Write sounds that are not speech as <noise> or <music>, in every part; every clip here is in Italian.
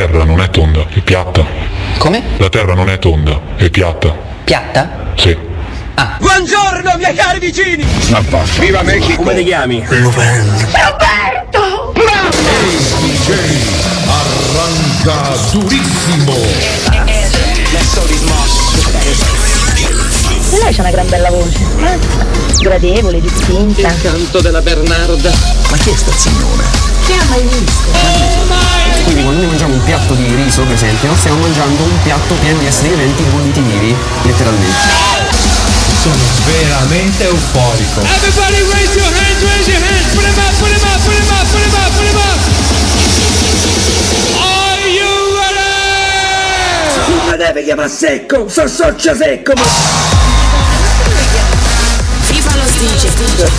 Terra non è tonda, è piatta. Come? La Terra non è tonda, è piatta. Piatta? Sì. Buongiorno miei cari vicini! Viva Mexico! Come ti chiami? Roberto! Arranca durissimo. E lei c'ha una gran bella voce. eh? Gradevole, distinta. Canto della Bernarda. Ma chi è sta zignona? Chi ha mai visto? Quindi quando noi mangiamo un piatto di riso, per esempio, stiamo mangiando un piatto pieno di esseri viventi bolliti vivi, letteralmente. Sono veramente euforico. Everybody raise your hands, raise your hands, put 'em up, put 'em up, put 'em up, put 'em up, put 'em up. Are you ready? Mi deve chiamare secco, so socia secco, ma... Dice.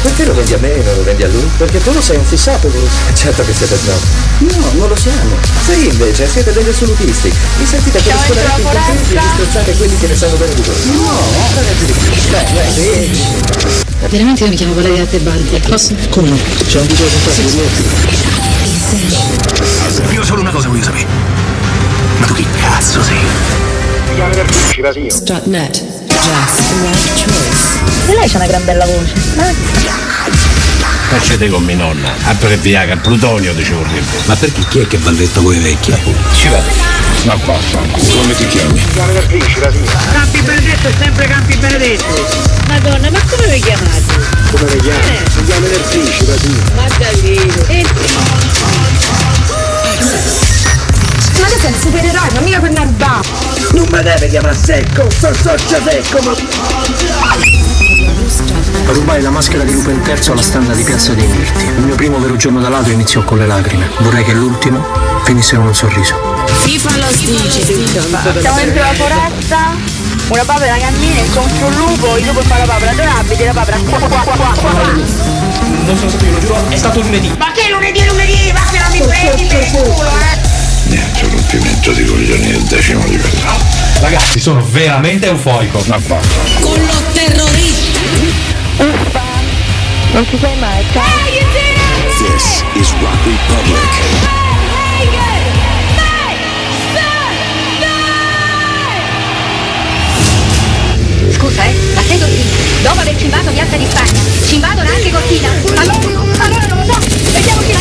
Perché lo vendi a me e non lo vendi a lui? Perché tu lo sei un fissato lui. Certo che siete bravo. No, non lo siamo. Sì, invece, siete degli assolutisti. Vi sentite per scolare i contenti e disprezzate quelli che ne sanno bene di voi. No, ragazzi di più. Sì. Veramente io mi chiamo Valeria Tebaldi. Posso? Come no? C'è un video con Io solo una cosa voglio sapere. Ma tu chi cazzo sei? Strutnet. Jazz. E lei c'ha una gran bella voce. eh? Facete con mia nonna, abbreviaga, plutonio di vorrebbe. Ma perché chi è che va letto con i vecchi? Ci va. Ma basta, come ti chiami? Campi Benedetto è sempre Campi Benedetto. Madonna, ma come vi chiamate? Come vediamo? Si chiama nel principe, sì. Ma Davide. E Ma tu sei un supereroe, ma mica per narba. Non mi deve chiamare secco, so socia secco, ma... Rubai la maschera di Lupin III alla standa di Piazza dei Mirti. Il mio primo vero giorno da ladro iniziò con le lacrime. Vorrei che l'ultimo finisse con un sorriso. FIFA lo dice. siamo dentro la foresta. Una papera cammina incontro un lupo, il lupo fa la papera, dove abiti la papera? Qua, qua, qua, qua, qua. Non sono stato io, lo giuro, è stato lunedì. Ma che lunedì lunedì? Ma che non mi prendi per il culo, eh? Niente, rompimento di coglioni del decimo livello. Ragazzi, sono veramente euforico. Ma basta. Con lo terrorista. Uffa. Non ti sei mai, ciao. This is Rock Republic. Scusa, eh, ma sei Cortina? Dopo averci invaso Piazza di Spagna, ci invadono anche Cortina. Allora, allora non lo so, la casa. eh? Ragazzi,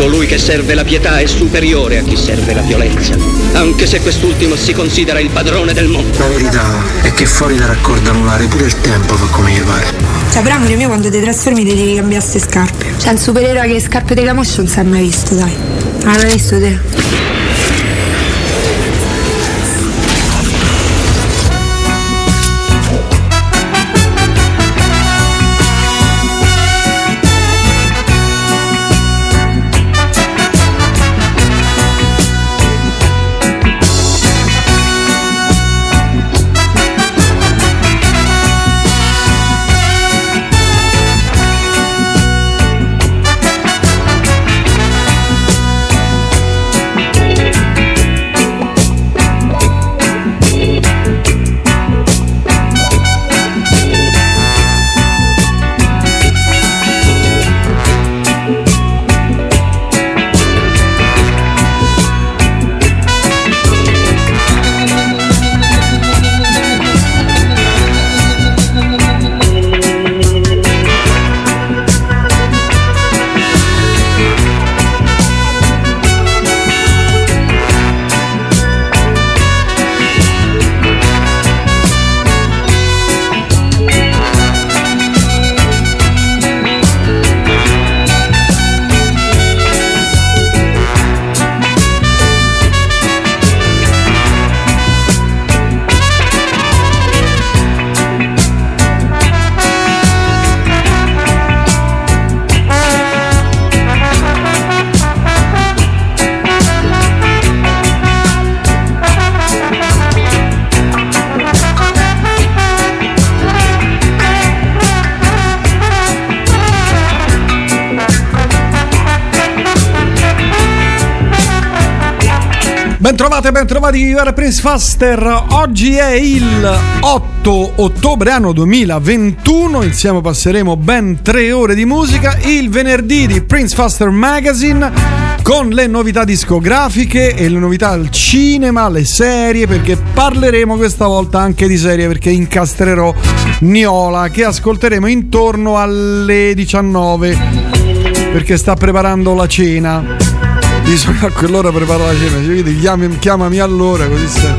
Colui che serve la pietà è superiore a chi serve la violenza, anche se quest'ultimo si considera il padrone del mondo. La verità è che fuori da raccordo anulare pure il tempo fa come gli pare. Cioè, però amore mio, quando ti trasformi ti devi cambiare ste scarpe. Cioè, un supereroe che le scarpe di camoscio non si è mai visto, dai. Non l'hai mai visto te? Bentrovati, era Prince Faster. Oggi è il 8 ottobre anno 2021. Insieme passeremo ben tre ore di musica. Il venerdì di Prince Faster Magazine con le novità discografiche e le novità al cinema, le serie, perché parleremo questa volta anche di serie perché incastrerò Niola che ascolteremo intorno alle 19 perché sta preparando la cena. Bisogna a quell'ora preparare la cena. Ci vedi, chiami- chiamami allora così se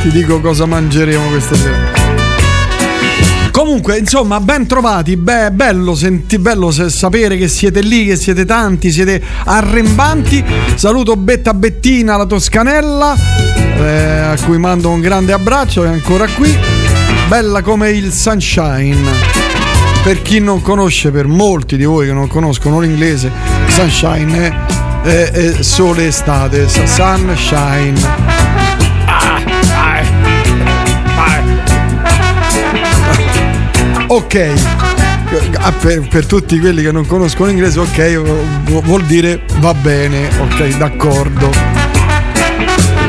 ti dico cosa mangeremo questa sera. Comunque, insomma, ben trovati, be- bello, senti- bello sapere che siete lì, che siete tanti, siete arrembanti. Saluto Betta Bettina, la Toscanella, eh, a cui mando un grande abbraccio, è ancora qui. Bella come il sunshine. Per chi non conosce, per molti di voi che non conoscono l'inglese, sunshine è, è- è sole estate, sunshine. <laughs> Ok, Ah, per, per tutti quelli che non conoscono l'inglese, ok, vu- vuol dire va bene, ok, d'accordo.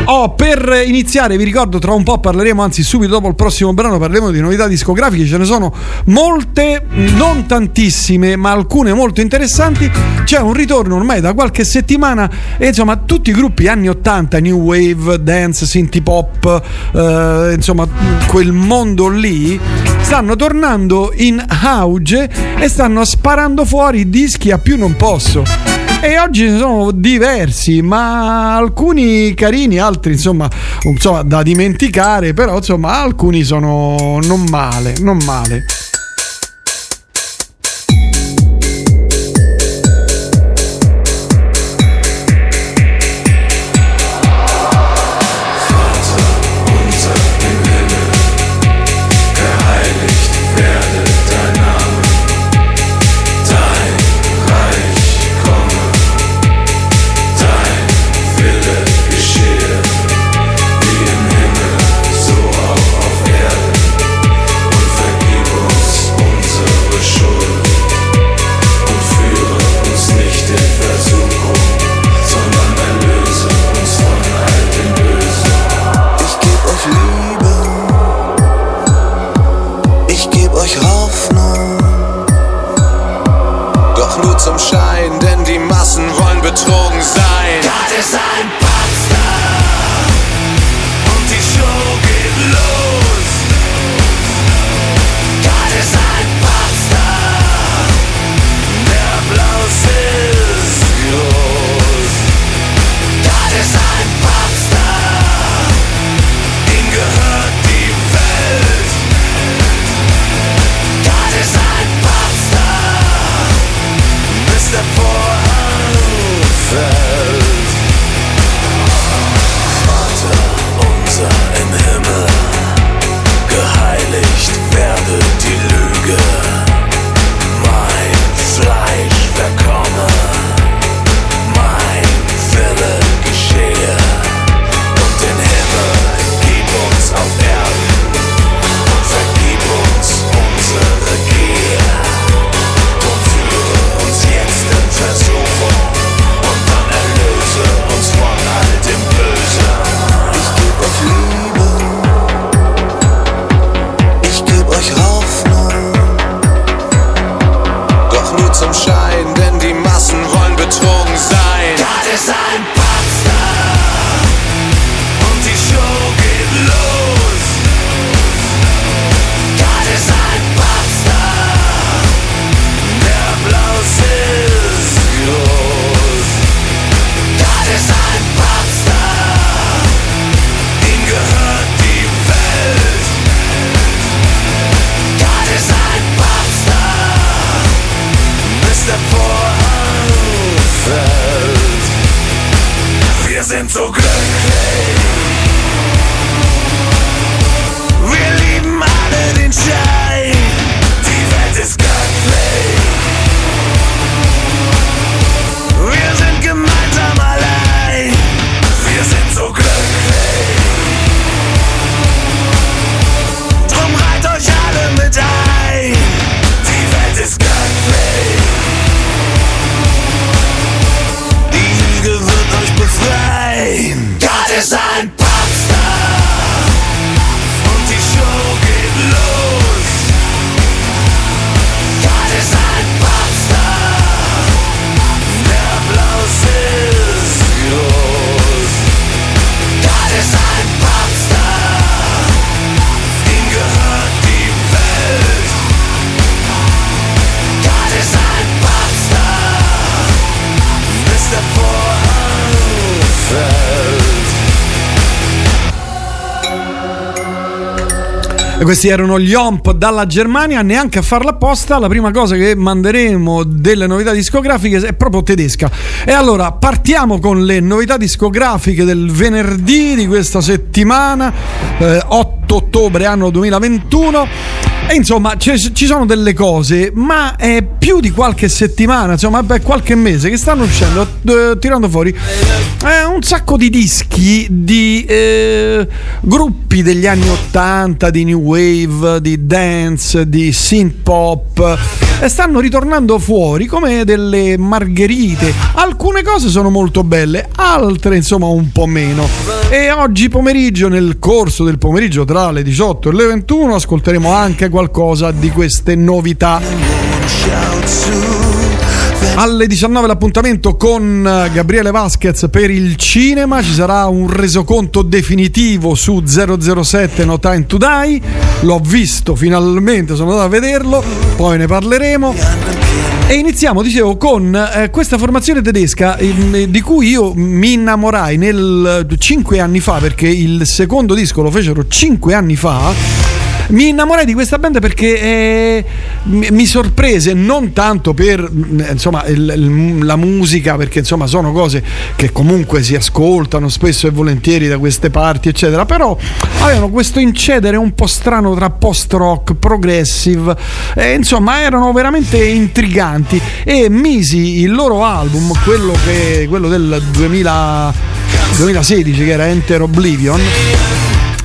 Oh, per iniziare, vi ricordo, tra un po' parleremo, anzi subito dopo il prossimo brano parleremo di novità discografiche, ce ne sono molte, non tantissime, ma alcune molto interessanti. C'è un ritorno ormai da qualche settimana e insomma tutti i gruppi anni 80, New Wave, Dance, Synthie Pop, eh, insomma quel mondo lì, stanno tornando in auge e stanno sparando fuori dischi a più non posso. E oggi sono diversi, ma alcuni carini, altri insomma, insomma da dimenticare, però insomma alcuni sono non male, non male. Questi erano gli Omp dalla Germania, neanche a farla apposta. La prima cosa che manderemo delle novità discografiche è proprio tedesca. E allora partiamo con le novità discografiche del venerdì di questa settimana, eh, 8 ottobre anno 2021. E insomma, ci, sono delle cose, ma è più di qualche settimana, insomma, beh, qualche mese che stanno uscendo, eh, tirando fuori eh, un sacco di dischi di eh, gruppi degli anni 80, di new wave, di dance, di synth pop. E stanno ritornando fuori come delle margherite. Alcune cose sono molto belle, altre insomma un po' meno. E oggi pomeriggio, nel corso del pomeriggio tra le 18 e le 21, ascolteremo anche qualcosa di queste novità. Alle 19 l'appuntamento con Gabriele Vasquez per il cinema, ci sarà un resoconto definitivo su 007 No Time to Die, l'ho visto finalmente, sono andato a vederlo, poi ne parleremo. E iniziamo, dicevo, con eh, questa formazione tedesca eh, di cui io mi innamorai nel 5 anni fa, perché il secondo disco lo fecero 5 anni fa. Mi innamorai di questa band perché eh, mi sorprese non tanto per mm, insomma, il- il- la musica, perché insomma sono cose che comunque si ascoltano spesso e volentieri da queste parti, eccetera, però avevano questo incedere un po' strano tra post-rock, progressive, eh, insomma erano veramente intriganti e misi il loro album, quello, che, quello del 2000 2016 che era Enter Oblivion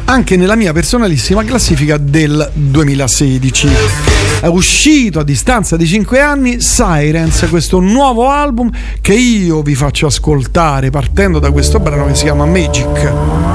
anche nella mia personalissima classifica del 2016. È uscito a distanza di 5 anni Sirens, questo nuovo album che io vi faccio ascoltare partendo da questo brano che si chiama Magic.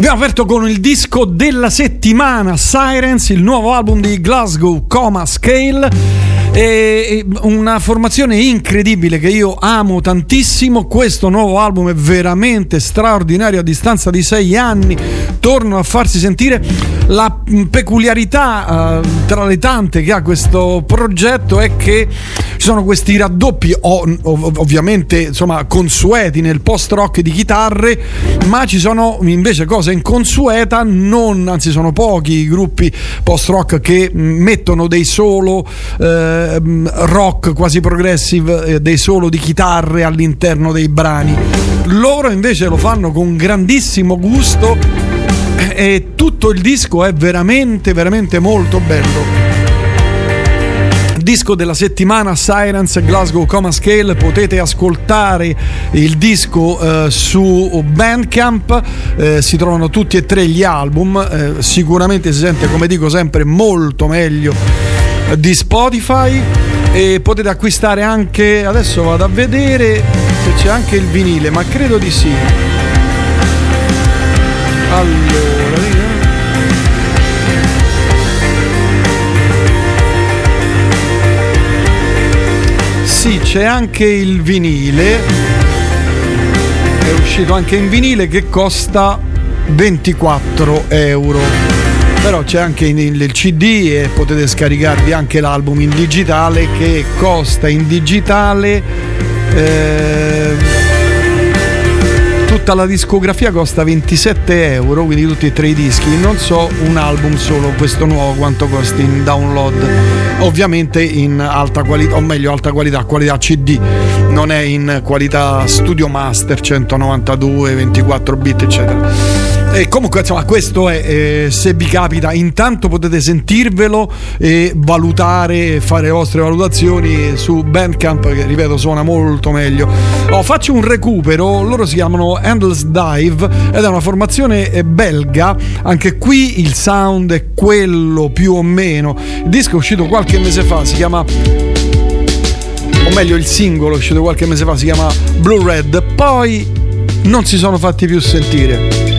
Abbiamo aperto con il disco della settimana Sirens, il nuovo album di Glasgow Coma Scale. E una formazione incredibile che io amo tantissimo. Questo nuovo album è veramente straordinario. A distanza di sei anni tornano a farsi sentire. La peculiarità uh, tra le tante che ha questo progetto è che ci sono questi raddoppi, ov- ovviamente insomma consueti nel post rock di chitarre, ma ci sono invece cose inconsueta. Non, anzi, sono pochi i gruppi post rock che mettono dei solo. Uh, rock quasi progressive, eh, dei solo di chitarre all'interno dei brani. Loro invece lo fanno con grandissimo gusto e tutto il disco è veramente, veramente molto bello. Disco della settimana Sirens Glasgow Coma Scale. Potete ascoltare il disco eh, su Bandcamp. Eh, si trovano tutti e tre gli album. Eh, sicuramente si sente come dico sempre molto meglio di Spotify. E potete acquistare anche adesso vado a vedere se c'è anche il vinile ma credo di sì. Allora sì c'è anche il vinile. È uscito anche in vinile che costa 24 euro. Però c'è anche il CD e potete scaricarvi anche l'album in digitale che costa in digitale eh, tutta la discografia costa 27 euro quindi tutti e tre i dischi. Non so un album solo questo nuovo quanto costa in download. Ovviamente in alta qualità o meglio alta qualità qualità CD non è in qualità studio master 192 24 bit eccetera e comunque, insomma, questo è, eh, se vi capita, intanto potete sentirvelo e valutare, fare le vostre valutazioni su Bandcamp, che ripeto suona molto meglio. Oh, faccio un recupero, loro si chiamano Endless Dive ed è una formazione eh, belga, anche qui il sound è quello più o meno. Il disco è uscito qualche mese fa, si chiama o meglio il singolo è uscito qualche mese fa si chiama Blue Red poi non si sono fatti più sentire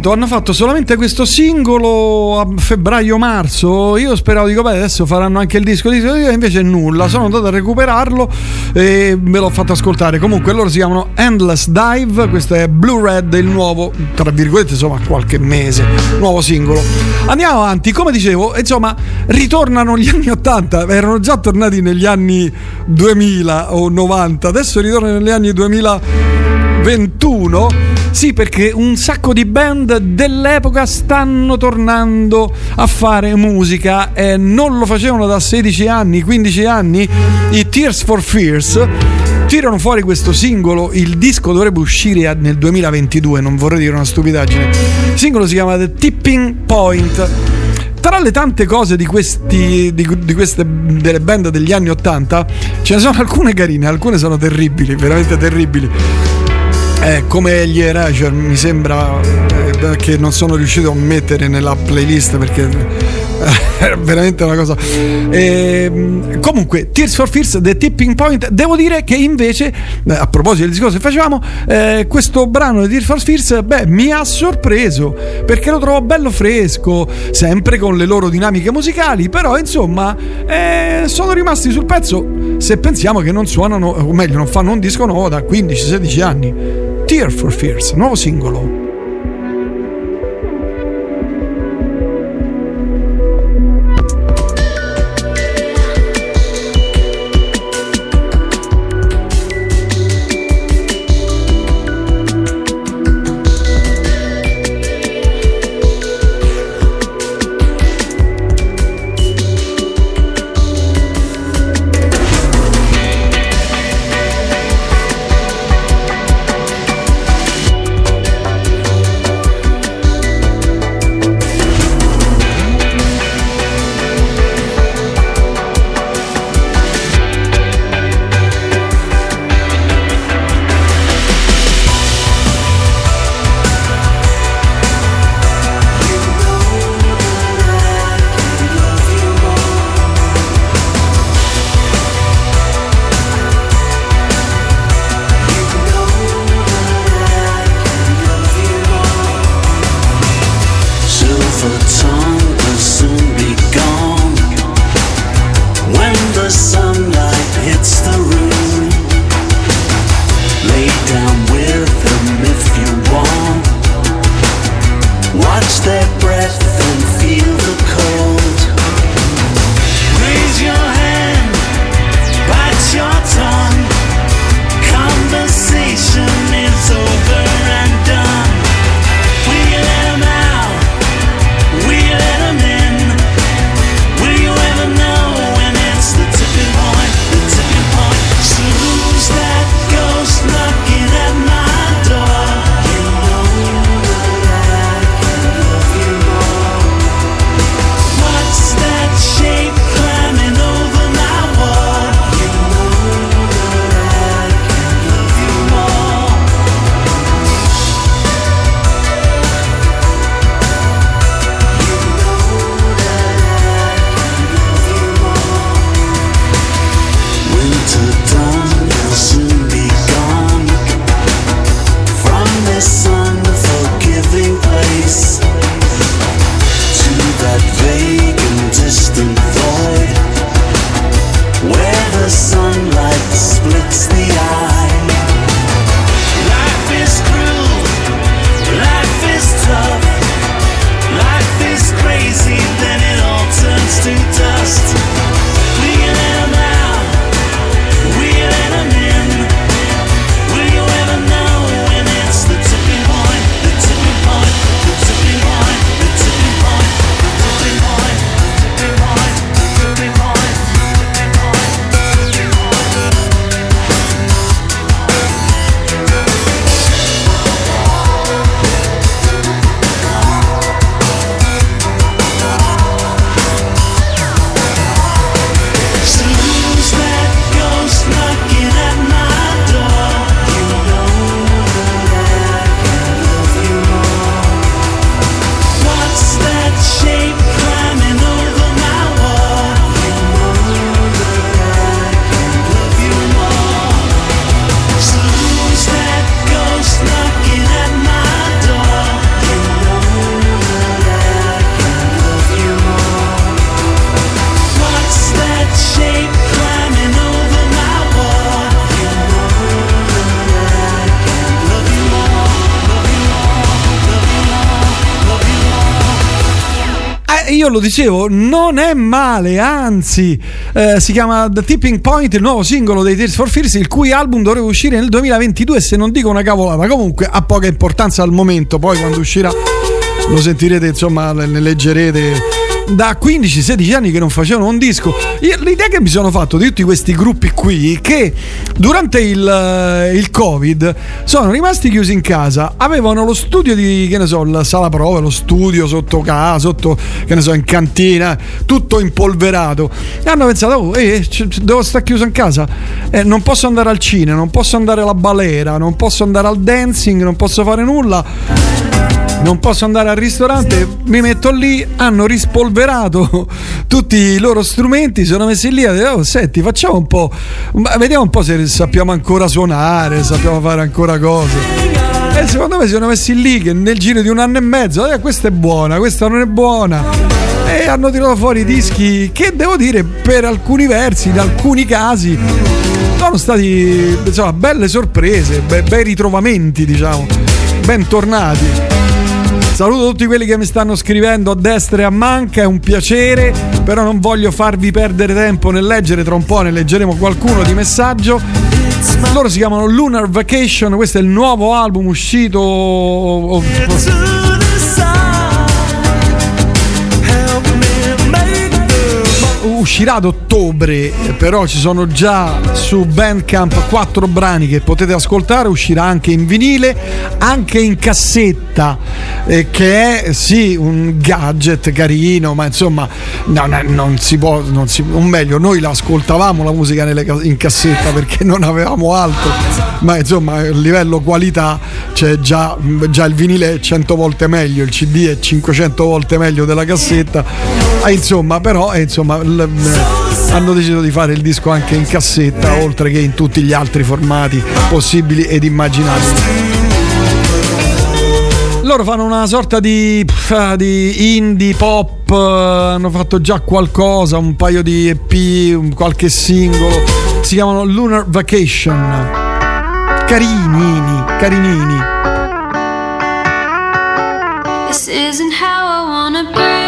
peccato, hanno fatto solamente questo singolo a febbraio-marzo. Io speravo, dico, beh, adesso faranno anche il disco di invece nulla. Sono andato a recuperarlo e me l'ho fatto ascoltare. Comunque loro si chiamano Endless Dive. Questo è Blue Red, il nuovo, tra virgolette, insomma, qualche mese, nuovo singolo. Andiamo avanti, come dicevo, insomma, ritornano gli anni 80, erano già tornati negli anni 2000 o 90, adesso ritornano negli anni 2021. Sì, perché un sacco di band dell'epoca stanno tornando a fare musica e non lo facevano da 16 anni, 15 anni. I Tears for Fears tirano fuori questo singolo, il disco dovrebbe uscire nel 2022, non vorrei dire una stupidaggine. Il singolo si chiama The Tipping Point. Tra le tante cose di, questi, di, di queste delle band degli anni 80 ce ne sono alcune carine, alcune sono terribili, veramente terribili. Eh, come gli Erasure mi sembra eh, che non sono riuscito a mettere nella playlist perché <laughs> è veramente una cosa. Eh, comunque Tears for Fears The Tipping Point devo dire che invece eh, a proposito del discorso che facevamo eh, questo brano di Tears for Fears beh mi ha sorpreso perché lo trovo bello fresco sempre con le loro dinamiche musicali però insomma eh, sono rimasti sul pezzo se pensiamo che non suonano o meglio non fanno un disco nuovo da 15-16 anni Tear for Fears, nuovo singolo. Lo dicevo, non è male, anzi, eh, si chiama The Tipping Point, il nuovo singolo dei Tears for Fears, il cui album dovrebbe uscire nel 2022, se non dico una cavolata. Comunque ha poca importanza al momento, poi quando uscirà lo sentirete, insomma, ne leggerete da 15-16 anni che non facevano un disco. L'idea che mi sono fatto di tutti questi gruppi qui, che durante il, eh, il Covid sono rimasti chiusi in casa, avevano lo studio di, che ne so, la sala prove, lo studio sotto casa, sotto, che ne so, in cantina, tutto impolverato. E hanno pensato, oh, eh, c- devo stare chiuso in casa, Eh, non posso andare al cinema, non posso andare alla balera, non posso andare al dancing, non posso fare nulla non posso andare al ristorante, mi metto lì, hanno rispolverato tutti i loro strumenti, sono messi lì oh, senti, facciamo un po', vediamo un po' se sappiamo ancora suonare, sappiamo fare ancora cose. E secondo me si sono messi lì che nel giro di un anno e mezzo, eh, questa è buona, questa non è buona. E hanno tirato fuori dischi che devo dire per alcuni versi, in alcuni casi, sono stati insomma, belle sorprese, be- bei ritrovamenti, diciamo, bentornati. Saluto tutti quelli che mi stanno scrivendo a destra e a manca, è un piacere, però non voglio farvi perdere tempo nel leggere, tra un po' ne leggeremo qualcuno di messaggio. Loro si chiamano Lunar Vacation, questo è il nuovo album uscito uscirà ad ottobre, però ci sono già su Bandcamp quattro brani che potete ascoltare, uscirà anche in vinile, anche in cassetta, eh, che è sì un gadget carino, ma insomma non, è- non si può, non si, o meglio, noi l'ascoltavamo la musica nelle in cassetta perché <laughs> non avevamo altro, ma insomma a livello qualità c'è già, già il vinile è 100 volte meglio, il CD è 500 volte meglio della cassetta, Ah, insomma però eh, insomma, eh, hanno deciso di fare il disco anche in cassetta oltre che in tutti gli altri formati possibili ed immaginabili. Loro fanno una sorta di, di indie pop, eh, hanno fatto già qualcosa, un paio di EP, qualche singolo. Si chiamano Lunar Vacation. Carinini, carinini. This isn't how I wanna breathe.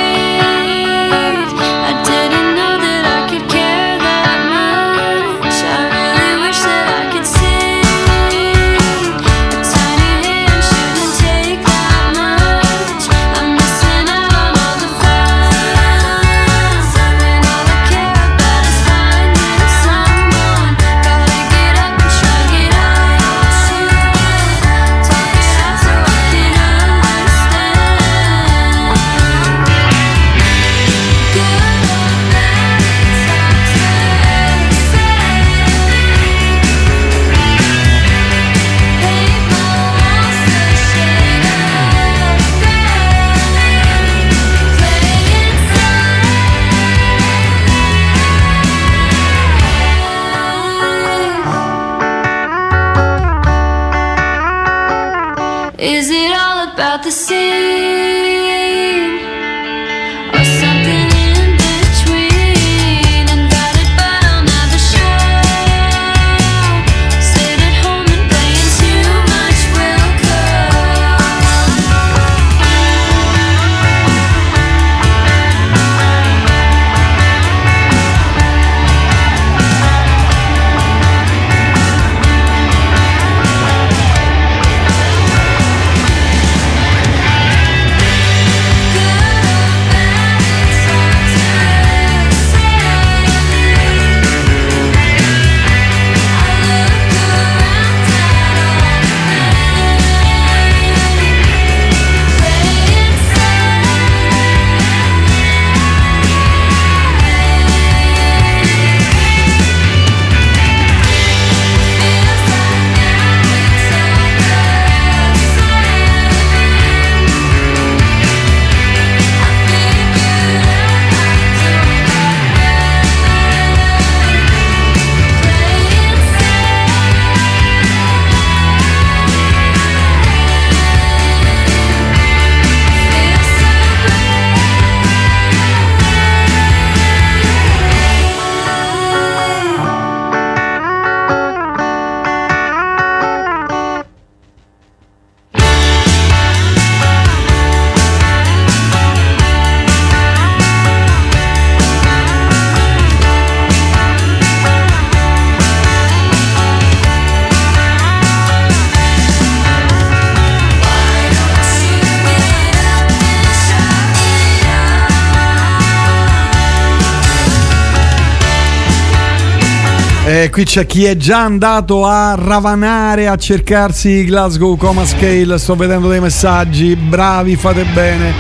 Qui c'è chi è già andato a ravanare a cercarsi Glasgow Coma Scale. Sto vedendo dei messaggi. Bravi, fate bene.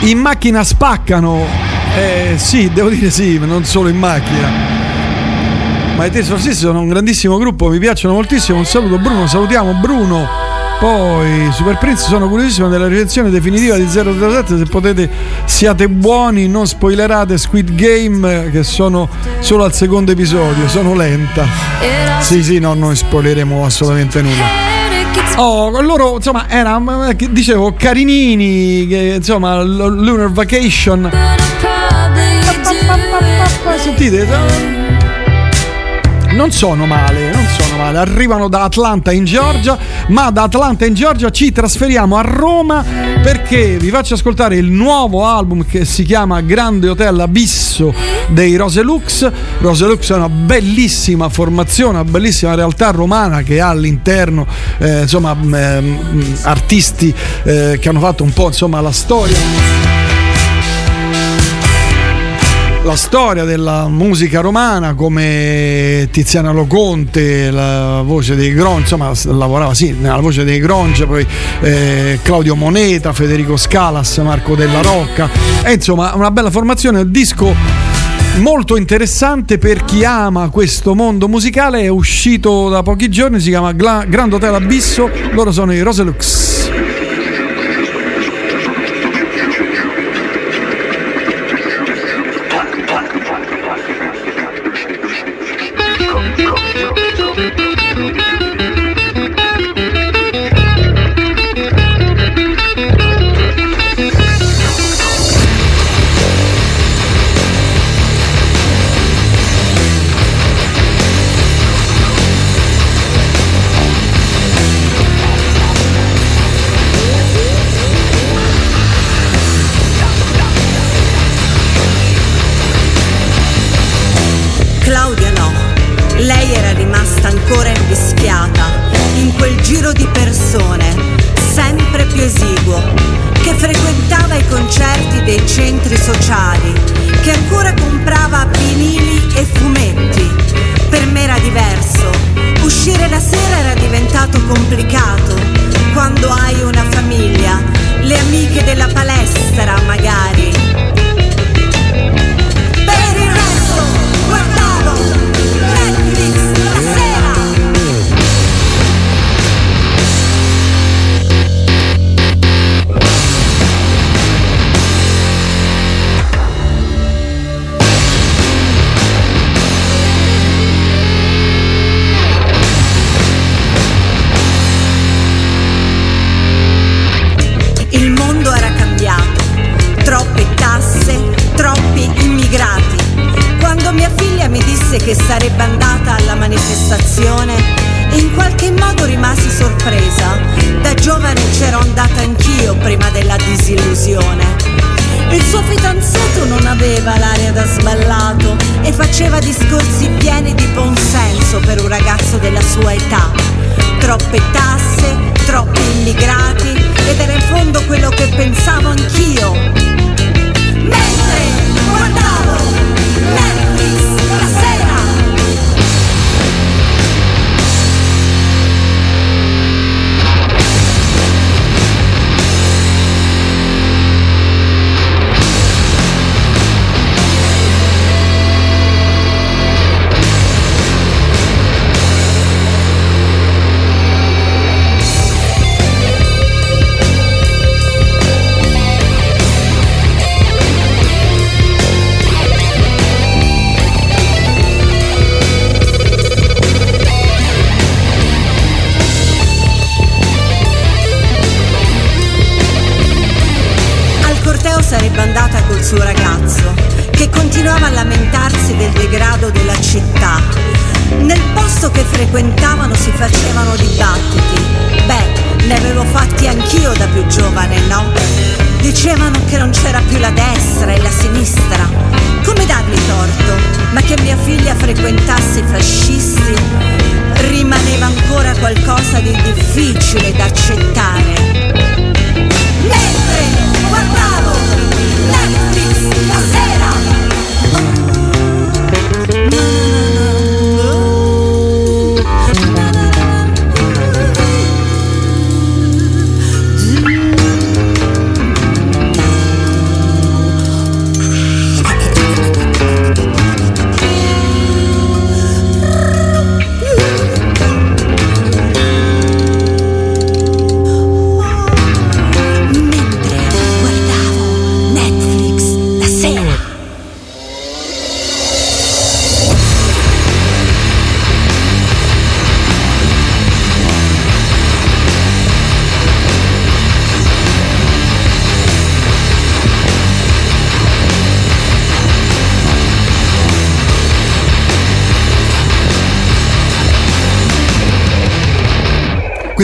In macchina spaccano. Eh, sì, devo dire sì, ma non solo in macchina. Ma i Taste of Six sono un grandissimo gruppo, mi piacciono moltissimo. Un saluto Bruno, salutiamo Bruno. Poi Super Prince sono curiosissimo della recensione definitiva di 007, se potete siate buoni, non spoilerate Squid Game che sono solo al secondo episodio, sono lenta. Sì, sì, no, non spoileremo assolutamente nulla. Oh, loro insomma era eh, dicevo carinini, che, insomma Lunar Vacation. Sentite? Non sono male, non sono male. Arrivano da Atlanta in Georgia, ma da Atlanta in Georgia ci trasferiamo a Roma perché vi faccio ascoltare il nuovo album che si chiama Grande Hotel Abisso dei Roselux. Roselux è una bellissima formazione, una bellissima realtà romana che ha all'interno eh, insomma m- m- artisti eh, che hanno fatto un po' insomma la storia la storia della musica romana come Tiziana Loconte, la voce dei Gronge, insomma lavorava sì nella voce dei Gronge, poi eh, Claudio Moneta, Federico Scalas, Marco Della Rocca, e insomma una bella formazione, il disco molto interessante per chi ama questo mondo musicale, è uscito da pochi giorni, si chiama Grand Hotel Abisso, loro sono i Roselux.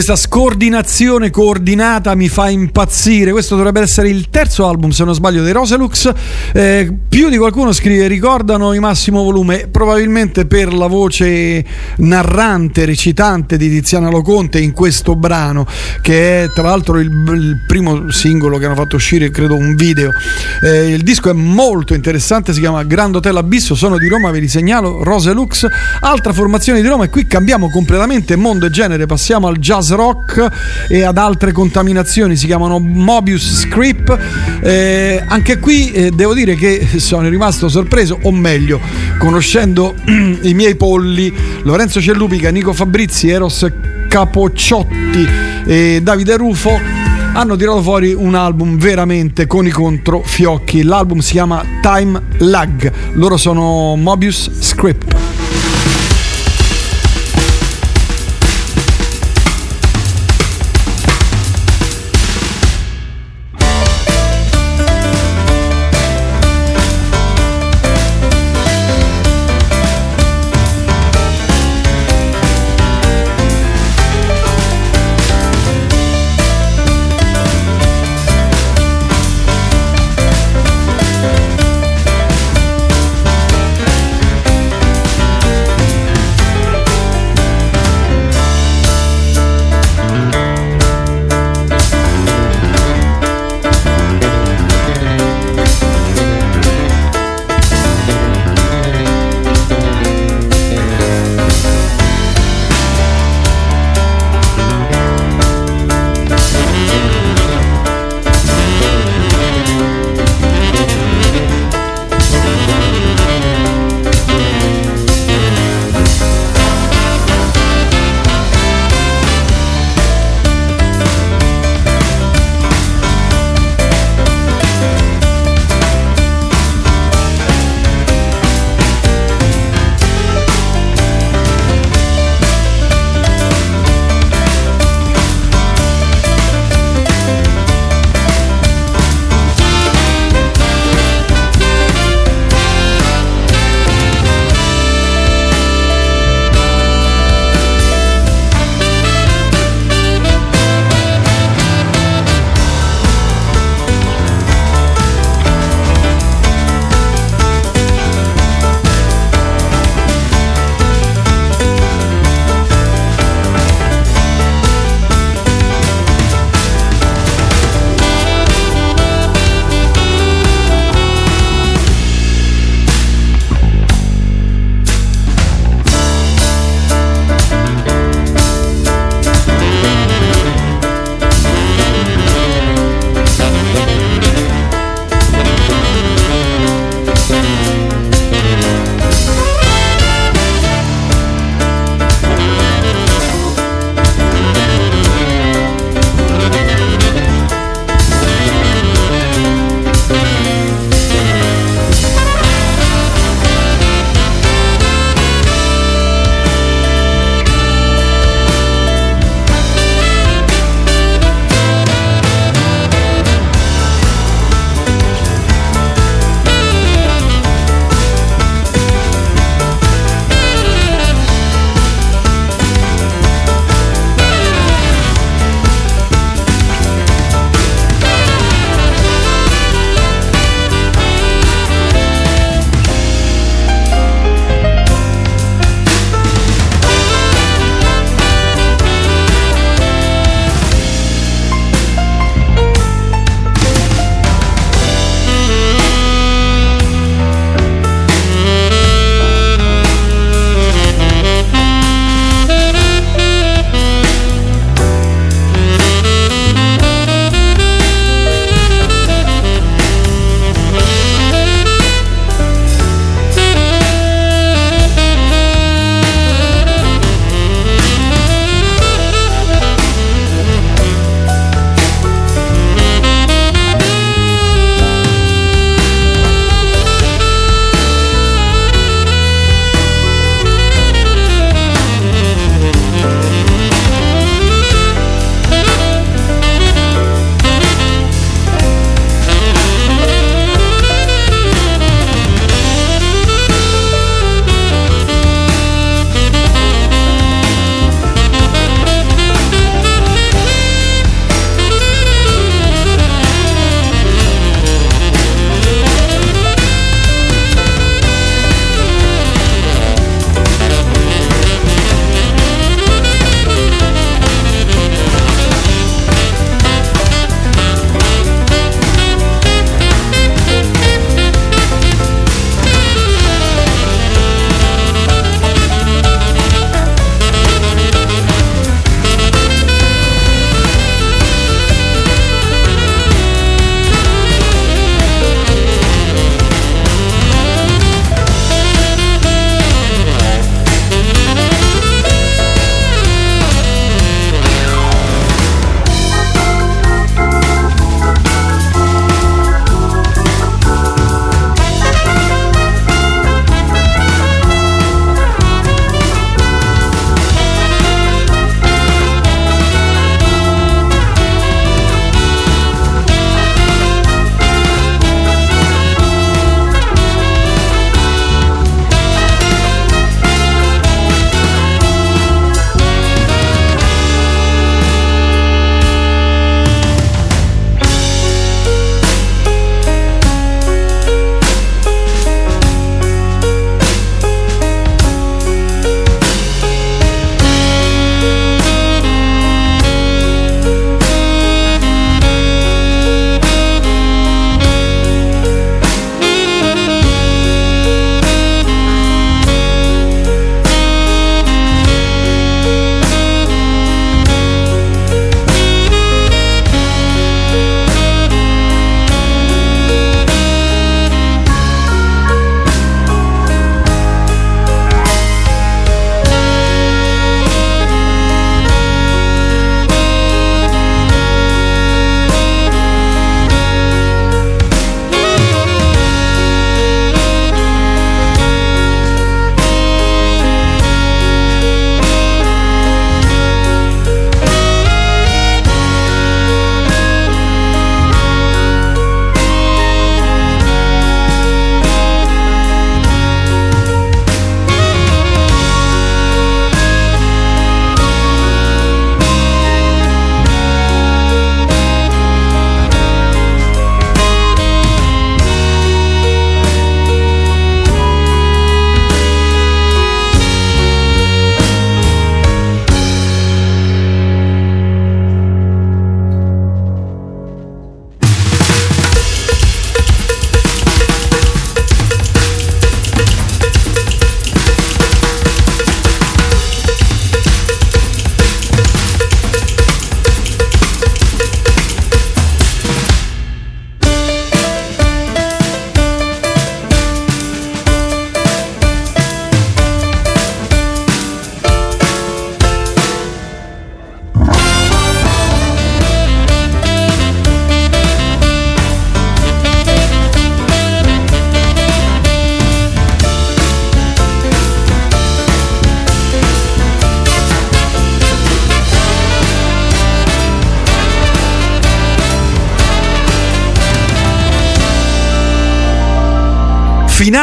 Questa scordinazione coordinata mi fa impazzire. Questo dovrebbe essere il terzo album, se non sbaglio, dei Roselux. Eh, più di qualcuno scrive: ricordano i massimo volume, probabilmente per la voce narrante, recitante di Tiziana Loconte in questo brano, che è tra l'altro il, il primo singolo che hanno fatto uscire, credo, un video. Eh, il disco è molto interessante, si chiama Grand Hotel Abisso. Sono di Roma, ve li segnalo. Roselux, altra formazione di Roma, e qui cambiamo completamente mondo e genere. Passiamo al jazz rock e ad altre contaminazioni. Si chiamano Mobius Script. Eh, anche qui eh, devo dire che sono rimasto sorpreso, o meglio, conoscendo <clears throat> i miei polli, Lorenzo Cellupica, Nico Fabrizi, Eros Capocciotti e Davide Rufo hanno tirato fuori un album veramente con i controfiocchi. L'album si chiama Time Lag. Loro sono Mobius Script.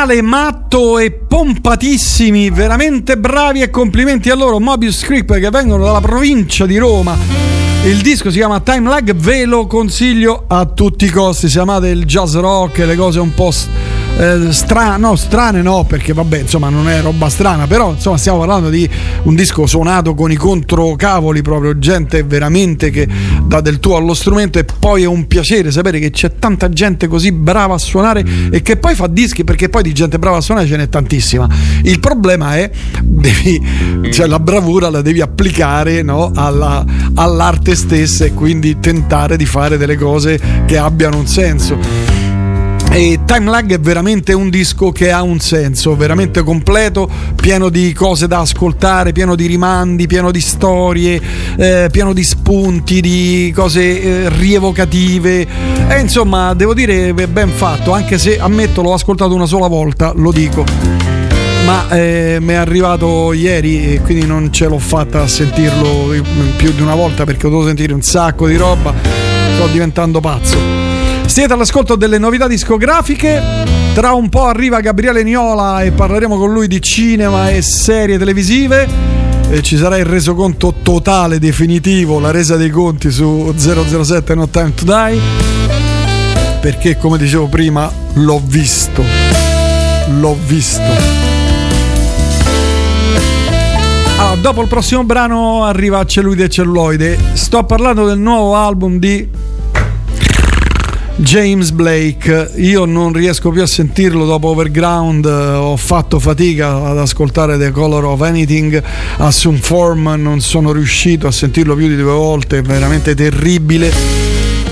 Finale matto e pompatissimi, veramente bravi e complimenti a loro. Mobius Creep che vengono dalla provincia di Roma. Il disco si chiama Time Lag, ve lo consiglio a tutti i costi. Se amate il jazz rock, le cose un po' eh, strane, no, strane no, perché vabbè, insomma, non è roba strana, però insomma, stiamo parlando di un disco suonato con i controcavoli, proprio gente veramente che dà del tuo allo strumento e poi è un piacere sapere che c'è tanta gente così brava a suonare e che poi fa dischi, perché poi di gente brava a suonare ce n'è tantissima. Il problema è devi, cioè la bravura la devi applicare no, alla- all'arte stessa e quindi tentare di fare delle cose che abbiano un senso. E Time Lag è veramente un disco che ha un senso, veramente completo, pieno di cose da ascoltare, pieno di rimandi, pieno di storie, eh, pieno di spunti, di cose eh, rievocative. E insomma, devo dire è ben fatto, anche se ammetto l'ho ascoltato una sola volta, lo dico. Ma eh, mi è arrivato ieri e quindi non ce l'ho fatta a sentirlo più di una volta perché ho dovuto sentire un sacco di roba. Sto diventando pazzo. Siete all'ascolto delle novità discografiche. Tra un po' arriva Gabriele Niola e parleremo con lui di cinema e serie televisive. E ci sarà il resoconto totale, definitivo, la resa dei conti su 007 No Time to Die. Perché, come dicevo prima, l'ho visto. L'ho visto. Allora, dopo il prossimo brano arriva Celluloide e Celluloide. Sto parlando del nuovo album di James Blake, io non riesco più a sentirlo dopo Overground, eh, ho fatto fatica ad ascoltare The Color of Anything, Assume Form non sono riuscito a sentirlo più di due volte, è veramente terribile.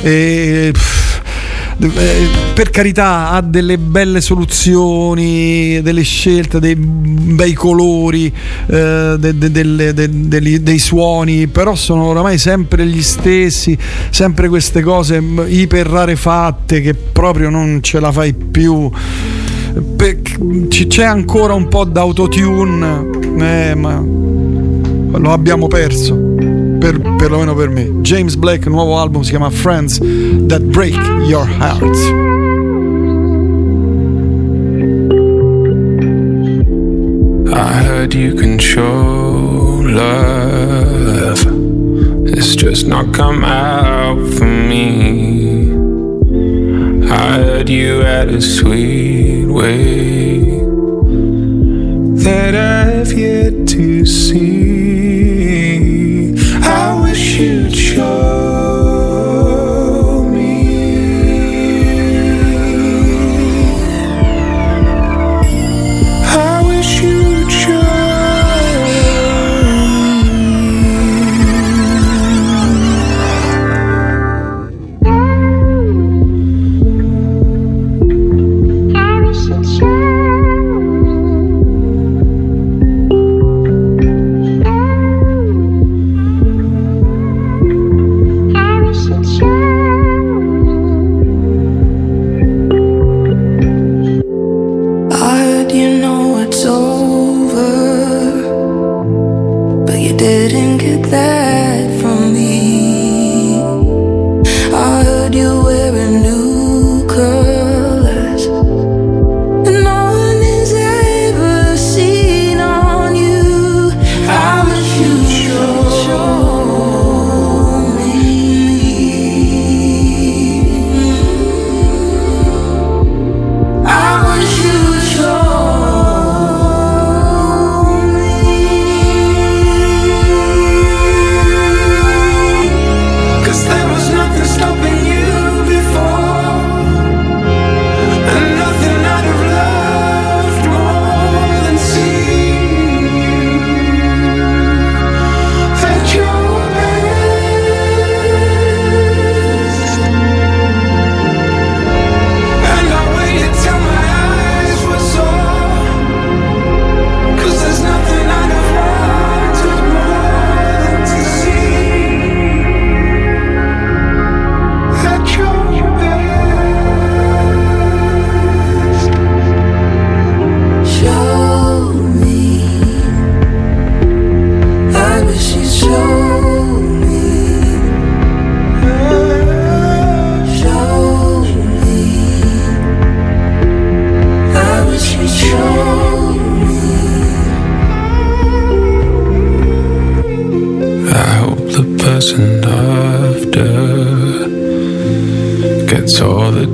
E, pff, per carità ha delle belle soluzioni, delle scelte, dei bei colori, eh, de- de- de- dei suoni, però sono oramai sempre gli stessi, sempre queste cose iper rarefatte che proprio non ce la fai più. C'è ancora un po' d'autotune, eh, ma lo abbiamo perso. Per, perlomeno per me. James Blake, nuovo album si chiama Friends That Break Your Heart. I heard you can show love. It's just not come out for me. I heard you had a sweet way that I've yet to see.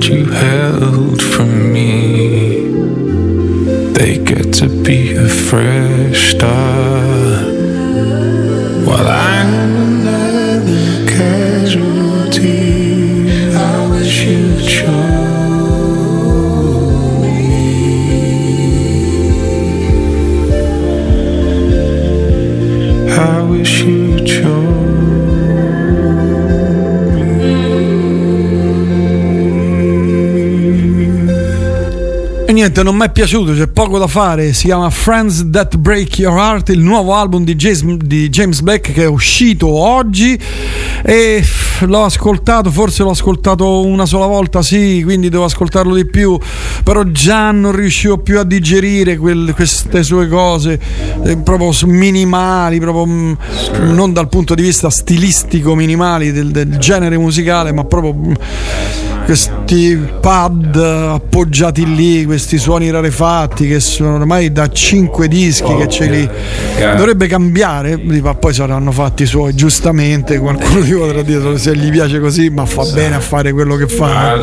You held from me. They get to be a fresh start. While another niente, non mi è piaciuto, c'è poco da fare. Si chiama Friends That Break Your Heart, il nuovo album di James, di James Black che è uscito oggi. E l'ho ascoltato, forse l'ho ascoltato una sola volta, sì, quindi devo ascoltarlo di più. Però già non riuscivo più a digerire quel- queste sue cose, eh, proprio minimali, proprio mm, non dal punto di vista stilistico minimali del, del genere musicale, ma proprio. mm, questi pad appoggiati lì, questi suoni rarefatti che sono ormai da 5 dischi che ce li dovrebbe cambiare, ma poi saranno fatti i suoi, giustamente qualcuno ti potrà dire se gli piace così, ma fa bene a fare quello che fa.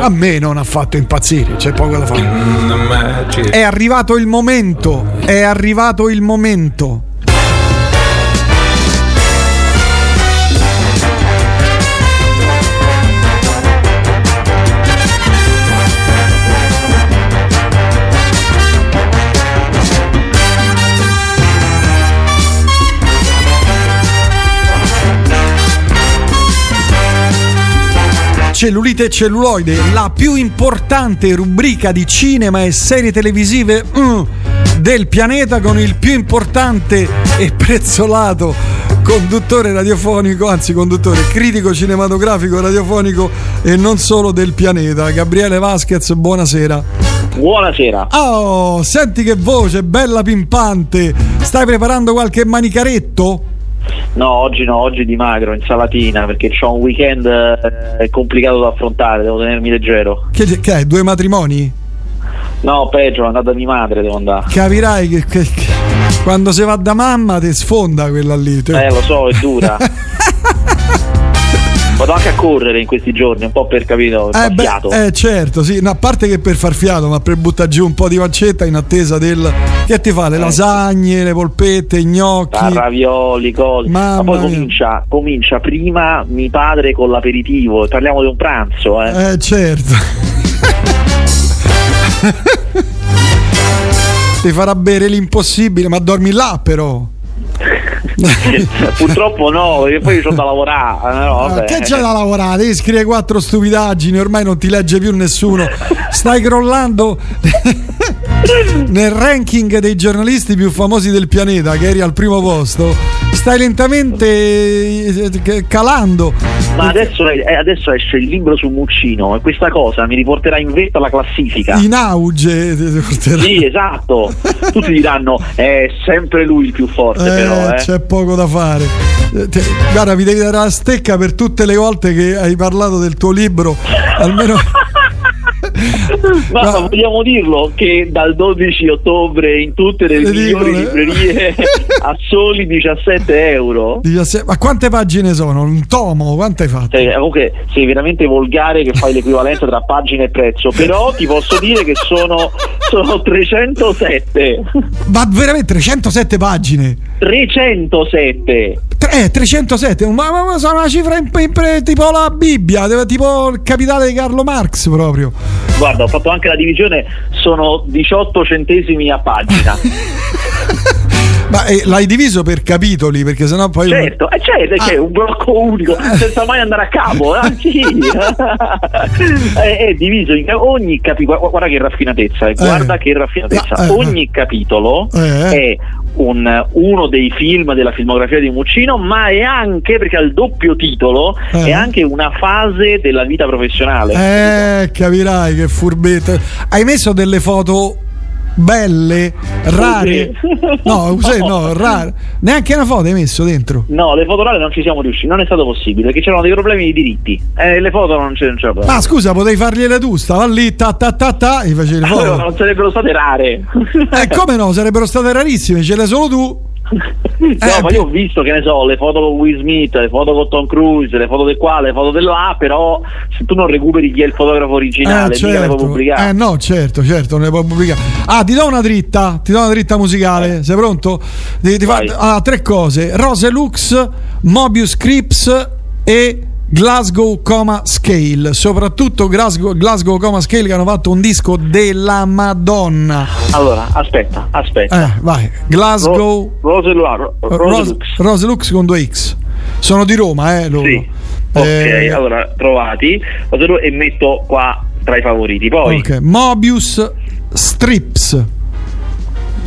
A me non ha fatto impazzire, c'è poco da fare. È arrivato il momento, è arrivato il momento. Cellulite e celluloide, la più importante rubrica di cinema e serie televisive mm, del pianeta con il più importante e prezzolato conduttore radiofonico, anzi conduttore critico cinematografico radiofonico e non solo del pianeta. Gabriele Vasquez, buonasera. Buonasera. Oh, senti che voce, bella pimpante. Stai preparando qualche manicaretto? No, oggi no, oggi dimagro, insalatina, perché ho un weekend eh, complicato da affrontare, devo tenermi leggero. Che, che è? Due matrimoni? No, peggio, è andata mia madre, devo andare. Capirai che, che- che quando si va da mamma ti sfonda quella lì. Te- Eh, lo so, è dura. <laughs> Vado anche a correre in questi giorni, un po' per capito, Eh, beh, fiato. eh, certo, sì, no, a parte che per far fiato, ma per buttare giù un po' di pancetta in attesa del. Che ti fa? Le Eh, lasagne, le polpette, i gnocchi. Ravioli, cose. Mamma Ma poi comincia, comincia prima mi padre con l'aperitivo, parliamo di un pranzo, eh. Eh, certo. <laughs> ti farà bere l'impossibile, ma dormi là però. <laughs> Purtroppo no, perché poi c'ho da lavorare. eh, no, Ah, che c'è da lavorare? Devi scrivere quattro stupidaggini, ormai non ti legge più nessuno. Stai crollando <laughs> nel ranking dei giornalisti più famosi del pianeta, che eri al primo posto. Stai lentamente eh, calando. Ma adesso, eh, adesso esce il libro su Muccino e questa cosa mi riporterà in vetta alla classifica. In auge. ti porterà- Sì, esatto. Tutti diranno è sempre lui il più forte, Eh, però. Eh. c'è poco da fare. Eh, guarda, vi devi dare la stecca per tutte le volte che hai parlato del tuo libro. Almeno. <laughs> Ma vogliamo dirlo che dal 12 ottobre in tutte le Le migliori edicole. librerie <laughs> a soli 17 euro. 17 Ma quante pagine sono? Un tomo? Quante hai fatto? Cioè, comunque sei veramente volgare che fai l'equivalenza tra pagina e prezzo, però ti posso dire che sono, sono 307. Ma veramente 307 pagine? 307. Tre- Eh, 307, ma, ma- ma sono una cifra in- in- tipo la Bibbia, tipo il capitale di Carlo Marx proprio. Guarda, ho fatto anche la divisione, sono 18 centesimi a pagina. <laughs> Ma eh, l'hai diviso per capitoli, perché sennò poi. Certo, eh, certo, c'è un blocco unico, senza mai andare a capo, eh, sì. <laughs> <laughs> è, è diviso in ogni capitolo, guarda che raffinatezza, eh, guarda che raffinatezza, eh, eh. ogni capitolo Eh. è un- uno dei film della filmografia di Muccino, ma è anche, perché ha il doppio titolo, Eh. è anche una fase della vita professionale. Eh, capirai che furbetto. Hai messo delle foto belle, rare. <laughs> No, sai, no, rare. Neanche una foto hai messo dentro. No, le foto rare non ci siamo riusciti, non è stato possibile perché c'erano dei problemi di diritti. Eh, le foto non c'è, non c'era Ma scusa, potevi fargliele tu, stava lì, ta ta ta ta, e facevi le Allora, foto. non sarebbero state rare. Eh, come no? Sarebbero state rarissime, ce le solo tu. No, ma io ho visto che ne so, le foto con Will Smith, le foto con Tom Cruise, le foto di qua, le foto là, però se tu non recuperi chi è il fotografo originale, Eh, mica le puoi pubblicare. Eh no, certo, certo, non le puoi pubblicare. Ah, ti do una dritta, ti do una dritta musicale. Sei pronto? Ti, ti fa- ah, tre cose: Rose Lux, Mobius Crips e Glasgow Coma Scale. Soprattutto Glasgow, Glasgow Coma Scale che hanno fatto un disco della Madonna. Allora, aspetta, aspetta. Eh, vai. Glasgow Ro- Rose, Lu- Ro- Rose Rose, Lux. Rose Lux con due X. Sono di Roma, eh, loro. Sì. Ok, Eh, allora trovati e metto qua tra i favoriti. Poi ok. Mobius Strips.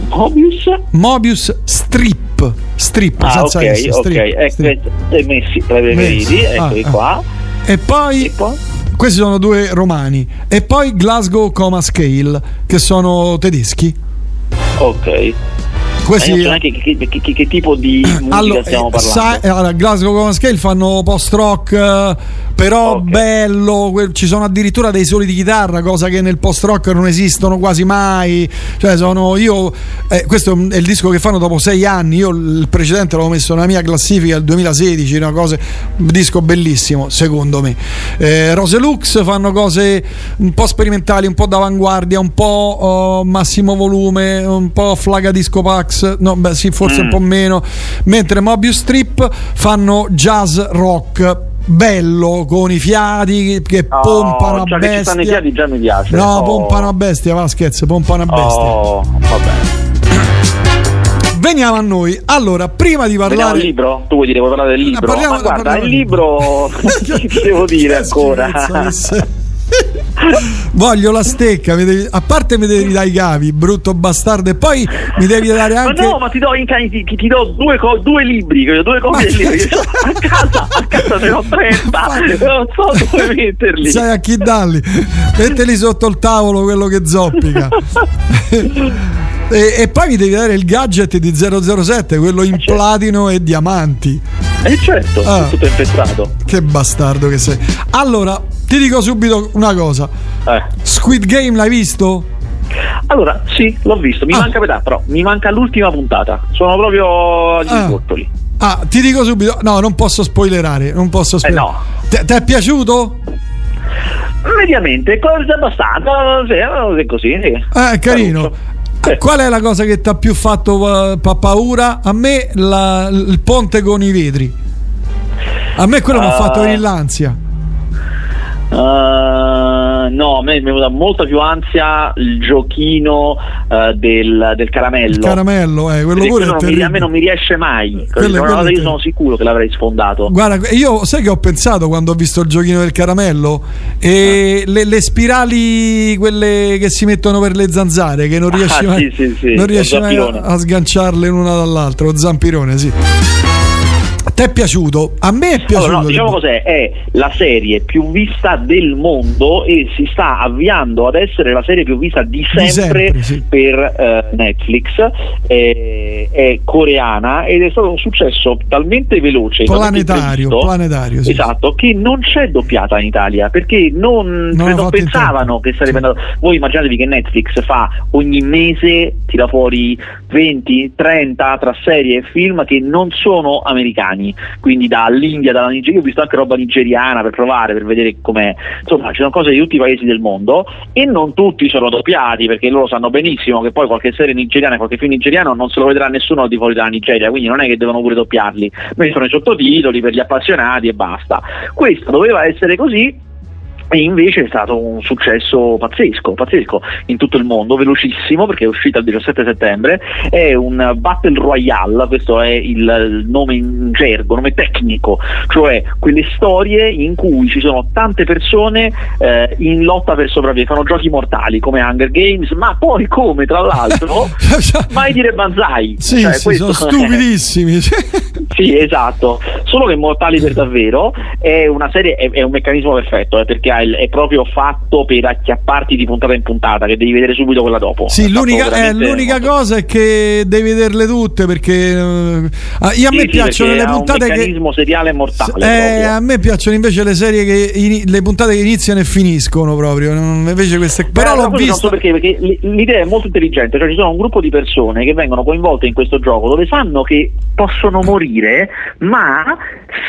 Mobius? Mobius Strip. Strip, Ah, senza ok, S, strip, ecco, strip. e messi tra i Messi. eccoli Ah, ah. qua. E poi, questi sono due romani. E poi Glasgow Coma Scale, che sono tedeschi. Ok. Questi- neanche che, che- che- che tipo di <clears throat> musica Allora, stiamo eh, parlando. eh, allora, Glasgow Coma Scale fanno post rock, eh, però bello. que- Ci sono addirittura dei soli di chitarra, cosa che nel post rock non esistono quasi mai. Cioè, sono io. eh, questo è il disco che fanno dopo sei anni. Io il precedente l'avevo messo nella mia classifica del 2016. Una cosa, un disco bellissimo, secondo me. Eh, Rose Lux fanno cose un po' sperimentali, un po' d'avanguardia, un po' oh, massimo volume, un po' flaga disco No, beh, sì, forse un Mm. po' meno. Mentre Mobius Strip fanno jazz rock bello con i fiati che Oh, pompano a già che ci stanno i bestia. fiati già mi piace. No, Oh. pompano a bestia, va scherzo, pompano a bestia. Oh. Veniamo a noi. Allora, prima di parlare il libro? Tu vuoi dire, vuoi parlare del libro? parliamo- Ma guarda, parliamo il del libro <laughs> che <laughs> devo dire ancora? Voglio la stecca, devi- a parte mi devi dare i cavi, brutto bastardo, e poi mi devi dare Ma anche. no, ma ti do, in ti, ti do due, co- due libri, due copie del libro. Io A casa, a casa ne ho 30, non so dove metterli. Sai a chi darli? Metteli sotto il tavolo quello che zoppica. <laughs> e, e poi mi devi dare il gadget di 007, quello in platino e diamanti. Eh certo, Ah. tutto infestato. Che bastardo che sei. Allora, ti dico subito una cosa. Eh. Squid Game l'hai visto? Allora, sì, l'ho visto, Ah. mi manca metà, però mi manca l'ultima puntata. Sono proprio agli Ah. sbottoli. Ah, ti dico subito. No, non posso spoilerare. Non posso spoilerare. no. Ti ti è piaciuto? Mediamente, cose abbastanza, è così, sì. Eh, carino. Qual è la cosa che ti ha più fatto eh, pa- paura? A me la- il ponte con i vetri. A me quello mi ha Ah. fatto venire l'ansia. Uh, no, a me mi è venuta molta più ansia il giochino uh, del, del caramello. Il caramello, eh, quello pure non mi- a me non mi riesce mai. Quello- quello io sono sicuro che l'avrei sfondato. Guarda, io sai che ho pensato quando ho visto il giochino del caramello? E le, le spirali, quelle che si mettono per le zanzare, che non Ah, riesci mai, sì, sì, sì, non riesci mai a, a sganciarle l'una dall'altra. Lo zampirone, sì. Te è piaciuto? A me è piaciuto. Allora, no, diciamo cos'è, è la serie più vista del mondo e si sta avviando ad essere la serie più vista di sempre, sempre, sì. per eh, Netflix, è, è coreana ed è stato un successo talmente veloce, talmente planetario, previsto, planetario, sì. esatto, che non c'è doppiata in Italia perché non, Non l'ha non pensavano che sarebbe andato. Voi immaginatevi che Netflix fa ogni mese tira fuori 20, 30 tra serie e film che non sono americani, quindi dall'India, dalla Nigeria, ho visto anche roba nigeriana per provare, per vedere com'è. Insomma, ci sono cose di tutti i paesi del mondo e non tutti sono doppiati perché loro sanno benissimo che poi qualche serie nigeriana, qualche film nigeriano non se lo vedrà nessuno di fuori dalla Nigeria, quindi non è che devono pure doppiarli, mettono i sottotitoli per gli appassionati e basta. Questo doveva essere così e invece è stato un successo pazzesco, pazzesco in tutto il mondo, velocissimo perché è uscita il 17 settembre, è un Battle Royale, questo è il nome in gergo, nome tecnico, cioè quelle storie in cui ci sono tante persone eh, in lotta per sopravvivere, fanno giochi mortali come Hunger Games, ma poi come tra l'altro <laughs> mai dire banzai. Sì, Cioè, sì, sono <laughs> stupidissimi. <laughs> sì, esatto. Solo che Mortali per davvero è una serie, è, è un meccanismo perfetto, eh, perché Argyle è proprio fatto per acchiapparti di puntata in puntata, che devi vedere subito quella dopo. Sì, l'unica, eh, l'unica cosa è che devi vederle tutte perché eh, io a me sì, piacciono le puntate un che meccanismo seriale mortale. eh, a me piacciono invece le serie che ini- le puntate che iniziano e finiscono proprio. Invece queste però Eh, l'ho so perché, perché l'idea è molto intelligente, cioè ci sono un gruppo di persone che vengono coinvolte in questo gioco dove sanno che possono morire, ma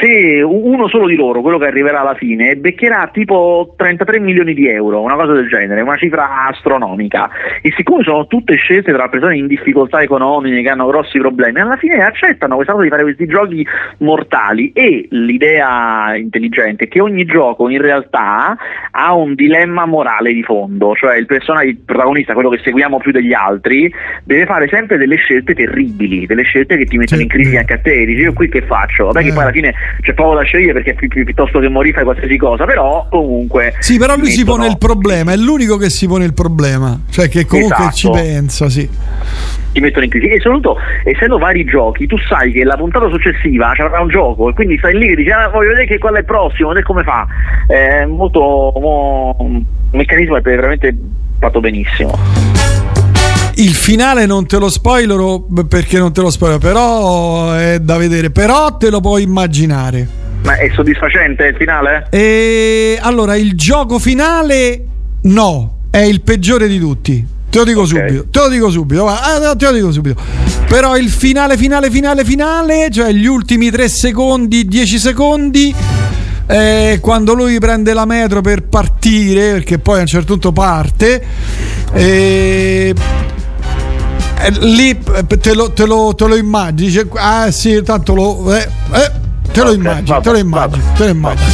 se uno solo di loro, quello che arriverà alla fine, beccherà tipo 33 milioni di euro, una cosa del genere, una cifra astronomica. E siccome sono tutte scelte tra persone in difficoltà economiche che hanno grossi problemi, alla fine accettano questa cosa di fare questi giochi mortali e l'idea intelligente è che ogni gioco in realtà ha un dilemma morale di fondo, cioè il personaggio, il protagonista, quello che seguiamo più degli altri, deve fare sempre delle scelte terribili, delle scelte che ti mettono in crisi anche a te, dici io qui che faccio? Vabbè che Eh. poi alla fine c'è poco da scegliere perché pi- pi- piuttosto che morire fai qualsiasi cosa, però comunque... Sì, però lui ti si pone mettono- il problema, è l'unico che si pone il problema, cioè che comunque Esatto. ci pensa, sì. ti mettono in crisi e soprattutto essendo vari giochi tu sai che la puntata successiva c'avrà un gioco e quindi stai lì che dici ah, voglio vedere che qual è il prossimo vedere come fa è molto mo- un meccanismo è veramente fatto benissimo Il finale non te lo spoilerò b- perché non te lo spoilerò, però è da vedere, però te lo puoi immaginare. Ma è soddisfacente il finale? E allora il gioco finale no, è il peggiore di tutti. Te lo dico subito, te lo dico subito, ah, te lo dico subito. Però il finale, finale, finale, finale, cioè gli ultimi 3 secondi, 10 secondi, eh, quando lui prende la metro per partire, perché poi a un certo punto parte, e eh, lì eh, te lo, te lo, te lo immagini, ah sì, tanto lo... te lo immagini, te lo immagini, te lo immagini.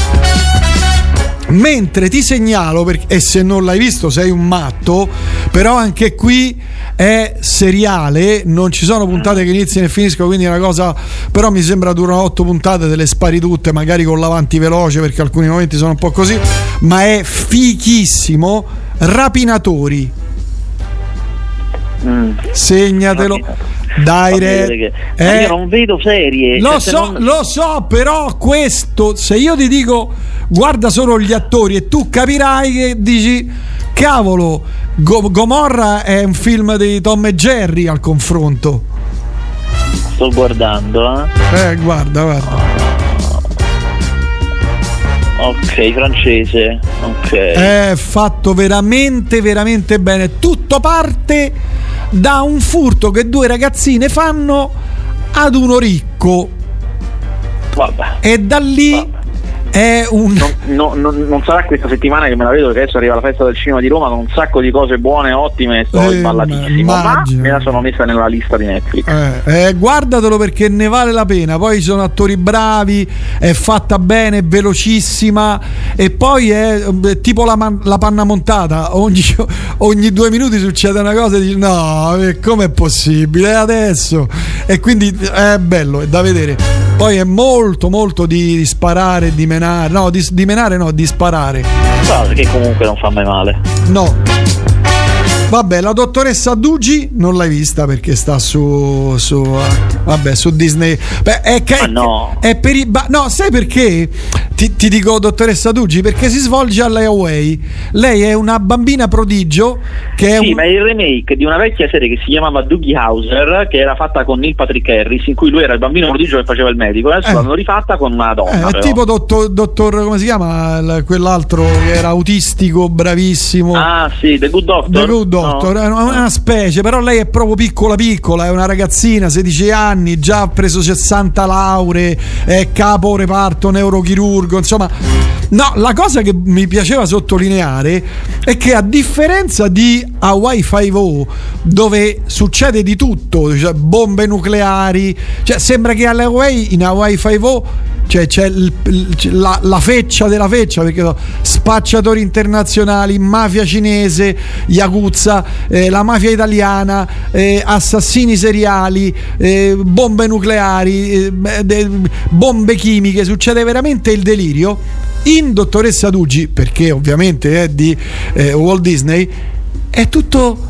Mentre ti segnalo, perché, e se non l'hai visto sei un matto, però anche qui è seriale, non ci sono puntate che iniziano e finiscono, quindi è una cosa, però mi sembra durano otto puntate, te le spari tutte, magari con l'avanti veloce perché alcuni momenti sono un po' così, ma è fichissimo, Rapinatori. Segnatelo. Dai, Fammi re. vedere che- Eh, io non vedo serie lo cioè, so, non- lo so, però questo, se io ti dico guarda solo gli attori e tu capirai che dici, cavolo, Go- Gomorra è un film di Tom e Jerry al confronto. sto guardando eh. Eh, guarda, guarda. ok francese ok È fatto veramente, veramente bene. Tutto parte da un furto che due ragazzine fanno ad uno ricco. Vabbè. E da lì è un... No, no, non sarà questa settimana che me la vedo perché adesso arriva la festa del cinema di Roma con un sacco di cose buone, ottime e sto Eh, ma me la sono messa nella lista di Netflix Eh, eh, guardatelo perché ne vale la pena. Poi ci sono attori bravi, è fatta bene, velocissima e poi è eh, tipo la, man- la panna montata. Ogni, <laughs> ogni due minuti succede una cosa e dici no, eh, com'è possibile? È adesso. E quindi è bello, è da vedere. Poi è molto molto di, di sparare, di menare. No, di, di menare no, di sparare. Però che comunque non fa mai male No. Vabbè, la dottoressa Dugi non l'hai vista perché sta su. su vabbè, su Disney. Beh, è, che, no. è per i. ba- no, sai perché? Ti, ti dico dottoressa Dugi perché si svolge alla Hawaii. Lei è una bambina prodigio che è sì, un. ma è il remake di una vecchia serie che si chiamava Doogie Hauser, che era fatta con Neil Patrick Harris, in cui lui era il bambino prodigio che faceva il medico. Adesso Eh. l'hanno rifatta con una Eh, donna. è però. tipo dottor, dottor. come si chiama? Quell'altro che era autistico, bravissimo. Ah, sì, The Good Doctor. The Good Doctor, No. è una, specie, però lei è proprio piccola piccola, è una ragazzina, 16 anni, già ha preso 60 lauree, è capo reparto neurochirurgo, insomma. No, la cosa che mi piaceva sottolineare è che a differenza di Hawaii 5 dove succede di tutto, cioè bombe nucleari, cioè sembra che alle Hawaii in Hawaii 5 cioè c'è il- la, la feccia della feccia perché so, spacciatori internazionali, mafia cinese, Yakuza, eh, la mafia italiana, eh, assassini seriali, eh, bombe nucleari, eh, de- bombe chimiche, succede veramente il delirio. In Dottoressa Dugi, perché ovviamente è di eh, Walt Disney, è tutto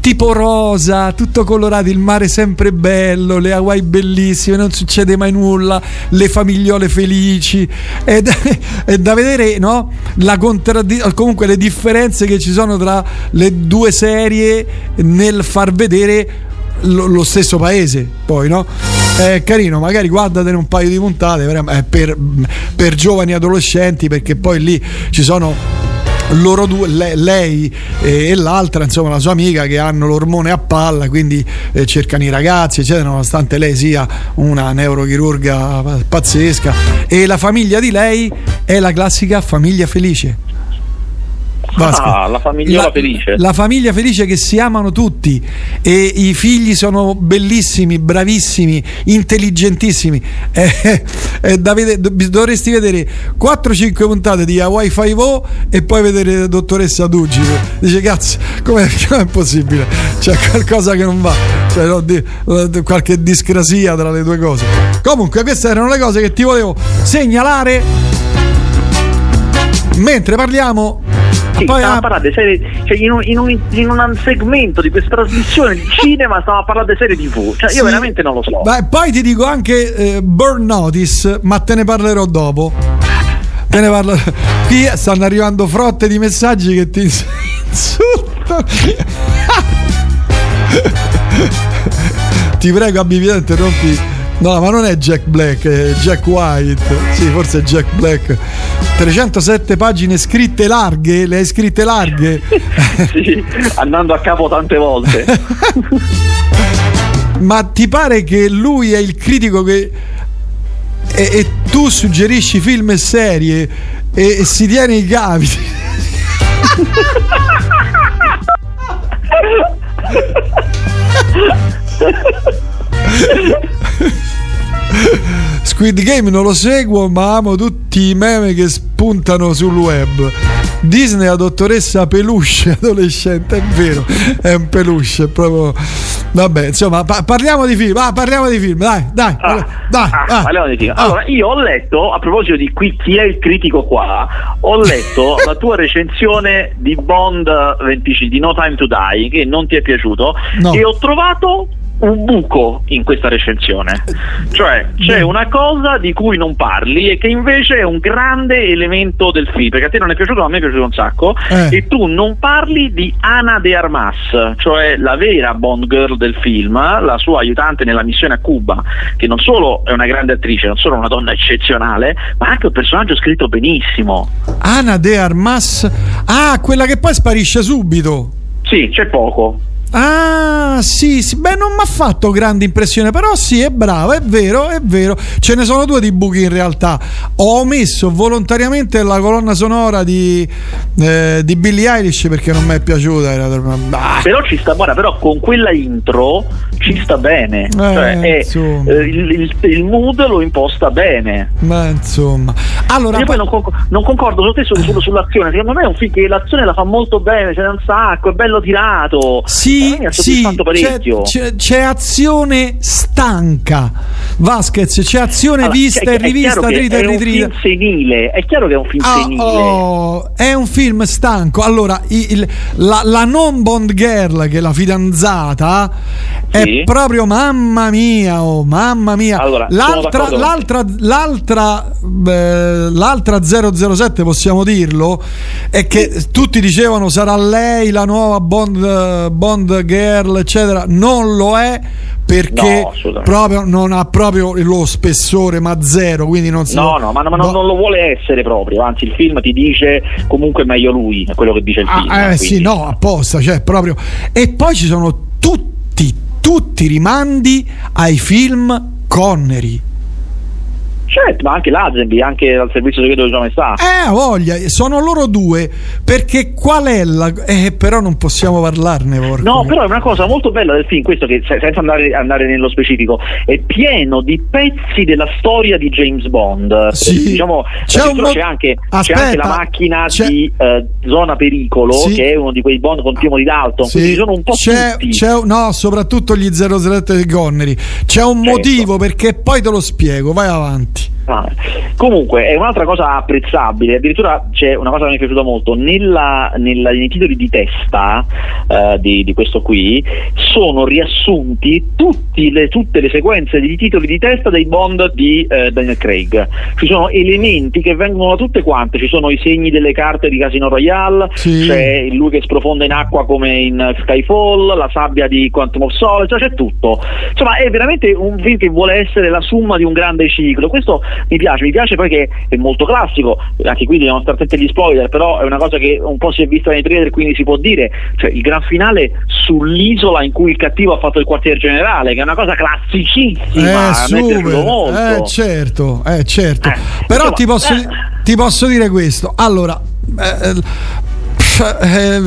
tipo rosa, tutto colorato, il mare sempre bello, le Hawaii bellissime, non succede mai nulla, le famigliole felici. È da, <laughs> è da vedere, no? La contraddi- comunque le differenze che ci sono tra le due serie nel far vedere lo, lo stesso paese, poi, no? È carino, magari guardatene un paio di puntate eh, per, per giovani adolescenti, perché poi lì ci sono loro due, le- lei e, e l'altra, insomma, la sua amica che hanno l'ormone a palla, quindi eh, cercano i ragazzi, eccetera, nonostante lei sia una neurochirurga pazzesca. E la famiglia di lei è la classica famiglia felice. Vasco. Ah, la famigliola felice. La famiglia felice che si amano tutti e i figli sono bellissimi, bravissimi, intelligentissimi. È, è da vedere- do- dovresti vedere 4-5 puntate di Hawaii 5 e poi vedere la dottoressa Duggi. Dice cazzo, com'è, com'è possibile? C'è qualcosa che non va. Cioè, no, di- eh, qualche discrasia tra le due cose. Comunque, queste erano le cose che ti volevo segnalare. Mentre parliamo Sì, poi stiamo ah, di serie, cioè in, un, in, un, in un segmento di questa trasmissione di cinema stiamo a parlare di serie tv. Cioè, io Sì. veramente non lo so. Beh, poi ti dico anche eh, Burn Notice, ma te ne parlerò dopo. Te ne parlo. <laughs> Qui stanno arrivando frotte di messaggi che ti ins- <laughs> insultano. <laughs> ti prego, abbi interrompi. No, ma non è Jack Black, è Jack White. Sì, forse è Jack Black. 307 pagine scritte larghe, le hai scritte larghe. <laughs> Sì, andando a capo tante volte. <laughs> Ma ti pare che lui è il critico che. E, e tu suggerisci film e serie e, e si tiene i capi? <laughs> <laughs> Squid Game non lo seguo, ma amo tutti i meme che spuntano sul web. Disney la dottoressa peluche <laughs> adolescente, è vero, è un peluche, è proprio. Vabbè, insomma, pa- parliamo di film, ah, parliamo di film, dai, dai, dai. Ah, ah. parliamo di film. Ah. Allora, io ho letto, a proposito di qui, chi è il critico qua, ho letto <laughs> la tua recensione di Bond 25, di No Time to Die, che non ti è piaciuto, No. e ho trovato un buco in questa recensione. Cioè, c'è una cosa di cui non parli e che invece è un grande elemento del film, perché a te non è piaciuto, ma a me è piaciuto un sacco, Eh. e tu non parli di Ana de Armas, cioè la vera Bond girl del film, la sua aiutante nella missione a Cuba, che non solo è una grande attrice, non solo una donna eccezionale, ma anche un personaggio scritto benissimo. Ana de Armas, ah, quella che poi sparisce subito. Sì, c'è poco. Ah, sì, sì. beh, non mi ha fatto grande impressione, però sì, è bravo, è vero, è vero. Ce ne sono due di buchi in realtà. Ho omesso volontariamente la colonna sonora di, eh, di Billie Eilish perché non mi è piaciuta. Era... Ah, Però ci sta, guarda, però con quella intro ci sta bene. cioè, è- eh, il, il- il mood lo imposta bene. ma insomma. Allora, Io poi non, conc- non concordo con te solo, sull'azione. Secondo me è un film che l'azione la fa molto bene, ce n'è un sacco, è bello tirato. Sì, sì, c'è, c'è- c'è azione stanca. Vasquez, c'è azione Allora, vista è- e rivista, trita e è un ritrita. film senile, è chiaro che è un film Ah, senile. oh, è un film stanco. Allora, il- la, la non Bond girl, che è la fidanzata, Sì. è proprio mamma mia, oh, mamma mia. Allora, l'altra, l'altra, l'altra, beh, l'altra 007, possiamo dirlo, è che tutti dicevano sarà lei la nuova Bond, Bond girl, eccetera. Non lo è perché No, proprio non ha proprio lo spessore, ma zero. Quindi non si No, può- no, ma, ma non, non lo vuole essere proprio, anzi il film ti dice comunque meglio lui, è quello che dice il film. Ah, eh, quindi- sì, no, apposta, cioè proprio. E poi ci sono tutti, tutti rimandi ai film Connery. Certo, ma anche l'Azenby, anche al servizio segreto di Sua Maestà. Eh, voglia, sono loro due. Perché qual è la. Eh, però non possiamo parlarne, porco. No, però è una cosa molto bella del film, questo che se- senza andare, andare nello specifico, è pieno di pezzi della storia di James Bond. Sì. Diciamo, C'è c'è, un mo- anche, c'è anche la macchina c'è- di eh, Zona Pericolo, Sì. che è uno di quei Bond con Timo di Dalton, Sì, quindi sono un po' c'è, c'è no, soprattutto gli 007 di Connery. C'è un Certo. motivo perché poi te lo spiego. Vai avanti. City. Ah, Comunque è un'altra cosa apprezzabile, addirittura c'è una cosa che mi è piaciuta molto, nella- nella- nei titoli di testa eh, di, di questo qui sono riassunti le- tutte le sequenze di titoli di testa dei Bond di eh, Daniel Craig, ci sono elementi che vengono da tutte quante, ci sono i segni delle carte di Casino Royale, c'è lui che sprofonda in acqua come in Skyfall, la sabbia di Quantum of Solace, cioè c'è tutto, insomma è veramente un film che vuole essere la summa di un grande ciclo, questo mi piace, mi piace poi che è molto classico, anche qui dobbiamo stare attenti agli spoiler, però è una cosa che un po' si è vista nei trailer, quindi si può dire, cioè il gran finale sull'isola in cui il cattivo ha fatto il quartier generale, che è una cosa classicissima, Eh, super. molto. Eh, certo, eh, certo. Però insomma, ti, posso, eh. ti posso dire questo. Allora, eh, pff, eh,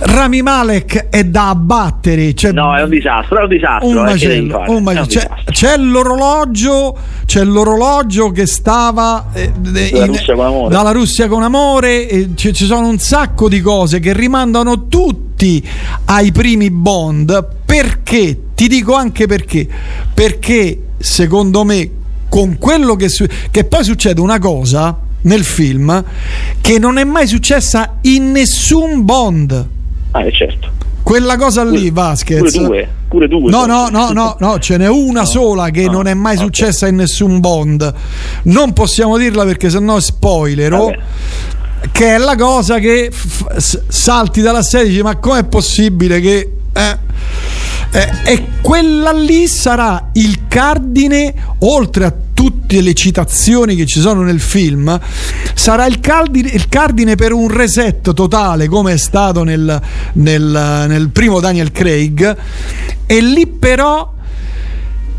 Rami Malek è da abbattere. Cioè, No, è un disastro, è un disastro. un eh, macello, un macello. C'è, c'è l'orologio, c'è l'orologio che stava eh, in- Russia con amore. dalla Russia con amore. e ci, ci sono un sacco di cose che rimandano tutti ai primi Bond. Perché? Ti dico anche perché. Perché secondo me, con quello che, su- che poi succede una cosa nel film che non è mai successa in nessun Bond. Ah, eh, certo. Quella cosa lì, Vasquez. Pure due, pure due. No, no, no, no, no, ce n'è una <laughs> sola che non è mai successa in nessun Bond. Non possiamo dirla perché sennò è spoilero. Che è la cosa che f- salti dalla serie e dici, ma com'è possibile che. eh?" Eh, e quella lì sarà il cardine, oltre a tutte le citazioni che ci sono nel film, sarà il cardine, il cardine per un reset totale, come è stato nel, nel- nel primo Daniel Craig. E lì però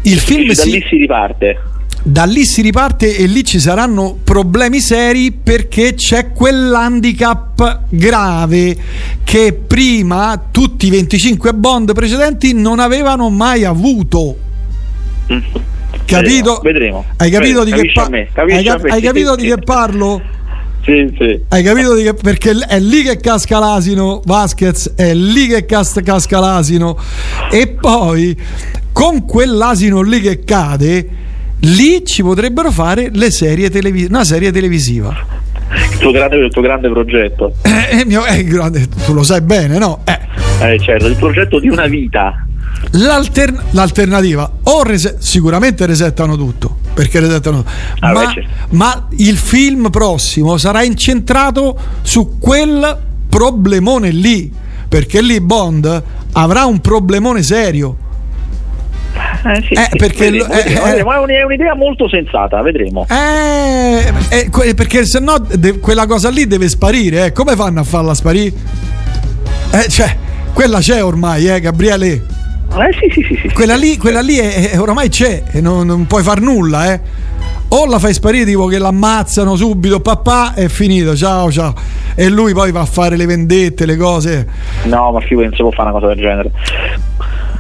il film Da si, lì si riparte. Da lì si riparte e lì ci saranno problemi seri perché c'è quell'handicap grave che prima tutti i 25 Bond precedenti non avevano mai avuto. Capito? Vedremo. Hai capito di che Capisci a pa- me, capisci hai, cap- hai capito di che parlo? Sì, sì. Hai capito di che perché è lì che casca l'asino Vasquez, è lì che cas- casca l'asino e poi con quell'asino lì che cade lì ci potrebbero fare le serie televisive, una serie televisiva. Il tuo grande, il tuo grande progetto. Eh, eh, mio- eh, grande, tu lo sai bene, no? Eh. Eh, certo, il progetto di una vita. L'alter- l'alternativa o rese- sicuramente resettano tutto perché resettano tutto. Ah, ma, certo. ma il film prossimo sarà incentrato su quel problemone lì perché lì Bond avrà un problemone serio Eh, sì, Eh, sì, perché vedremo, lo- vedremo, eh, vedremo. È un- è un'idea molto sensata, vedremo. Eh, eh, perché se no de- quella cosa lì deve sparire eh. come fanno a farla sparire? Eh, cioè quella c'è ormai eh Gabriele Eh, sì, sì, sì, sì. quella lì, quella lì è, è- ormai c'è e non, non puoi far nulla, eh. O la fai sparire tipo che l'ammazzano subito, papà, è finito, ciao ciao. E lui poi va a fare le vendette, le cose. No, ma figurati, non si può fare una cosa del genere.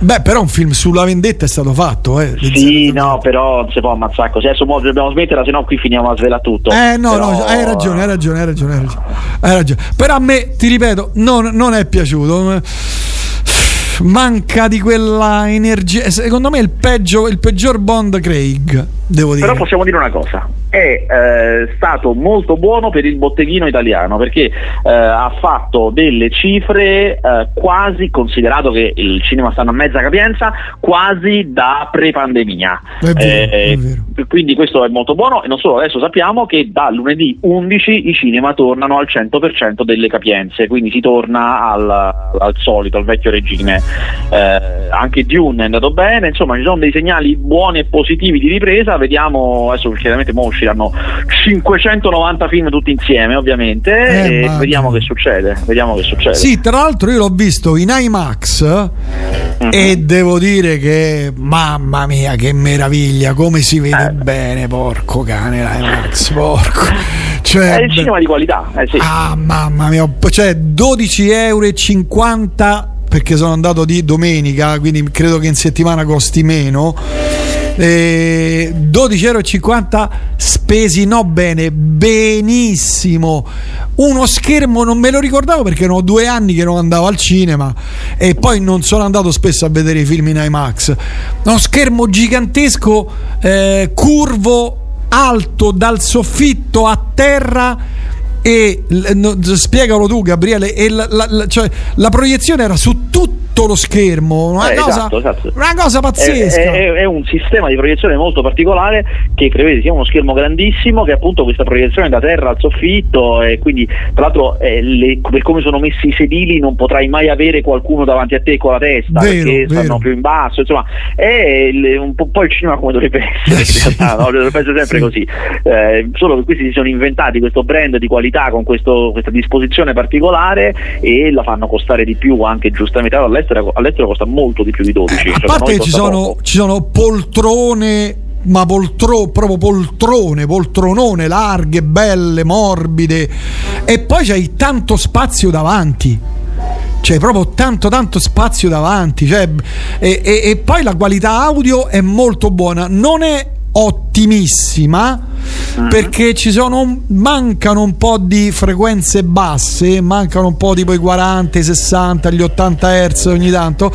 Beh, però un film sulla vendetta è stato fatto, eh. Sì, no, però non si può ammazzare così. Adesso mo dobbiamo smetterla, sennò qui finiamo a svelare tutto. Eh no, Però- no, hai ragione, hai ragione, hai ragione, hai ragione. Hai ragione. Però a me, ti ripeto, non, non è piaciuto. Manca di quella energia. Secondo me il peggio, il peggior Bond Craig, devo dire. Però possiamo dire una cosa, è eh, stato molto buono per il botteghino italiano perché eh, ha fatto delle cifre eh, quasi, considerato che il cinema sta a mezza capienza, quasi da pre-pandemia. È vero, Eh, è vero. Quindi questo è molto buono e non solo, adesso sappiamo che da lunedì 11 i cinema tornano al 100% delle capienze, quindi si torna al, al solito, al vecchio regime. Eh, anche Dune è andato bene, insomma ci sono dei segnali buoni e positivi di ripresa, vediamo, adesso chiaramente mo usciranno 590 film tutti insieme ovviamente Eh, e ma- vediamo che succede, vediamo che succede. Sì, tra l'altro io l'ho visto in IMAX Mhm. e devo dire che mamma mia che meraviglia, come si vede bene, porco cane l'IMAX, porco. Cioè, è il cinema di qualità, eh sì. Ah, mamma mia, cioè 12,50 euro perché sono andato di domenica, quindi credo che in settimana costi meno. Eh, 12,50 euro spesi no bene, benissimo. Uno schermo non me lo ricordavo perché erano due anni che non andavo al cinema e poi non sono andato spesso a vedere i film in IMAX. Uno schermo gigantesco, eh, curvo, alto dal soffitto a terra e no, spiegalo tu Gabriele la, la- la- cioè, la proiezione era su tutto lo schermo una, Eh, cosa, esatto, esatto. una cosa pazzesca È, è- è un sistema di proiezione molto particolare che prevede sia uno schermo grandissimo che appunto questa proiezione da terra al soffitto e quindi tra l'altro eh, le- per come sono messi i sedili non potrai mai avere qualcuno davanti a te con la testa Vero, perché vero. stanno più in basso insomma è il- un po', poi il cinema come dovrebbe essere in realtà, no? dovrebbe essere sempre Sì. così Eh, solo che questi si sono inventati questo brand di qualità con questo- questa disposizione particolare e la fanno costare di più anche giustamente all'estero, all'estero costa molto di più di 12 a cioè, parte che ci sono, ci sono poltrone ma poltro, proprio poltrone, poltronone, larghe, belle, morbide e poi c'hai tanto spazio davanti. C'è proprio tanto tanto spazio davanti cioè, e, e- e poi la qualità audio è molto buona. Non è ottimissima perché ci sono mancano un po' di frequenze basse mancano un po' tipo i 40 i 60 gli 80 Hz ogni tanto.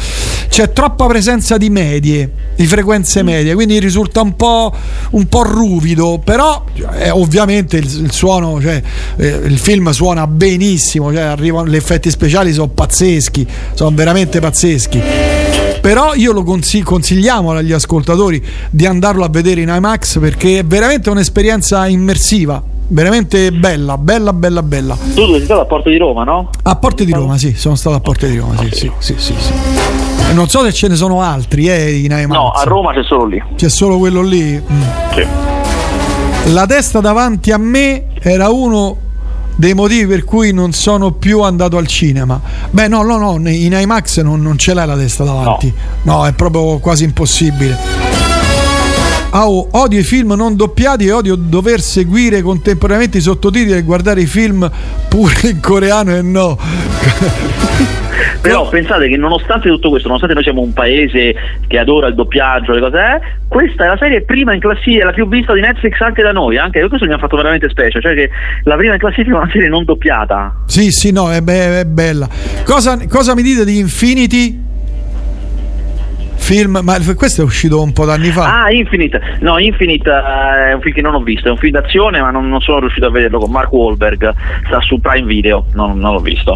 C'è troppa presenza di medie di frequenze medie quindi risulta un po', un po' ruvido però eh, ovviamente il, il suono cioè, eh, il film suona benissimo cioè, arrivano, gli effetti speciali sono pazzeschi sono veramente pazzeschi però io lo consi- consigliamo agli ascoltatori di andarlo a vedere in IMAX perché è veramente un'esperienza immersiva veramente bella bella bella bella tu sei stato a Porto di Roma no? a Porte di Roma sì sono stato a Porte di Roma sì sì sì sì, sì. Non so se ce ne sono altri eh, in IMAX no a Roma c'è solo lì c'è solo quello lì Mm. la testa davanti a me era uno dei motivi per cui non sono più andato al cinema. Beh, no, no, no, in IMAX non, non ce l'hai la testa davanti. No. è proprio quasi impossibile. Oh, odio i film non doppiati e odio dover seguire contemporaneamente i sottotitoli e guardare i film pure in coreano e no. <laughs> Però pensate che nonostante tutto questo, nonostante noi siamo un paese che adora il doppiaggio, le cose, eh, questa è la serie prima in classifica, la più vista di Netflix anche da noi, anche questo mi ha fatto veramente specie, cioè che la prima in classifica è una serie non doppiata. Sì, sì, no, è, be- è bella. Cosa, cosa mi dite di Infinity? Film, ma questo è uscito un po' d'anni fa. Ah, Infinite. No, Infinite eh, è un film che non ho visto, è un film d'azione, ma non, non sono riuscito a vederlo con Mark Wahlberg. Sta su Prime Video, non, non l'ho visto.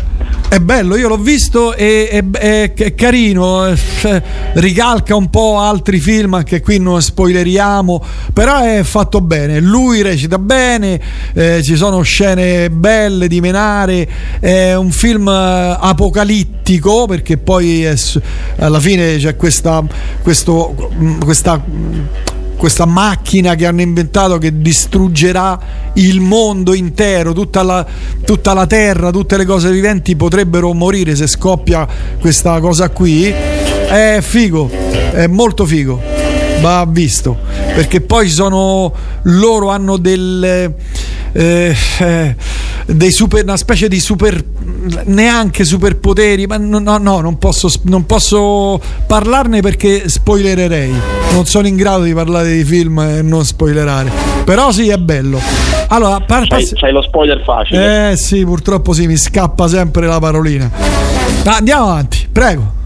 È bello, io l'ho visto e è, è- carino, eh, <laughs> ricalca un po' altri film, anche qui non spoileriamo, però è fatto bene, lui recita bene, eh, ci sono scene belle di menare, è un film eh, apocalittico perché poi è alla fine c'è questa, questo, mm, questa questa macchina che hanno inventato che distruggerà il mondo intero, tutta la, tutta la terra, tutte le cose viventi potrebbero morire se scoppia questa cosa qui. È figo, è molto figo. Va visto perché poi sono loro hanno del eh, eh, dei super una specie di super neanche superpoteri ma no no, no non posso non posso parlarne perché spoilererei. Non sono in grado di parlare di film e non spoilerare. Però sì è bello. Allora par- C'hai, c'hai lo spoiler facile. eh sì purtroppo sì mi scappa sempre la parolina. Ah, andiamo avanti prego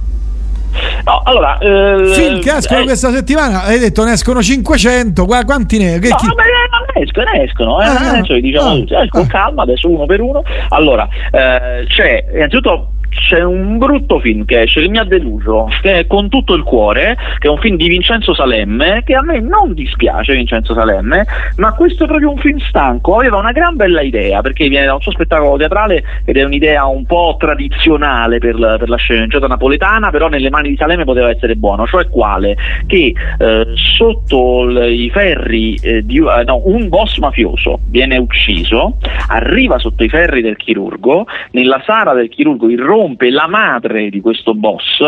No, allora. eh, film che escono eh, questa settimana hai detto ne escono 500 qua quanti ne che, No, chi- vabbè, non escono, ne escono, eh, Ah, adesso vi diciamo ah, tutti, eh, con calma, adesso uno per uno. Allora, eh, c'è innanzitutto c'è un brutto film che esce che mi ha deluso, che è con tutto il cuore, che è un film di Vincenzo Salemme, che a me non dispiace Vincenzo Salemme, ma questo è proprio un film stanco, aveva una gran bella idea, perché viene da un suo spettacolo teatrale ed è un'idea un po' tradizionale per la, per la sceneggiata napoletana, però nelle mani di Salemme poteva essere buono, cioè quale? Che eh, sotto l- i ferri eh, di eh, no, un boss mafioso viene ucciso, arriva sotto i ferri del chirurgo, nella sala del chirurgo irrompe la madre di questo boss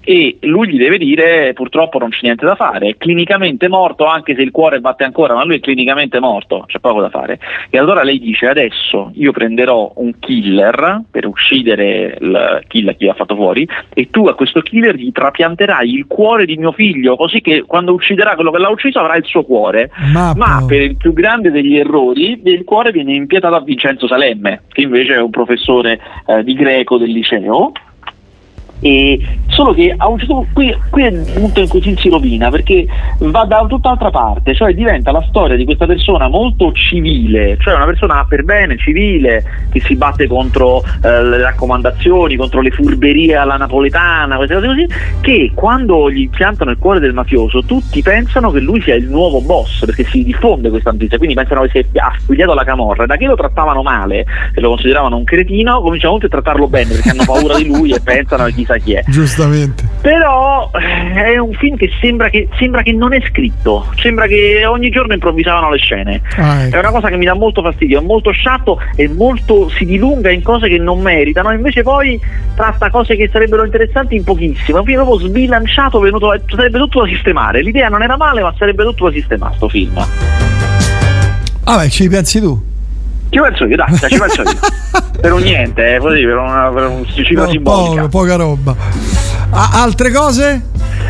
e lui gli deve dire purtroppo non c'è niente da fare, è clinicamente morto anche se il cuore batte ancora, ma lui è clinicamente morto, c'è poco da fare. E allora lei dice adesso io prenderò un killer per uccidere il killer che ha fatto fuori e tu a questo killer gli trapianterai il cuore di mio figlio così che quando ucciderà quello che l'ha ucciso avrà il suo cuore. Ma Ma per il più grande degli errori il cuore viene impietato a Vincenzo Salemme, che invece è un professore eh, di greco del liceo 주세요. E solo che a un certo punto qui, qui è il punto in cui si rovina perché va da tutt'altra parte, cioè diventa la storia di questa persona molto civile, cioè una persona per bene, civile, che si batte contro eh, le raccomandazioni, contro le furberie alla napoletana, queste cose così, che quando gli piantano il cuore del mafioso tutti pensano che lui sia il nuovo boss, perché si diffonde questa notizia, quindi pensano che sia affiliato alla camorra, da che lo trattavano male e lo consideravano un cretino, cominciano tutti a trattarlo bene perché hanno paura di lui e <laughs> pensano che chissà chi è. Giustamente. Però eh, è un film che sembra, che sembra che non è scritto, sembra che ogni giorno improvvisavano le scene. Ah, ecco. È una cosa che mi dà molto fastidio, è molto sciatto e molto si dilunga in cose che non meritano, invece poi tratta cose che sarebbero interessanti in pochissimo. È un film proprio sbilanciato, venuto, sarebbe tutto da sistemare. L'idea non era male, ma sarebbe tutto da sistemare sto film. Vabbè, ci pensi tu? Ci penso io, dai, dai, ci penso io. <laughs> per un niente, eh, così, per una, per un cifra No, simbolica. poco- poca roba. A- altre cose?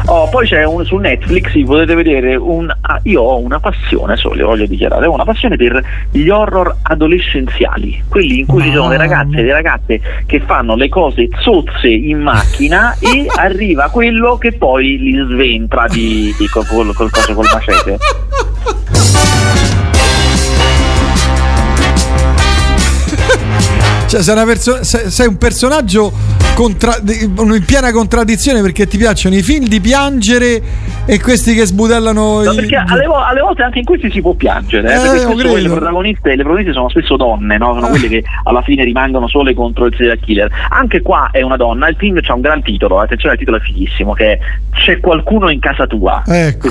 Oh, poi c'è un, su Netflix, sì, potete vedere un. ah, io ho una passione, solo lo voglio dichiarare, ho una passione per gli horror adolescenziali, quelli in cui ci sono dei ragazzi e delle ragazze che fanno le cose zozze in macchina e <laughs> arriva quello che poi li sventra di, di col, col, col coso col macete. <laughs> Cioè, sei, una perso- sei- sei un personaggio contra- in piena contraddizione perché ti piacciono i film di piangere e questi che sbudellano No, i- perché alle, vo- alle volte anche in questi si può piangere, eh, Eh, perché le protagoniste, le protagoniste sono spesso donne, no? sono quelle che alla fine rimangono sole contro il serial killer. Anche qua è una donna, il film ha un gran titolo, attenzione il titolo è fighissimo, che è C'è qualcuno in casa tua. Ecco.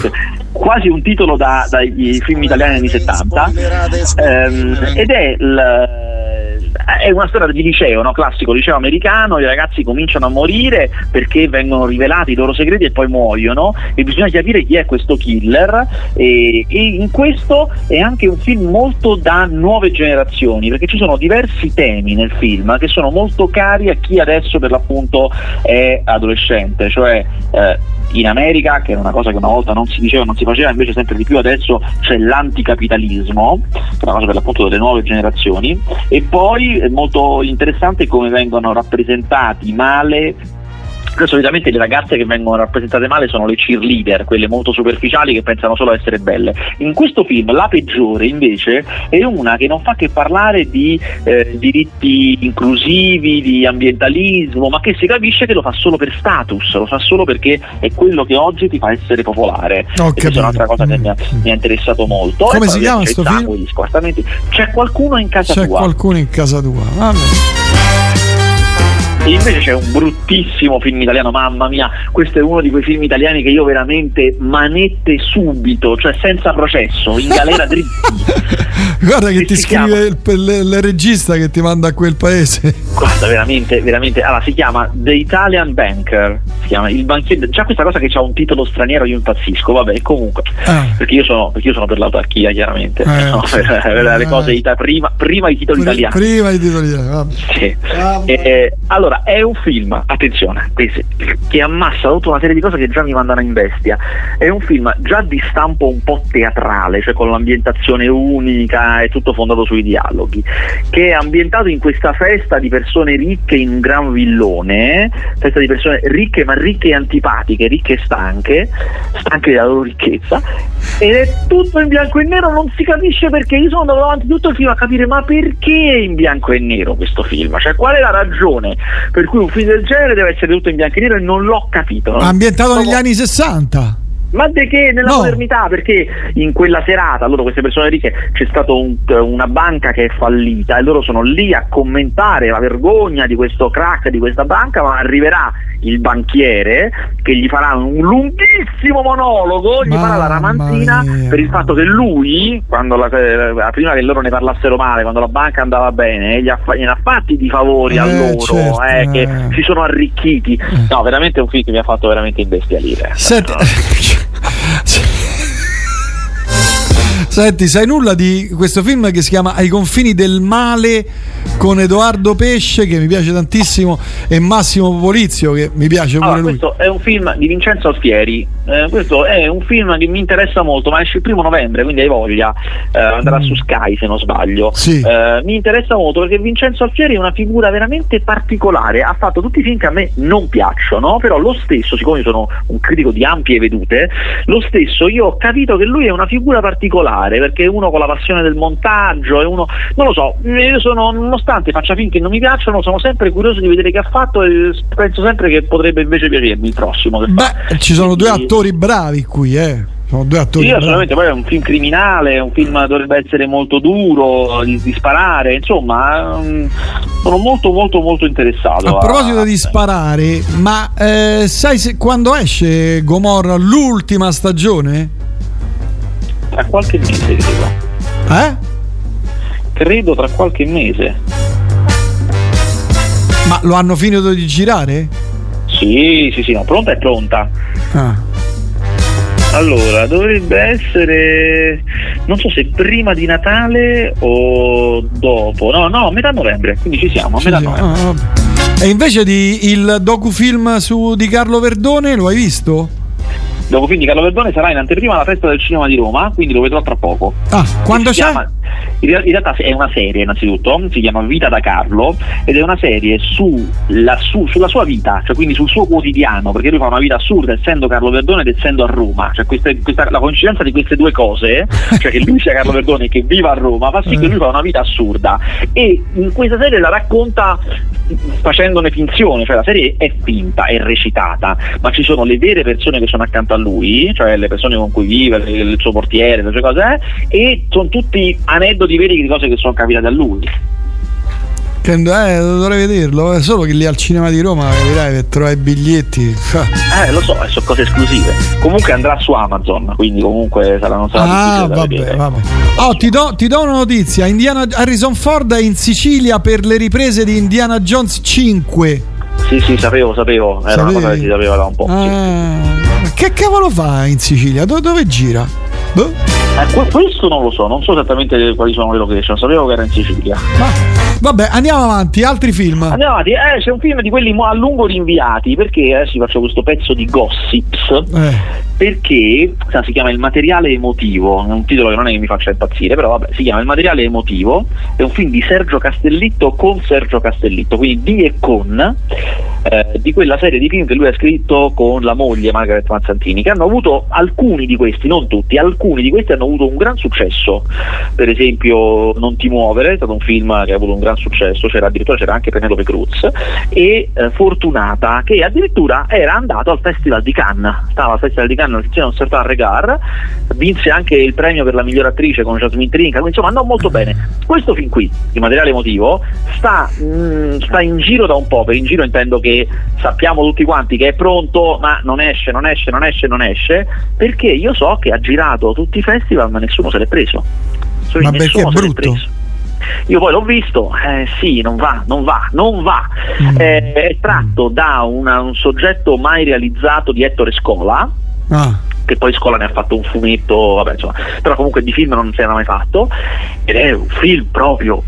Quasi un titolo da- dai film italiani anni 70 ehm, ed è il- è una storia di liceo, no? classico liceo americano, i ragazzi cominciano a morire perché vengono rivelati i loro segreti e poi muoiono e bisogna capire chi è questo killer e, e in questo è anche un film molto da nuove generazioni perché ci sono diversi temi nel film che sono molto cari a chi adesso per l'appunto è adolescente, cioè eh, in America, che è una cosa che una volta non si diceva, non si faceva, invece sempre di più adesso c'è l'anticapitalismo, che è una cosa per l'appunto delle nuove generazioni, e poi è molto interessante come vengono rappresentati male Perché solitamente le ragazze che vengono rappresentate male sono le cheerleader, quelle molto superficiali che pensano solo a essere belle. In questo film la peggiore invece è una che non fa che parlare di eh, diritti inclusivi, di ambientalismo, ma che si capisce che lo fa solo per status, lo fa solo perché è quello che oggi ti fa essere popolare. E questa è un'altra cosa che mi ha, mi ha interessato molto. Come E si chiama c'è il sto sangue, film? gli squartamenti. C'è qualcuno in casa C'è tua. qualcuno in casa tua. Vabbè. E invece c'è un bruttissimo film italiano, mamma mia, questo è uno di quei film italiani che io veramente manette subito, cioè senza processo, in galera <laughs> dritti. Guarda che Che ti scrive il, il- il regista che ti manda a quel paese. Guarda, veramente, veramente. Allora, si chiama The Italian Banker. Si chiama il banchiere. Già questa cosa che ha un titolo straniero io impazzisco, vabbè, comunque. Ah. Perché io sono, perché io sono per l'autarchia, chiaramente. Eh, No, sì. per- per le Eh. cose ita- prima, prima i titoli Pri- italiani. Prima i titoli italiani, vabbè. Sì. Eh, allora, è un film, attenzione, che ammassa tutta una serie di cose che già mi mandano in bestia. È un film già di stampo un po' teatrale, cioè con l'ambientazione unica e tutto fondato sui dialoghi, che è ambientato in questa festa di persone ricche in un gran villone, festa di persone ricche ma ricche e antipatiche, ricche e stanche, stanche della loro ricchezza, ed è tutto in bianco e nero, non si capisce perché. Io sono andato avanti tutto il film a capire ma perché è in bianco e nero questo film? Cioè qual è la ragione per cui un film del genere deve essere tutto in bianco e nero e non l'ho capito. Ambientato negli Proprio- anni 60. Ma di che nella No. modernità? Perché in quella serata, loro queste persone ricche, c'è stata una banca che è fallita e loro sono lì a commentare la vergogna di questo crack di questa banca, ma arriverà il banchiere che gli farà un lunghissimo monologo, gli farà la ramanzina per il fatto che lui, quando la- eh, prima che loro ne parlassero male, quando la banca andava bene, gli ha, gliene ha fatti di favori a Eh, loro, certo, eh, eh. che si sono arricchiti. No, veramente è un film che mi ha fatto veramente imbestialire. Senti, <laughs> Senti, sai nulla di questo film che si chiama Ai confini del male con Edoardo Pesce che mi piace tantissimo e Massimo Polizio che mi piace pure Allora, lui. questo è un film di Vincenzo Alfieri eh, questo è un film che mi interessa molto, ma esce il primo novembre, quindi hai voglia, eh, andrà su Sky se non sbaglio. Sì. Eh, mi interessa molto perché Vincenzo Alfieri è una figura veramente particolare, ha fatto tutti i film che a me non piacciono, però lo stesso, siccome sono un critico di ampie vedute, lo stesso io ho capito che lui è una figura particolare, perché è uno con la passione del montaggio, è uno, non lo so, io sono, nonostante faccia film che non mi piacciono, sono sempre curioso di vedere che ha fatto e penso sempre che potrebbe invece piacermi il prossimo. Beh, ci sono due Quindi- attori bravi qui, eh. Sono due attori Sì, bravi. assolutamente, poi è un film criminale, un film dovrebbe essere molto duro, di, di sparare, insomma, mm, sono molto molto molto interessato. A proposito di sparare, ma eh, sai se, quando esce Gomorra l'ultima stagione? Tra qualche mese, credo. Eh? Credo tra qualche mese. Ma lo hanno finito di girare? Sì, sì, sì, no, pronta è pronta. Ah. Allora, dovrebbe essere, non so se prima di Natale o dopo. No, no, metà novembre, quindi ci siamo, a metà novembre. Ah. E invece di il docufilm su di Carlo Verdone, lo hai visto? Dopo quindi Carlo Verdone sarà in anteprima alla festa del cinema di Roma, quindi lo vedrò tra poco. Ah, quando Si c'è? chiama- in, real- in realtà è una serie innanzitutto, si chiama Vita da Carlo ed è una serie sulla, su- sulla sua vita, cioè quindi sul suo quotidiano, perché lui fa una vita assurda essendo Carlo Verdone ed essendo a Roma, cioè queste- questa- la coincidenza di queste due cose, <laughs> cioè che lui sia Carlo Verdone e che viva a Roma, fa sì che lui fa una vita assurda e in questa serie la racconta facendone finzione, cioè la serie è finta, è recitata, ma ci sono le vere persone che sono accanto a lui, cioè le persone con cui vive, il suo portiere, le sue cose, eh, e sono tutti aneddoti veri di cose che sono capitate a lui. Che, eh, dovrei vederlo. È solo che lì al cinema di Roma capirai per trovare i biglietti. <laughs> Eh, lo so, eh, sono cose esclusive. Comunque andrà su Amazon, quindi comunque sarà, non sarà Ah, vabbè, vabbè. Oh, ti do, ti do una notizia. Indiana, Harrison Ford è in Sicilia per le riprese di Indiana Jones 5. Sì, sì, sapevo, sapevo, era una cosa che si sapeva da un po'. Ah, Che cavolo fa in Sicilia? Do- dove gira? Boh. Eh, que- questo non lo so, non so esattamente quali sono le location, sapevo che era in Sicilia. Vabbè, andiamo avanti. Altri film. Andiamo avanti, eh, c'è un film di quelli a lungo rinviati, perché adesso vi faccio questo pezzo di gossips, Eh. perché si chiama Il materiale emotivo, è un titolo che non è che mi faccia impazzire, però vabbè, si chiama Il materiale emotivo, è un film di Sergio Castellitto con Sergio Castellitto, quindi di e con, eh, di quella serie di film che lui ha scritto con la moglie Margaret Mazzantini, che hanno avuto alcuni di questi, non tutti, alcuni di questi hanno avuto un gran successo, per esempio Non ti muovere, è stato un film che ha avuto un gran successo, c'era addirittura c'era anche Penelope Cruz, e eh, Fortunata, che addirittura era andato al Festival di Cannes, stava al Festival di Cannes insieme a un certain regard, vinse anche il premio per la miglior attrice con Jasmine Trinca, quindi insomma andò molto bene. Questo film qui, di materiale emotivo, sta, mm, sta in giro da un po', per in giro intendo che sappiamo tutti quanti che è pronto, ma non esce, non esce, non esce, non esce, perché io so che ha girato tutti i festival ma nessuno se l'è preso. Cioè, Ma perché nessuno è se l'è brutto? Io poi l'ho visto, eh, sì, non va, non va, non va. Mm. Eh, è tratto da una- un soggetto mai realizzato di Ettore Scola, Ah. che poi Scola ne ha fatto un fumetto, vabbè, insomma, però comunque di film non si era mai fatto, ed è un film proprio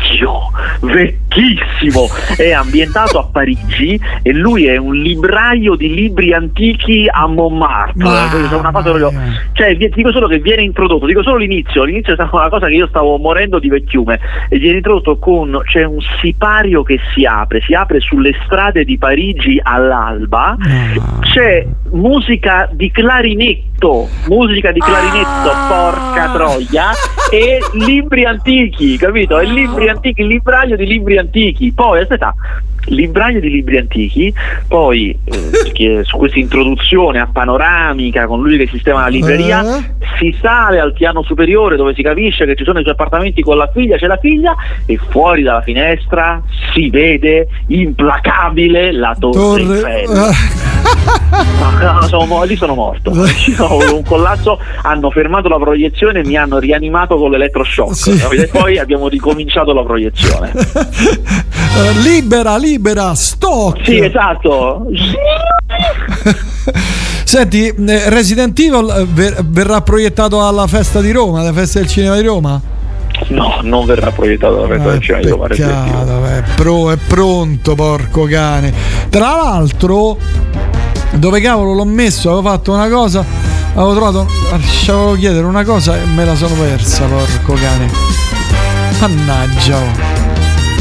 vecchio, vecchissimo, è ambientato a Parigi e lui è un libraio di libri antichi a Montmartre, Quindi è una cosa proprio- cioè dico solo che viene introdotto, dico solo l'inizio, l'inizio è stata una cosa che io stavo morendo di vecchiume e viene introdotto con, c'è un sipario che si apre, si apre sulle strade di Parigi all'alba, c'è musica di clarinetto, musica di clarinetto, porca troia, e libri antichi, capito? E libri antichi, il libraio di libri antichi. Poi, aspetta, libraio di libri antichi, poi eh, <laughs> su questa introduzione a panoramica con lui che sistema la libreria, si sale al piano superiore dove si capisce che ci sono i suoi appartamenti con la figlia, c'è la figlia e fuori dalla finestra si vede implacabile la torre, Eiffel. <laughs> No, no, sono lì sono morto. <laughs> Ho un collasso, hanno fermato la proiezione e mi hanno rianimato con l'elettroshock. capito? E poi abbiamo ricominciato la proiezione. Eh, libera, libera, stock. Sì, esatto. <laughs> Senti, eh, Resident Evil eh, ver- verrà proiettato alla festa di Roma, alla festa del cinema di Roma? No, non verrà proiettato la festa del cinema di Roma. Peccato, è, pro- è pronto, porco cane. Tra l'altro, Dove cavolo l'ho messo? Avevo fatto una cosa, avevo trovato, lasciavo chiedere una cosa e me la sono persa, porco cane. Mannaggia.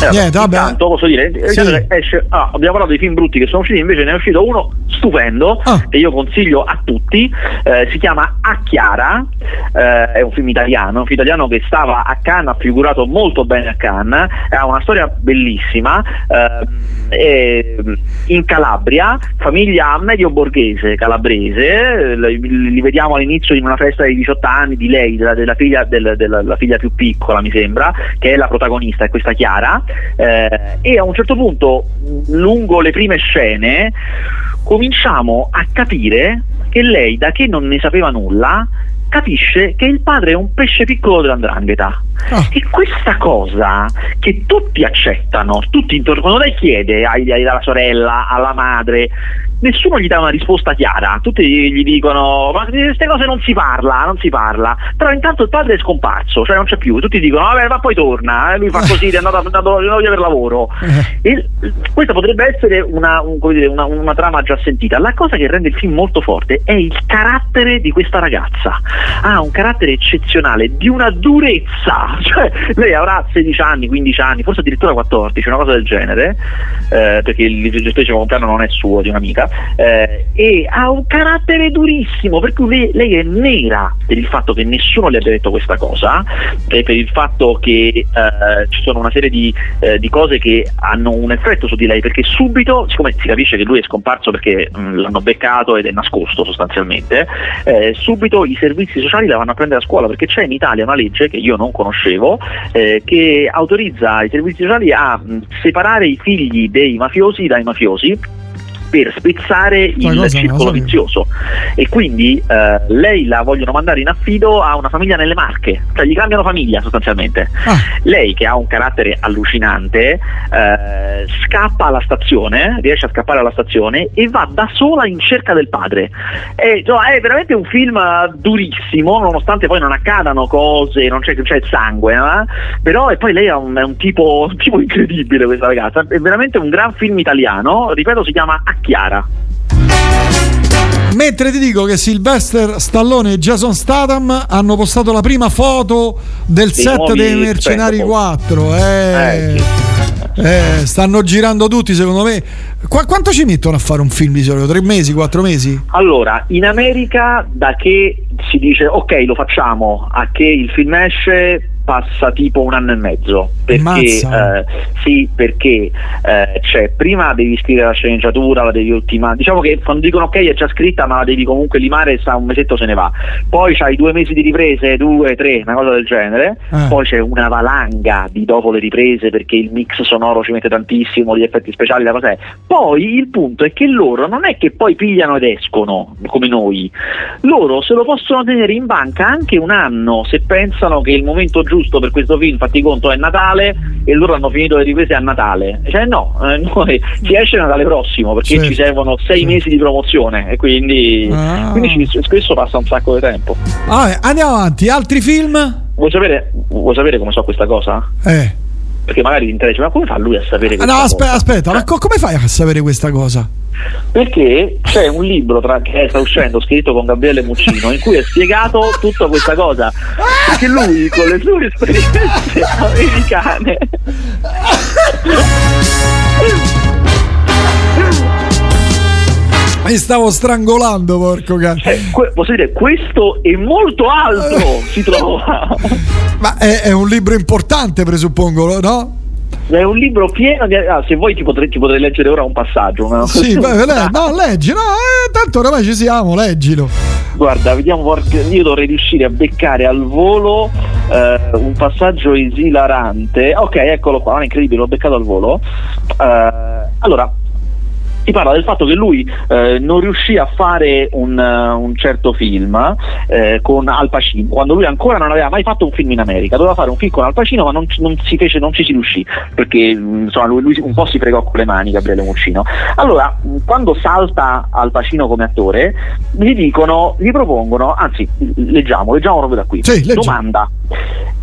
Eh, Niente, vabbè. Intanto posso dire, Sì. esce- ah, abbiamo parlato di film brutti che sono usciti, invece ne è uscito uno stupendo Ah. che io consiglio a tutti, eh, si chiama A Chiara, eh, è un film italiano, un film italiano che stava a Cannes, ha figurato molto bene a Cannes, ha una storia bellissima, eh, è in Calabria, famiglia medio borghese calabrese, li, vediamo all'inizio in una festa di 18 anni di lei, della, della figlia, del- della la figlia più piccola mi sembra, che è la protagonista, è questa Chiara, eh, e a un certo punto, lungo le prime scene, cominciamo a capire che lei, da che non ne sapeva nulla, capisce che il padre è un pesce piccolo dell'andrangheta. E questa cosa che tutti accettano, tutti intorno, quando lei chiede ai- ai- alla sorella, alla madre, nessuno gli dà una risposta chiara, tutti gli dicono ma di queste cose non si parla, non si parla, però intanto il padre è scomparso, cioè non c'è più, tutti dicono vabbè ma poi torna, eh, lui fa così, è andato, è andato, è andato via per lavoro. E questa potrebbe essere una, un- dire, una- una trama già sentita. La cosa che rende il film molto forte è il carattere di questa ragazza. Ha un carattere eccezionale, di una durezza. <laughs> Cioè, lei avrà 16 anni, 15 anni, forse addirittura 14, una cosa del genere, eh, perché il gestore compleanno non è suo, di un'amica, eh, e ha un carattere durissimo, per cui lei, lei è nera per il fatto che nessuno le abbia detto questa cosa, e per il fatto che eh, ci sono una serie di, eh, di cose che hanno un effetto su di lei, perché subito, siccome si capisce che lui è scomparso perché mh, l'hanno beccato ed è nascosto sostanzialmente, eh, subito i servizi sociali la vanno a prendere a scuola, perché c'è in Italia una legge che io non conoscevo, eh, che autorizza i servizi sociali a mh, separare i figli dei mafiosi dai mafiosi per spezzare Ma il circolo vizioso e quindi eh, lei la vogliono mandare in affido a una famiglia nelle Marche, cioè gli cambiano famiglia sostanzialmente. Lei che ha un carattere allucinante eh, scappa alla stazione, riesce a scappare alla stazione e va da sola in cerca del padre. È, insomma, è veramente un film durissimo, nonostante poi non accadano cose, non c'è, c'è il sangue, eh? però e poi lei è un, è un tipo, un tipo incredibile questa ragazza, è veramente un gran film italiano, ripeto si chiama Chiara. Mentre ti dico che Sylvester Stallone e Jason Statham hanno postato la prima foto del Dei set dei Mercenari Expendables. 4. Eh, eh, stanno girando tutti, secondo me. Qua- quanto ci mettono a fare un film di solito? Tre mesi, quattro mesi? Allora, in America da che si dice ok lo facciamo a che il film esce passa tipo un anno e mezzo. Perché eh, sì perché eh, c'è prima devi scrivere la sceneggiatura la devi ultimare diciamo che quando dicono ok è già scritta ma la devi comunque limare e sta un mesetto se ne va. Poi c'hai due mesi di riprese due tre una cosa del genere. Ah. poi c'è una valanga di dopo le riprese perché il mix sonoro ci mette tantissimo gli effetti speciali la cosa è. Poi il punto è che loro non è che poi pigliano ed escono come noi. Loro se lo possono tenere in banca anche un anno se pensano che il momento giusto per questo film fatti conto è Natale e loro hanno finito le riprese a Natale cioè no, eh, <laughs> noi, ci esce Natale prossimo perché Certo, ci servono sei mesi di promozione e quindi, Ah. quindi ci- spesso passa un sacco di tempo Vabbè, andiamo avanti. Altri film? vuoi sapere, vuoi sapere come so questa cosa? Eh. Perché magari ti interessa ma come fa lui a sapere Ah, questa No, cosa? aspetta, aspetta, ma co- come fai a sapere questa cosa? Perché c'è un libro tra- che sta uscendo scritto con Gabriele Muccino in cui è spiegato tutta questa cosa. Perché lui con le sue esperienze <laughs> americane <laughs> Mi stavo strangolando, porco cane. que- posso dire questo e molto altro <laughs> si trova. Ma è, è un libro importante, presuppongo, no? È un libro pieno di. ah, se vuoi ti potrei, ti potrei leggere ora un passaggio. no? Sì, <laughs> beh, le- no, leggi, no, eh, tanto oramai ci siamo, leggilo. Guarda, vediamo, io dovrei riuscire a beccare al volo eh, un passaggio esilarante. Ok, eccolo qua, non è incredibile, l'ho beccato al volo. Eh, allora, si parla del fatto che lui eh, non riuscì a fare un, eh, un certo film eh, con Al Pacino, quando lui ancora non aveva mai fatto un film in America, doveva fare un film con Al Pacino ma non, ci- non si fece, non ci si riuscì, perché mh, insomma, lui, lui un po' si fregò con le mani Gabriele Muccino. Allora, mh, quando salta Al Pacino come attore, gli dicono, gli propongono, anzi, leggiamo, leggiamo proprio da qui. Sì. Domanda.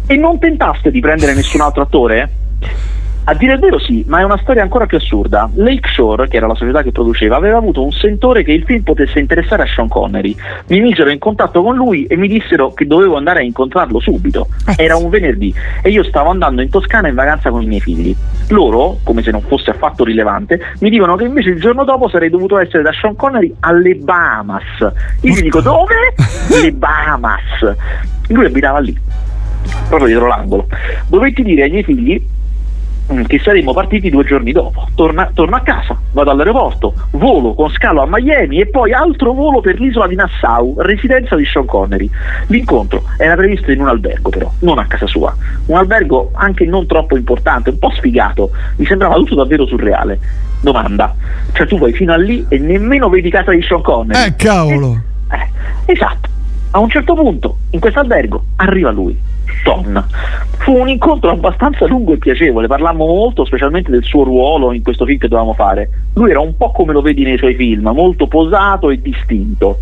E non tentaste di prendere nessun altro attore? A dire il vero sì, ma è una storia ancora più assurda. Lakeshore, che era la società che produceva, aveva avuto un sentore che il film potesse interessare a Sean Connery. Mi misero in contatto con lui e mi dissero che dovevo andare a incontrarlo subito. Era un venerdì e io stavo andando in Toscana in vacanza con i miei figli. Loro, come se non fosse affatto rilevante, mi dicono che invece il giorno dopo sarei dovuto essere da Sean Connery alle Bahamas. Io gli dico dove? <laughs> Le Bahamas. Lui abitava lì proprio dietro l'angolo. Dovetti dire ai miei figli che saremmo partiti due giorni dopo. Torna- torno a casa, vado all'aeroporto, volo con scalo a Miami e poi altro volo per l'isola di Nassau, residenza di Sean Connery. L'incontro era previsto in un albergo però, non a casa sua. Un albergo anche non troppo importante, un po' sfigato, mi sembrava tutto davvero surreale. Domanda, cioè tu vai fino a lì e nemmeno vedi casa di Sean Connery? Eh, cavolo. Eh, esatto. A un certo punto, in questo albergo, arriva lui, Tom. Fu un incontro abbastanza lungo e piacevole, parlammo molto, specialmente del suo ruolo in questo film che dovevamo fare. Lui era un po' come lo vedi nei suoi film, molto posato e distinto.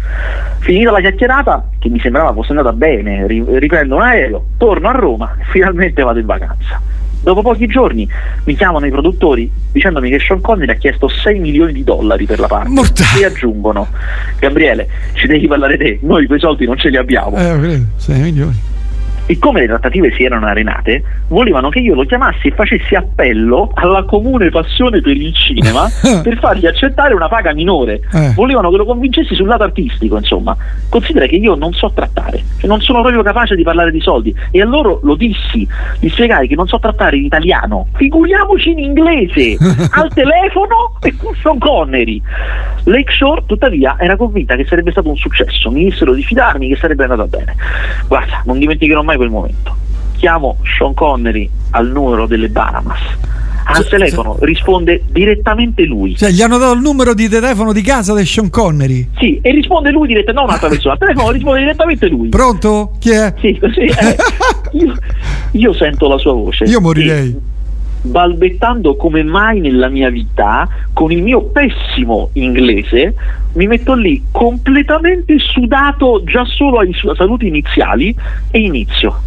Finita la chiacchierata, che mi sembrava fosse andata bene, ri- riprendo un aereo, torno a Roma e finalmente vado in vacanza. Dopo pochi giorni mi chiamano i produttori dicendomi che Sean Connery ha chiesto 6 milioni di dollari per la parte e aggiungono Gabriele ci devi parlare te, noi quei soldi non ce li abbiamo Eh, credo, 6 milioni. E come le trattative si erano arenate, volevano che io lo chiamassi e facessi appello alla comune passione per il cinema <laughs> per fargli accettare una paga minore. Eh. Volevano che lo convincessi sul lato artistico, insomma. Considera che io non so trattare, cioè non sono proprio capace di parlare di soldi. E a loro lo dissi, gli spiegai che non so trattare in italiano, figuriamoci in inglese, <laughs> al telefono e con Sean Connery. Lakeshore, tuttavia, era convinta che sarebbe stato un successo, mi dissero di fidarmi che sarebbe andata bene. Guarda, non dimenticherò mai quel momento. Chiamo Sean Connery al numero delle Bahamas. Al telefono risponde direttamente lui. Cioè, gli hanno dato il numero di telefono di casa di Sean Connery. Sì, e risponde lui direttamente, non un'altra persona, al telefono risponde direttamente lui. Pronto? Chi è? Sì, così. eh. <laughs> io, io sento la sua voce. Io morirei. E, balbettando come mai nella mia vita, con il mio pessimo inglese, mi metto lì completamente sudato già solo ai su- saluti iniziali e inizio.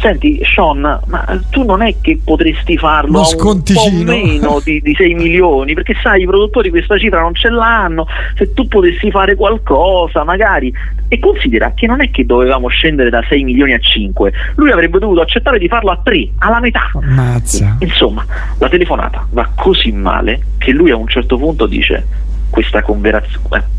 Senti, Sean, ma tu non è che potresti farlo po' sconticino. meno di, di 6 milioni? Perché sai, i produttori questa cifra non ce l'hanno. Se tu potessi fare qualcosa, magari. E considera che non è che dovevamo scendere da 6 milioni a 5. Lui avrebbe dovuto accettare di farlo a 3, alla metà. Ammazza. Insomma, la telefonata va così male che lui a un certo punto dice questa,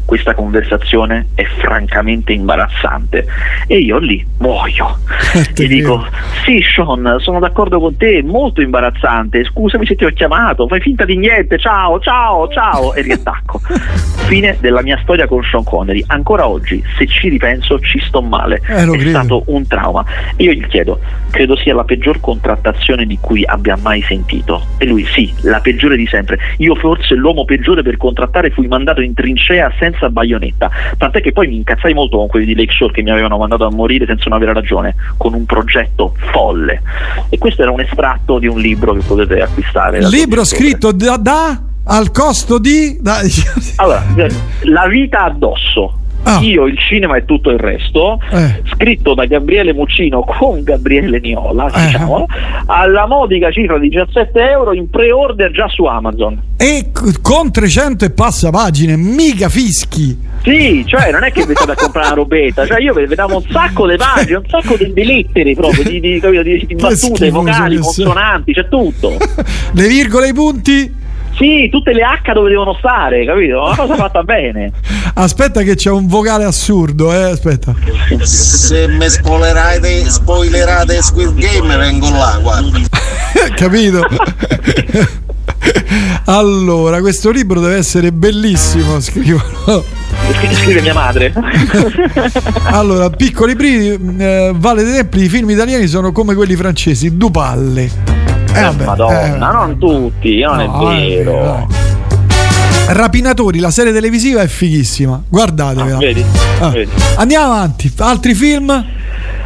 questa conversazione è francamente imbarazzante. E io lì muoio. <laughs> E dico sì Sean sono d'accordo con te è molto imbarazzante. Scusami se ti ho chiamato fai finta di niente. Ciao ciao ciao. E riattacco <laughs> fine della mia storia con Sean Connery. Ancora oggi se ci ripenso ci sto male. Eh, è credo. stato un trauma. E io gli chiedo credo sia la peggior contrattazione di cui abbia mai sentito? E lui sì la peggiore di sempre. Io forse l'uomo peggiore per contrattare fui mandato in trincea senza baionetta tant'è che poi mi incazzai molto con quelli di Lakeshore che mi avevano mandato a morire senza non avere ragione con un progetto folle e questo era un estratto di un libro che potete acquistare Libro scritto da, da- al costo di. da- <laughs> allora, eh, La vita addosso. Io, il cinema e tutto il resto, Ah. Eh. scritto da Gabriele Muccino con Gabriele Niola, Eh. diciamo, alla modica cifra di 17 euro in pre-order già su Amazon. E con 300 e passa pagine, mica fischi. Sì, cioè non è che vi state a comprare una robetta, cioè io vedevo un sacco di pagine, un sacco di, di lettere proprio, di, di, di- battute, schifoso vocali, consonanti, c'è tutto. <laughs> Le virgole e i punti. Sì, tutte le H dove devono stare, capito? Una cosa fatta <laughs> bene. Aspetta, che c'è un vocale assurdo, eh. Aspetta. Se mi spoilerate, spoilerate Squid Game vengo là, guarda. <laughs> Capito? allora, questo libro deve essere bellissimo, scrivono. Scrive mia madre. <laughs> Allora, piccoli brividi, eh, Vale dei Templi, i film italiani sono come quelli francesi, due palle. Eh, vabbè, Madonna, eh. non tutti, non No, è eh, vero. Rapinatori, la serie televisiva è fighissima. Guardatevela. Ah, vedi? Ah, Vedi. Andiamo avanti. Altri film?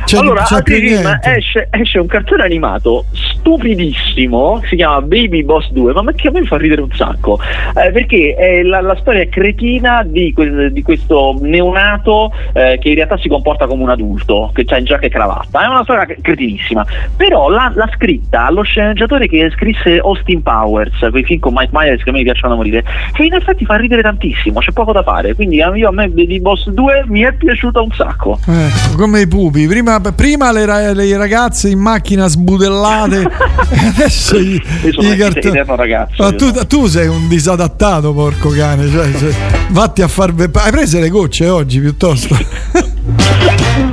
C'è, allora, c'è altri film, esce, esce un cartone animato stupidissimo, si chiama Baby Boss 2, ma che a me fa ridere un sacco, eh, perché è la, la storia cretina di, que- di questo neonato eh, che in realtà si comporta come un adulto, che c'ha in giacca e cravatta, è una storia cretinissima, però l'ha, l'ha scritta lo sceneggiatore che scrisse Austin Powers, quei film con Mike Myers che a me piacciono da morire, e in effetti fa ridere tantissimo, c'è poco da fare, quindi io a me Baby Boss 2 mi è piaciuta un sacco. Eh, come i pupi, prima, prima le, ra- le ragazze in macchina sbudellate, <laughs> <laughs> adesso i, Io sono cartoni. ragazzo. Ma tu, tu sei un disadattato, porco cane. Cioè, cioè, vatti a far. Hai preso le gocce oggi piuttosto? <laughs>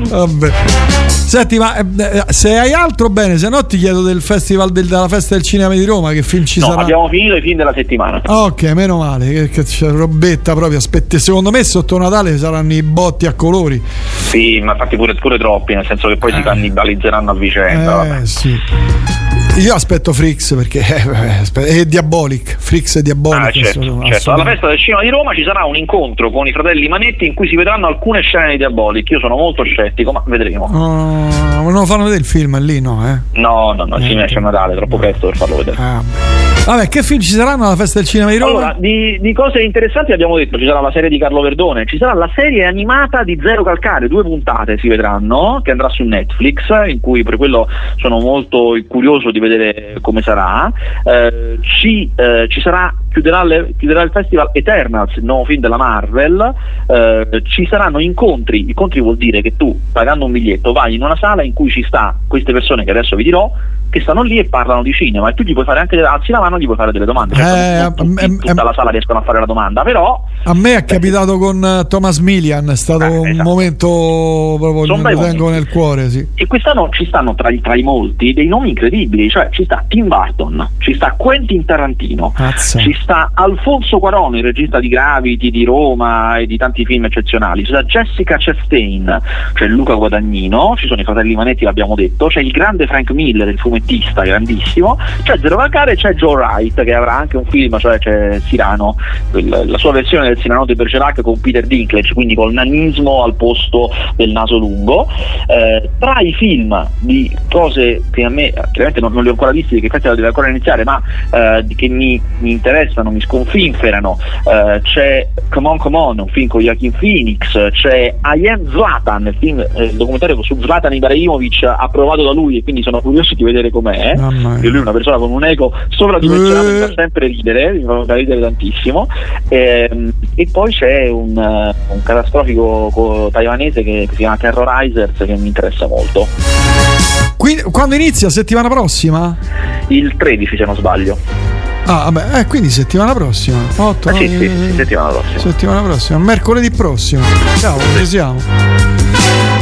Vabbè. Senti, ma eh, eh, se hai altro bene, se no ti chiedo del festival del- della festa del cinema di Roma, che film ci No, sarà? abbiamo finito i film della settimana. Ok, meno male, che, che c'è robetta proprio. Aspetta, secondo me sotto Natale saranno i botti a colori. Sì, ma infatti pure, pure troppi, nel senso che poi si cannibalizzeranno a vicenda. Eh, sì. Io aspetto Frix perché eh, è Diabolic. Frix è Diabolic. Ah, certo, certo. Alla festa del cinema di Roma ci sarà un incontro con i fratelli Manetti in cui si vedranno alcune scene di Diabolic. Io sono molto scettico, ma vedremo. Oh, non lo fanno vedere il film lì, no? Eh? No, no, no, il cinema c'è Natale, troppo presto per farlo vedere. Ah, Vabbè, che film ci saranno alla festa del cinema di Roma? Allora, di, di cose interessanti abbiamo detto, ci sarà la serie di Carlo Verdone, ci sarà la serie animata di Zero Calcare, due puntate si vedranno, che andrà su Netflix, in cui per quello sono molto curioso di vedere come sarà. Eh, ci, eh, ci sarà, chiuderà, le- chiuderà il festival Eternals, il nuovo film della Marvel, eh, ci saranno incontri, incontri vuol dire che tu, pagando un biglietto, vai in una sala in cui ci sta queste persone che adesso vi dirò, che stanno lì e parlano di cinema e tu gli puoi fare anche alzi la mano e gli puoi fare delle domande. Certo, Eh, non tutti in tutta la sala riescono a fare la domanda, però A me è capitato con eh, Thomas Milian, è stato un momento proprio lo tengo nel cuore, sì. E quest'anno ci stanno tra i, tra i molti dei nomi incredibili, cioè ci sta Tim Burton, ci sta Quentin Tarantino, ci sta Alfonso Cuarón, il regista di Gravity, di Roma e di tanti film eccezionali, ci sta Jessica Chastain, c'è Luca Guadagnino, ci sono i fratelli Manetti, l'abbiamo detto, c'è il grande Frank Miller, il fumettista, grandissimo, c'è Zero Calcare e c'è Joe Wright che avrà anche un film, cioè c'è Cyrano, il- la sua versione del Cyrano di Bergerac con Peter Dinklage, quindi col nanismo al posto del naso lungo. Eh, tra i film di cose che a me chiaramente non, non li ho ancora visti il festival deve ancora iniziare ma eh, che mi, mi interessano, mi sconfinferano eh, c'è Come On Come On un film con Joaquin Phoenix c'è I Am Zlatan il film eh, il documentario su Zlatan Ibrahimovic approvato da lui e quindi sono curioso di vedere com'è Mamma e lui è una persona con un ego sovradimensionato mi fa sempre ridere mi fa ridere tantissimo Ehm, e poi c'è un, eh, un catastrofico co- taiwanese che, che si chiama Terrorizers che mi interessa molto Quindi, quando inizia? Settimana prossima? il 13 se non sbaglio Ah, vabbè, eh, quindi settimana prossima. 8, Ah, sì, sì, sì, settimana prossima Settimana prossima, mercoledì prossimo. Ciao, ci siamo.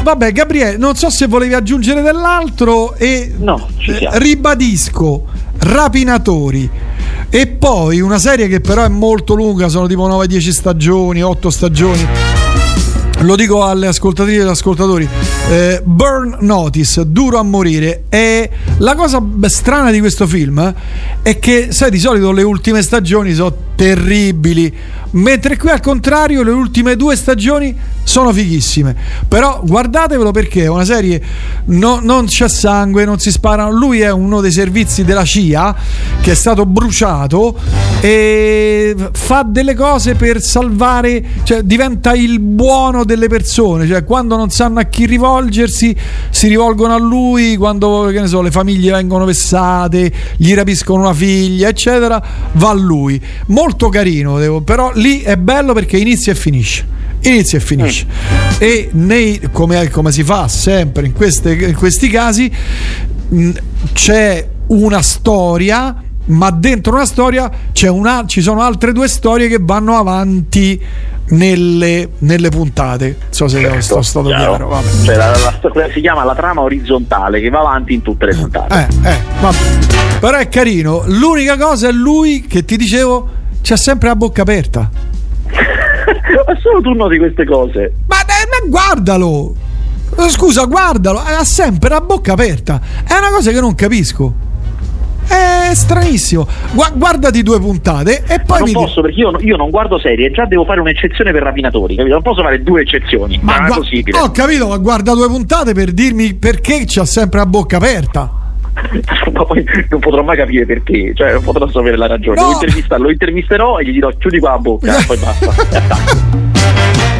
Vabbè, Gabriele, non so se volevi aggiungere dell'altro e eh, ribadisco Rapinatori. E poi una serie che però è molto lunga, sono tipo 9-10 stagioni, 8 stagioni. Lo dico alle ascoltatrici e agli ascoltatori. eh, Burn Notice, duro a morire. E la cosa strana di questo film è che, sai, di solito le ultime stagioni sono terribili. Mentre qui al contrario, le ultime due stagioni sono fighissime. Però guardatevelo perché è una serie. no- non c'è sangue, non si sparano. Lui è uno dei servizi della CIA che è stato bruciato e fa delle cose per salvare, cioè diventa il buono delle persone, cioè quando non sanno a chi rivolgersi si rivolgono a lui, quando so, le famiglie vengono vessate, gli rapiscono una figlia, eccetera, va a lui. Molto carino, devo- però lì è bello perché inizia e finisce. Inizia e finisce. E nei, come, come si fa sempre in, queste- in questi casi, mh, c'è una storia ma dentro una storia c'è una, ci sono altre due storie che vanno avanti nelle, nelle puntate. Non so se Certo, sto stato chiaro. chiaro. Cioè, la- la- si chiama la trama orizzontale che va avanti in tutte le puntate Eh, eh. Però è carino. L'unica cosa è lui che ti dicevo c'ha sempre la bocca aperta. <laughs> ma solo tu noti queste cose Ma, eh, ma guardalo! Eh, Scusa, guardalo, ha sempre la bocca aperta. È una cosa che non capisco. È stranissimo. Gua- guardati due puntate e Ma poi non mi di- posso perché io, io non guardo serie già devo fare un'eccezione per rapinatori capito? non posso fare due eccezioni Ma non è gua- possibile Ho capito, ma guarda due puntate per dirmi perché c'ha sempre la bocca aperta. <laughs> ma poi non potrò mai capire perché, cioè non potrò sapere la ragione. No. Lo, intervista- lo intervisterò e gli dirò chiudi qua la bocca, poi <laughs> basta. <laughs>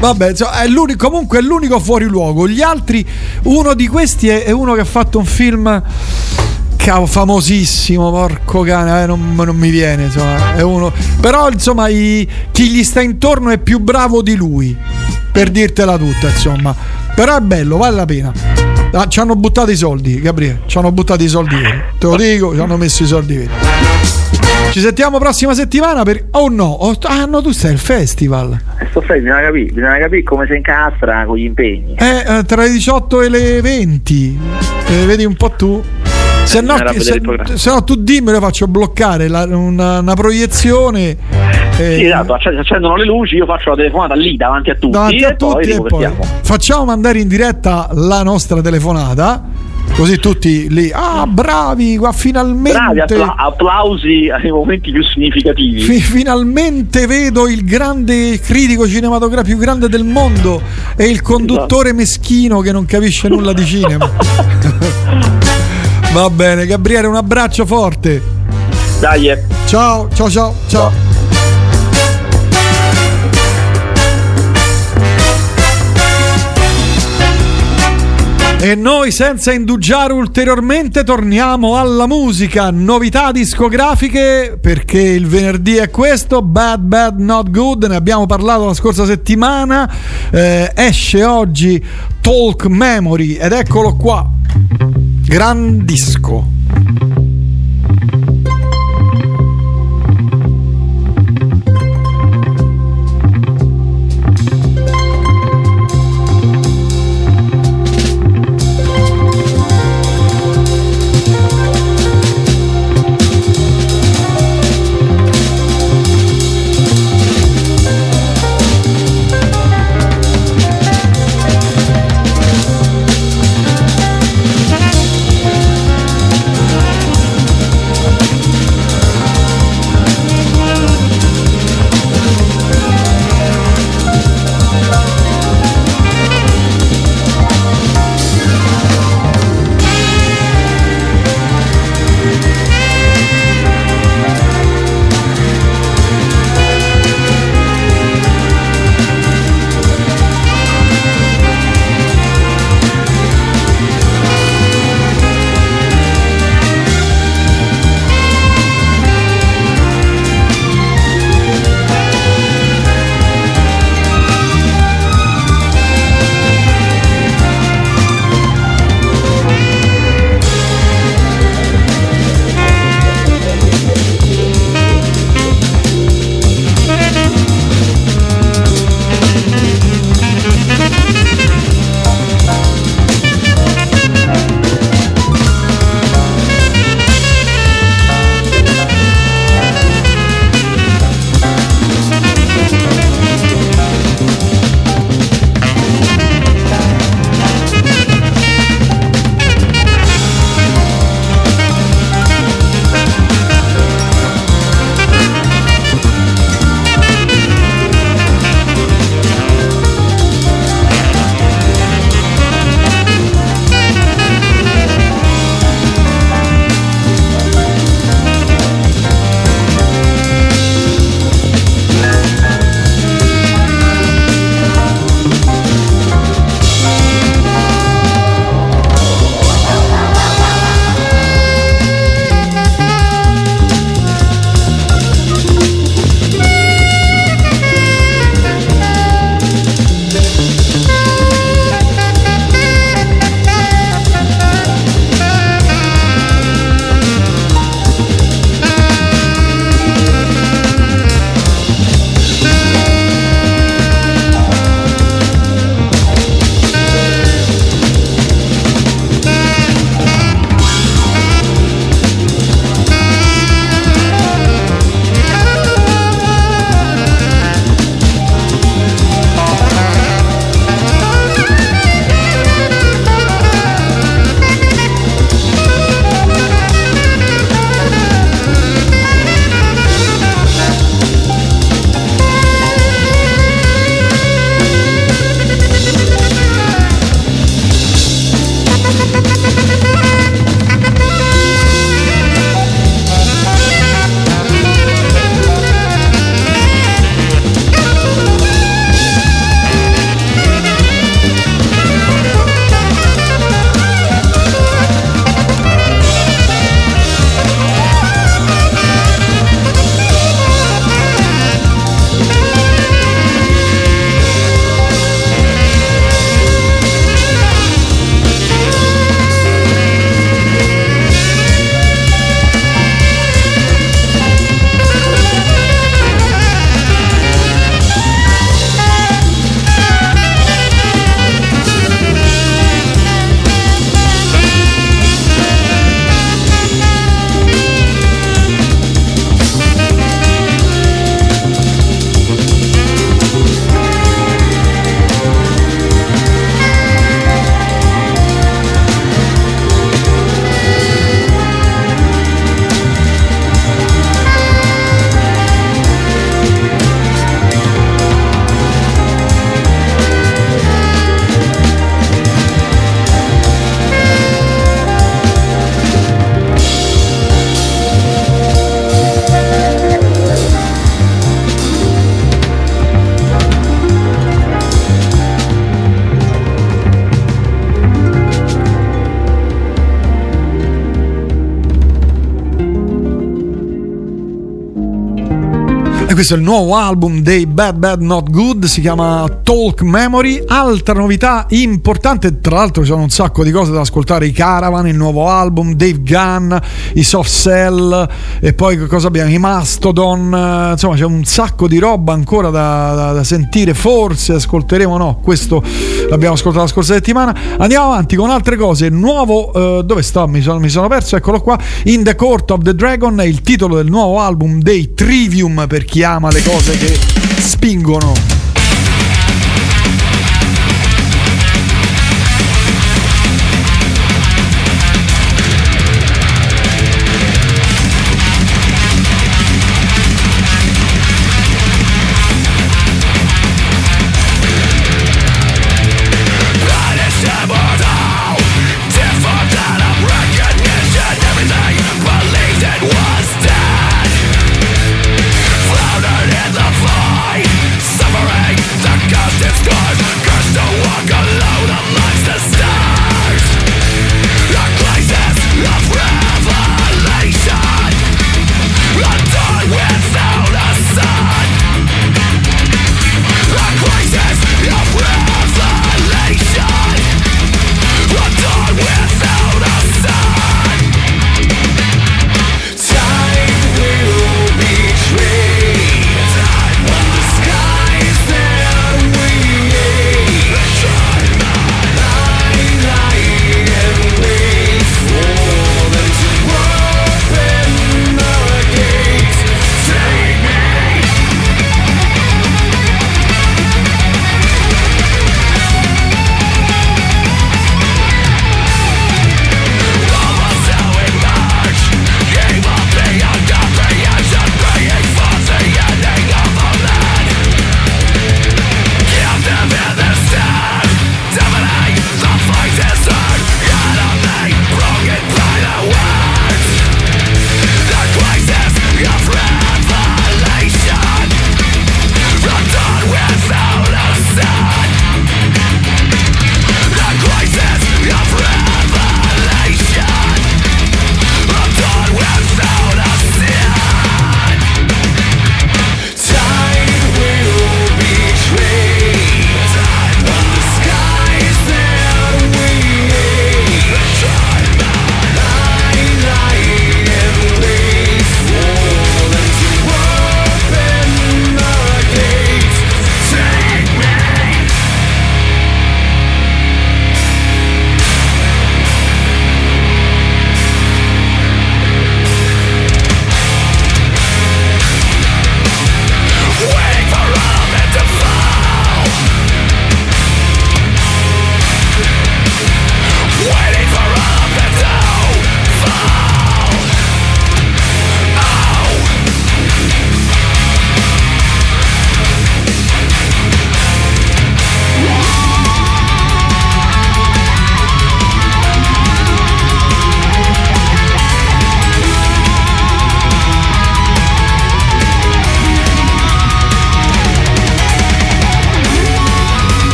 Vabbè, insomma, è l'unico, comunque è l'unico fuori luogo. Gli altri, uno di questi è, è uno che ha fatto un film famosissimo, porco cane, eh, non, non mi viene, insomma, è uno. Però, insomma, i- chi gli sta intorno è più bravo di lui, per dirtela tutta, insomma. Però è bello, vale la pena. Ah, ci hanno buttato i soldi, Gabriele, ci hanno buttato i soldi veri. Te lo dico, ci hanno messo i soldi veri. Ci sentiamo prossima settimana per... Oh no, oh, ah no, tu sei al festival. E sto fai, bisogna capire, bisogna capire come si incastra con gli impegni. Eh, eh, tra le 18 e le 20. Eh, vedi un po' tu. Se no, se, se no tu dimmelo, faccio bloccare la- una, una proiezione. eh, Sì, esatto, acc- accendono le luci, io faccio la telefonata lì davanti a tutti davanti a e poi tutti e poi facciamo mandare in diretta la nostra telefonata. Così tutti lì, ah, bravi, qua finalmente. Bravi, appla- applausi ai momenti più significativi. Fi- finalmente vedo il grande critico cinematografico più grande del mondo e il conduttore meschino che non capisce nulla di cinema. <laughs> Va bene, Gabriele, un abbraccio forte. Dai, eh. Ciao, ciao, ciao, ciao. E noi senza indugiare ulteriormente torniamo alla musica, novità discografiche perché il venerdì è questo, Bad Bad Not Good, ne abbiamo parlato la scorsa settimana, eh, esce oggi Talk Memory ed eccolo qua, gran disco. Questo è il nuovo album dei Bad Bad Not Good, si chiama Talk Memory. Altra novità importante, tra l'altro ci sono un sacco di cose da ascoltare, i Caravan, il nuovo album, Dave Gunn, i Soft Cell e poi cosa abbiamo? I Mastodon, eh, insomma c'è un sacco di roba ancora da, da- da sentire, forse ascolteremo, no, questo l'abbiamo ascoltato la scorsa settimana. Andiamo avanti con altre cose, nuovo, eh, dove sto? Mi sono, mi sono perso, eccolo qua, In the Court of the Dragon il titolo del nuovo album dei Trivium per chi ama le cose che spingono.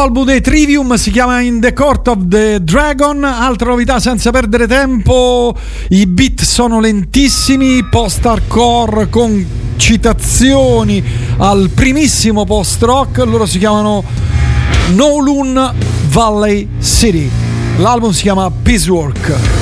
Tratta del nuovo album dei Trivium, si chiama In the Court of the Dragon. Altra novità senza perdere tempo, i beat sono lentissimi, post-hardcore con citazioni al primissimo post-rock. Loro si chiamano Nolun Valley City. L'album si chiama Peacework.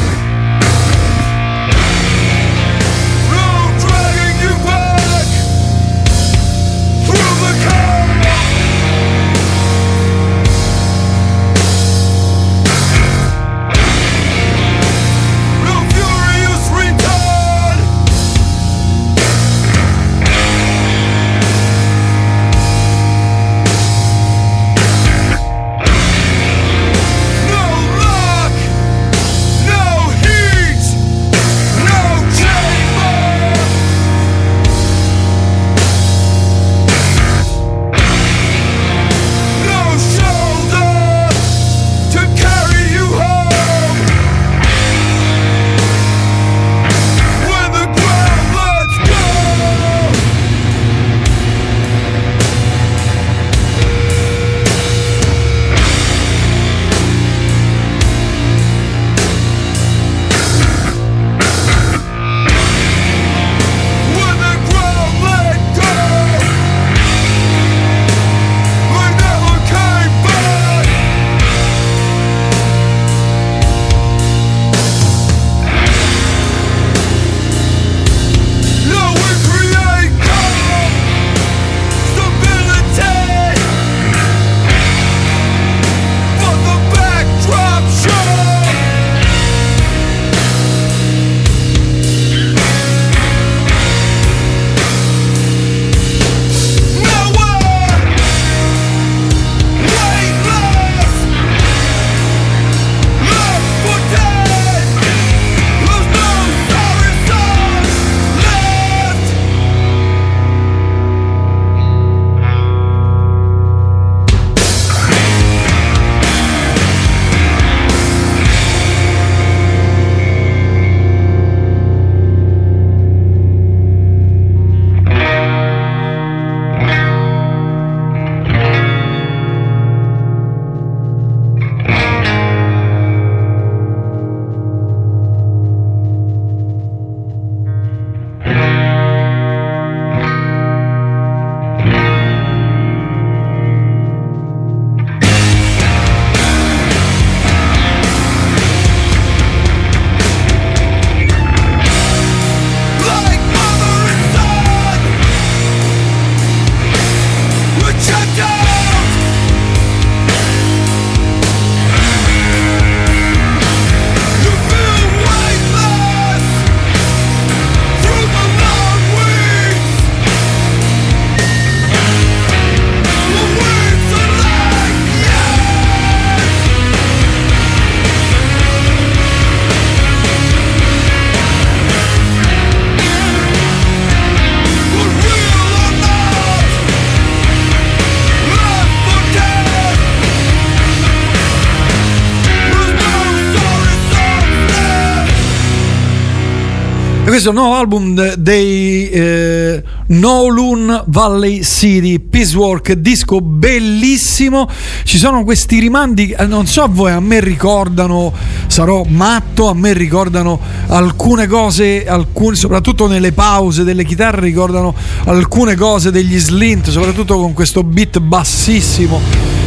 Il nuovo album de- dei eh, Nolun Valley City Peacework, disco bellissimo. Ci sono questi rimandi, eh, non so a voi, a me ricordano, sarò matto, a me ricordano alcune cose, alcune, soprattutto nelle pause delle chitarre, ricordano alcune cose degli slint, soprattutto con questo beat bassissimo.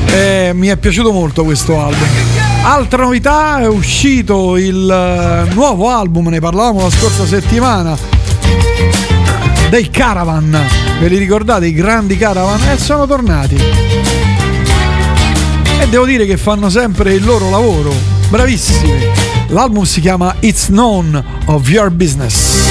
Eh, mi è piaciuto molto questo album. Altra novità è uscito il eh, nuovo album, ne parlavamo la scorsa settimana, dei Caravan. Ve li ricordate i grandi Caravan? E sono tornati. E devo dire che fanno sempre il loro lavoro. Bravissimi. L'album si chiama It's None of Your Business.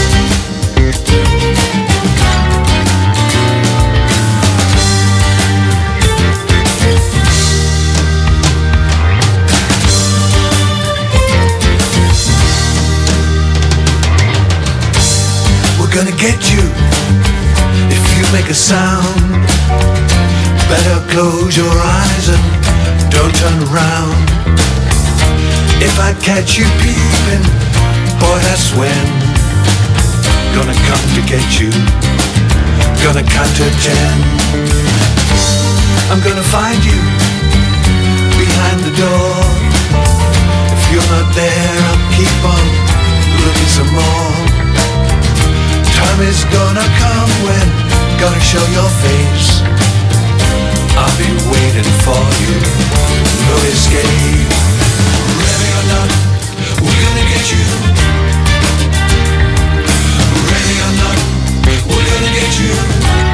A sound. Better close your eyes and don't turn around. If I catch you peeping, boy, that's when. Gonna come to get you. Gonna count to ten. I'm gonna find you behind the door. If you're not there, I'll keep on looking some more. Time is gonna come when gonna show your face. I'll be waiting for you. No escape. Ready or not, we're gonna get you. Ready or not, we're gonna get you.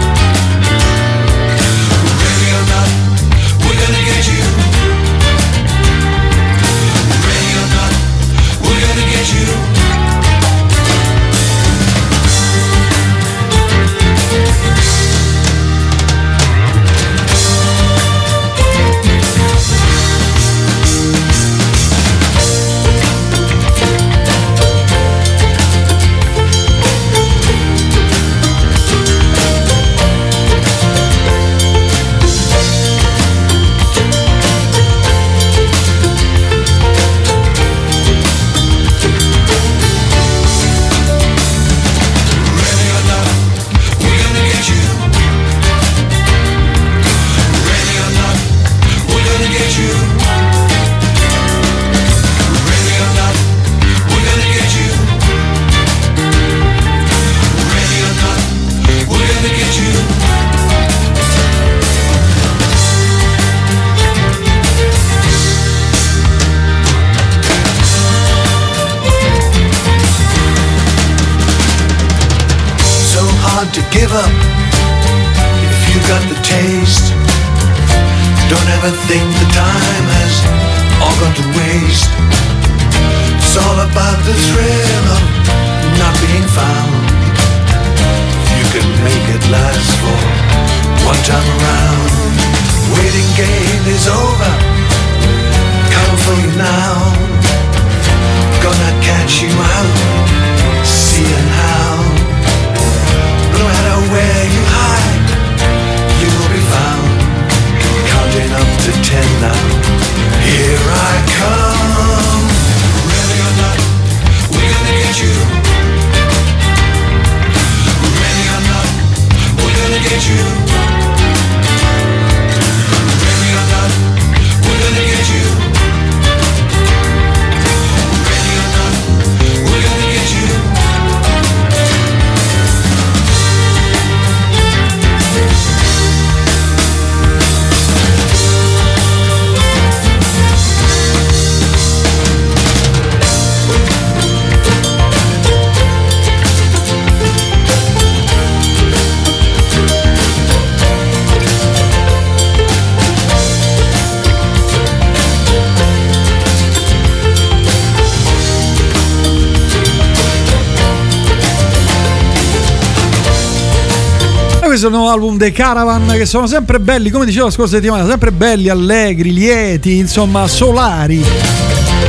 Questo è il nuovo album dei Caravan che sono sempre belli, come dicevo la scorsa settimana, sempre belli, allegri, lieti, insomma, solari.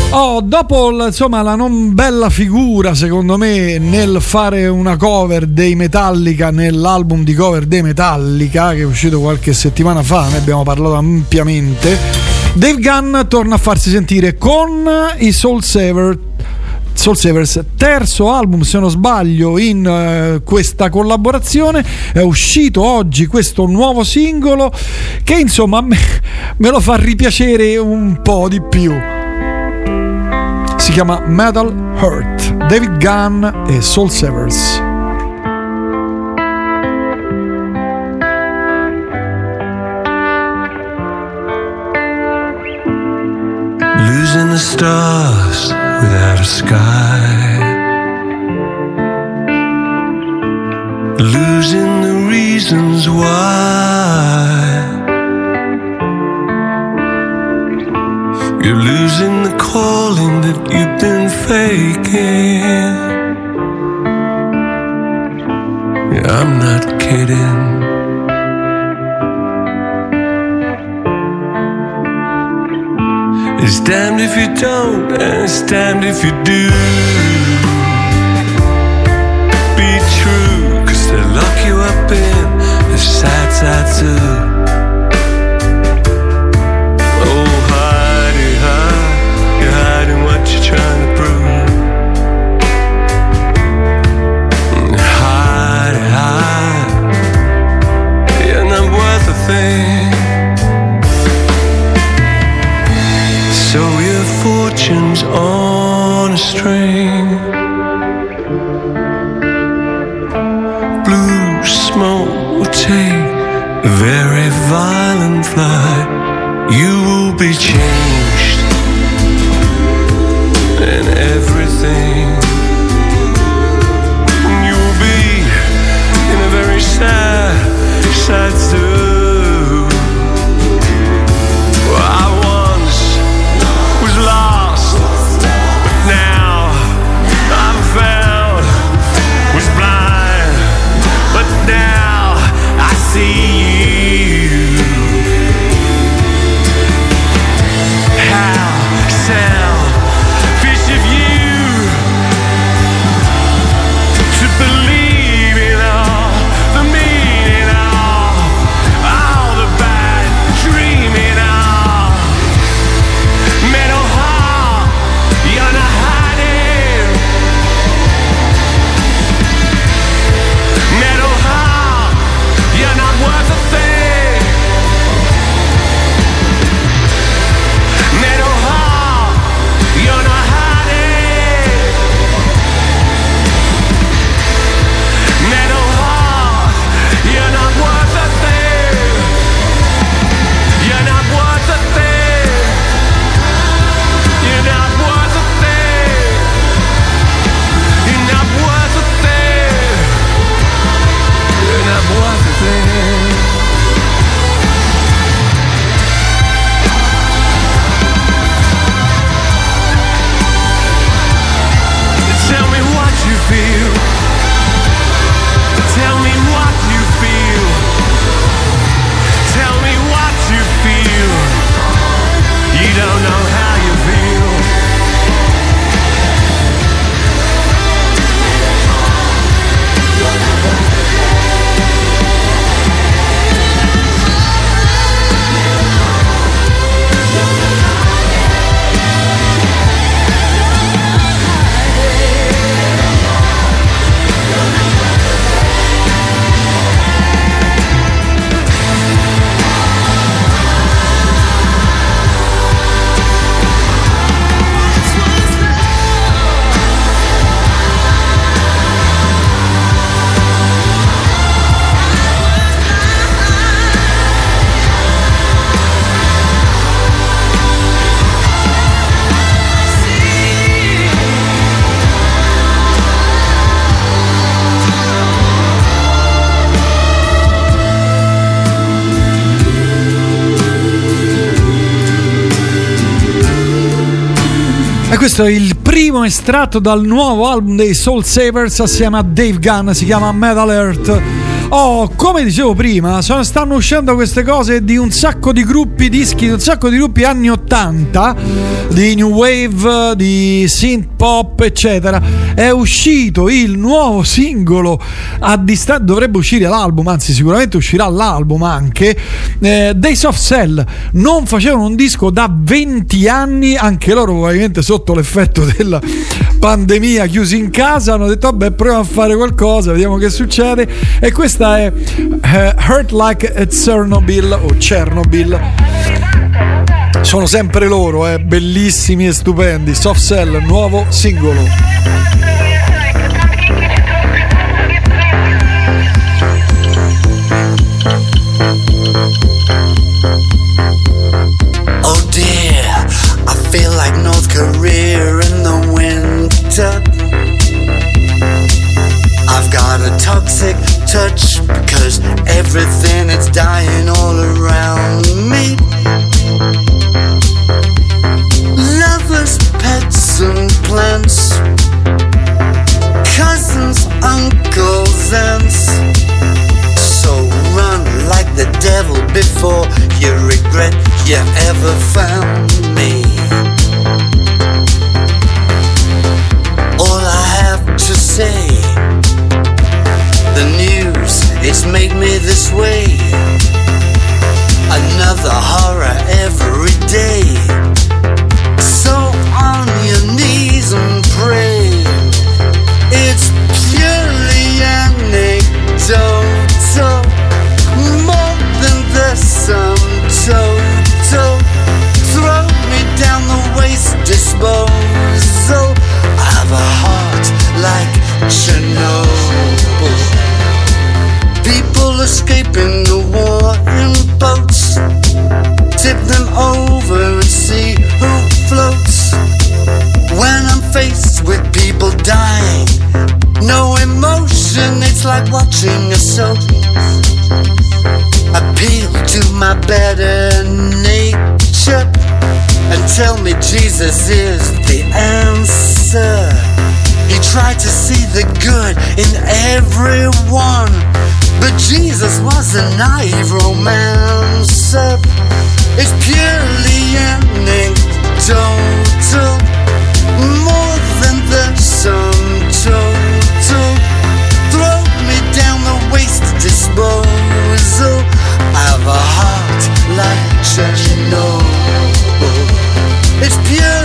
Oh, dopo insomma, la non bella figura, secondo me, nel fare una cover dei Metallica nell'album di cover dei Metallica, che è uscito qualche settimana fa, ne abbiamo parlato ampiamente. Dave Gunn torna a farsi sentire con i Soul Saver Soul Savers, terzo album se non sbaglio in eh, questa collaborazione, è uscito oggi questo nuovo singolo che insomma me, me lo fa ripiacere un po' di più. Si chiama Metal Hurt, David Gunn e Soul Savers. Losing the stars without a sky. Losing the reasons why. You're losing the calling that you've been faking. I'm not kidding. It's damned if you don't, and it's damned if you do. Be true, cause they lock you up in a sad, sad zoo. Very questo è il primo estratto dal nuovo album dei Soul Savers assieme a Dave Gunn, si chiama Metal Earth. Oh, come dicevo prima, sono- stanno uscendo queste cose di un sacco di gruppi dischi, di un sacco di gruppi anni 80, di new wave, di synth pop, eccetera. È uscito il nuovo singolo a distanza, dovrebbe uscire l'album, anzi sicuramente uscirà l'album anche, eh, dei Soft Cell. Non facevano un disco da 20 anni, anche loro probabilmente sotto l'effetto della pandemia chiusi in casa, hanno detto vabbè proviamo a fare qualcosa, vediamo che succede. E questa è eh, Hurt Like a Chernobyl o Chernobyl. Sono sempre loro, eh, bellissimi e stupendi. Soft Cell, nuovo singolo. Toxic touch because everything is dying all around me. Lovers, pets, and plants. Cousins, uncles, aunts. So run like the devil before you regret you ever found me. Made me this way. Another horror every day. So on your knees and pray. It's purely anecdotal. More than the sum total. Throw me down the waste disposal. I have a heart like Chernobyl. Like watching a soap. Appeal to my better nature and tell me Jesus is the answer. He tried to see the good in everyone, but Jesus was a naive romancer. It's purely anecdotal, more than the sum total. I've a heart. It's purely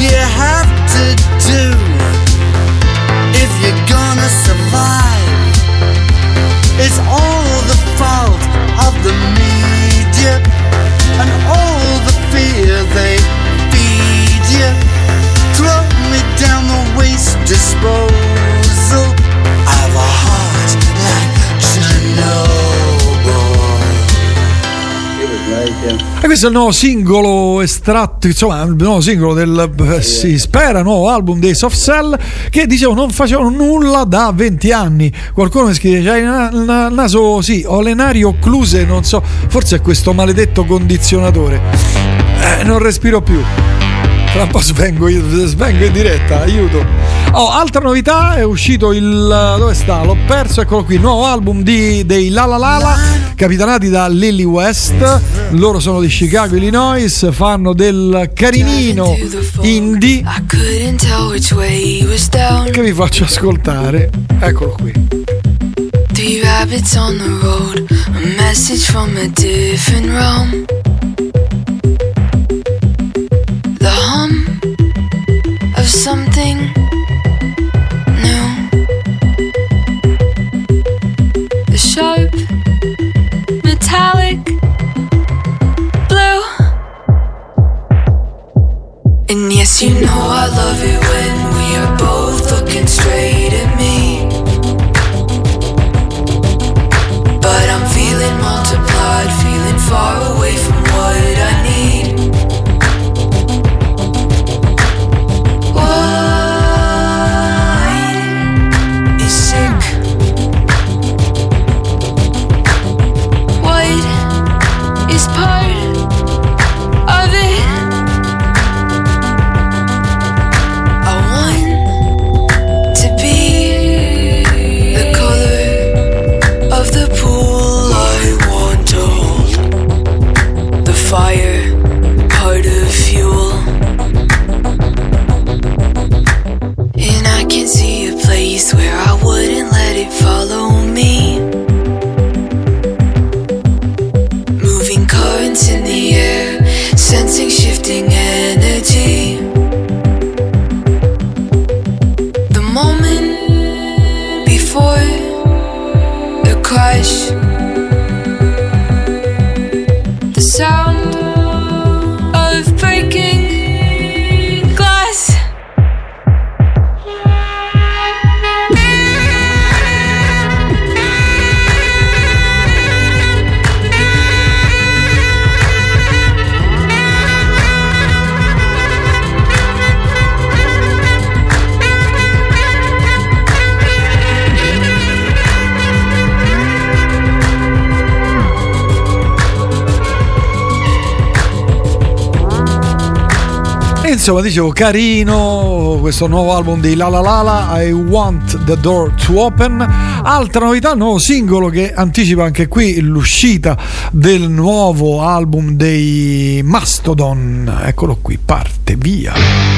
you have to do if you're gonna survive. It's all the fault of the media E questo è il nuovo singolo estratto, insomma, il nuovo singolo del eh, si spera nuovo album dei Soft Cell che dicevo non facevano nulla da 20 anni. Qualcuno mi scrive: C'hai il na- naso, sì, ho le nari occluse, non so, forse è questo maledetto condizionatore. Eh, non respiro più. Tra un po' svengo, svengo in diretta, aiuto. Oh, altra novità, è uscito il. dove sta? L'ho perso, eccolo qui. Nuovo album di, dei La La La La, capitanati da Lily West. Loro sono di Chicago, Illinois. Fanno del carinino indie che vi faccio ascoltare. Eccolo qui. Three rabbits on the road, a message from a different realm. The hum of something new. The sharp, metallic blue. And yes, you know I love it when we are both looking straight at me. But I'm feeling multiplied, feeling far away insomma, dicevo, carino questo nuovo album di La La La I Want the Door to Open. Altra novità, nuovo singolo che anticipa anche qui l'uscita del nuovo album dei Mastodon. Eccolo qui, parte via.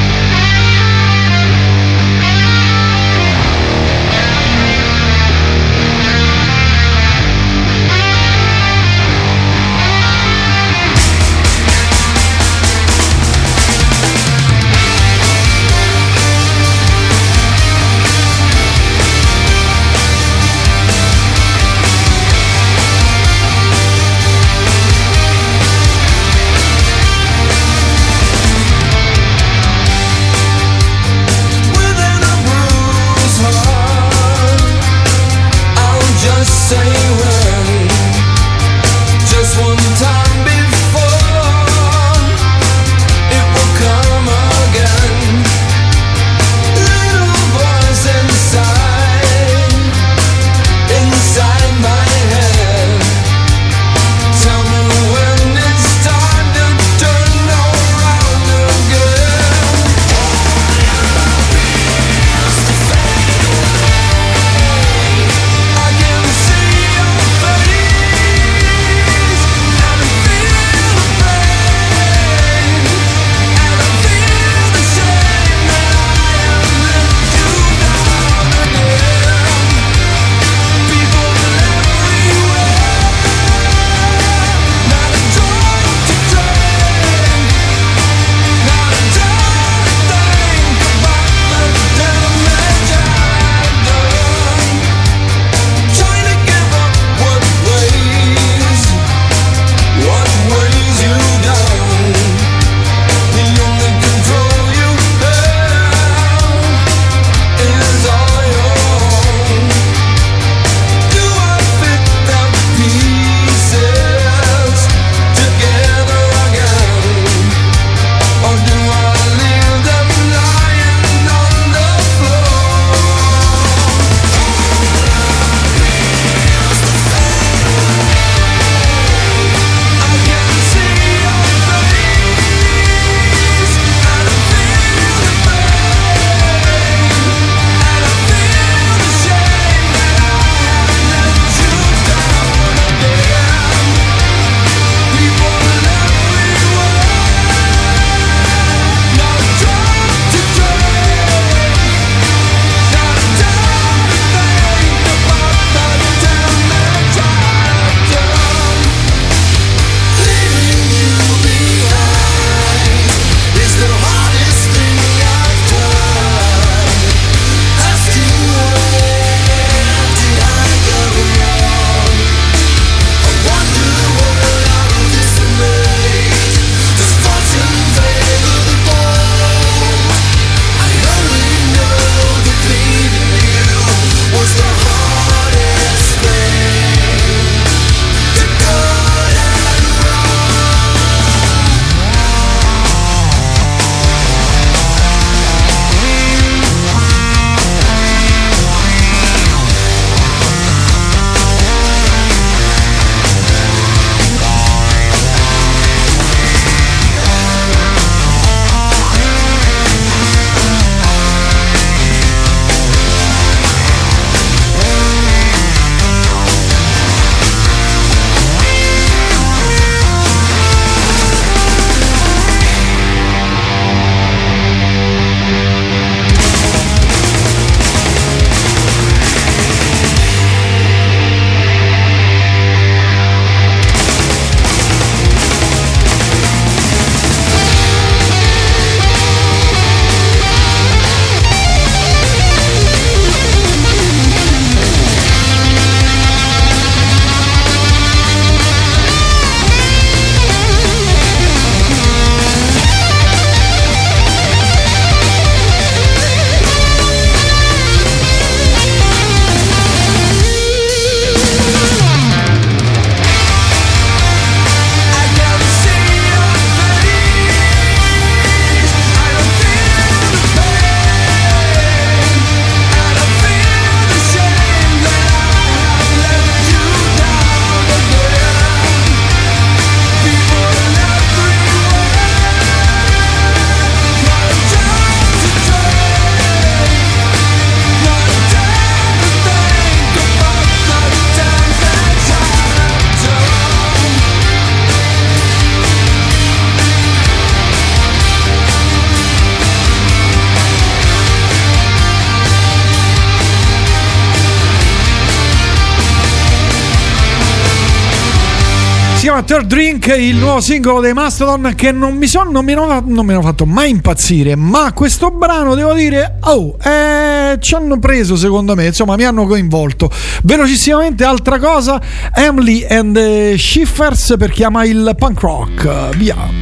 Third Drink, il nuovo singolo dei Mastodon che non mi, son, non mi, hanno, non mi hanno fatto mai impazzire, ma questo brano devo dire, oh, eh, ci hanno preso secondo me, insomma mi hanno coinvolto. Velocissimamente altra cosa, Emily and the Shiffers per chiama il punk rock, via.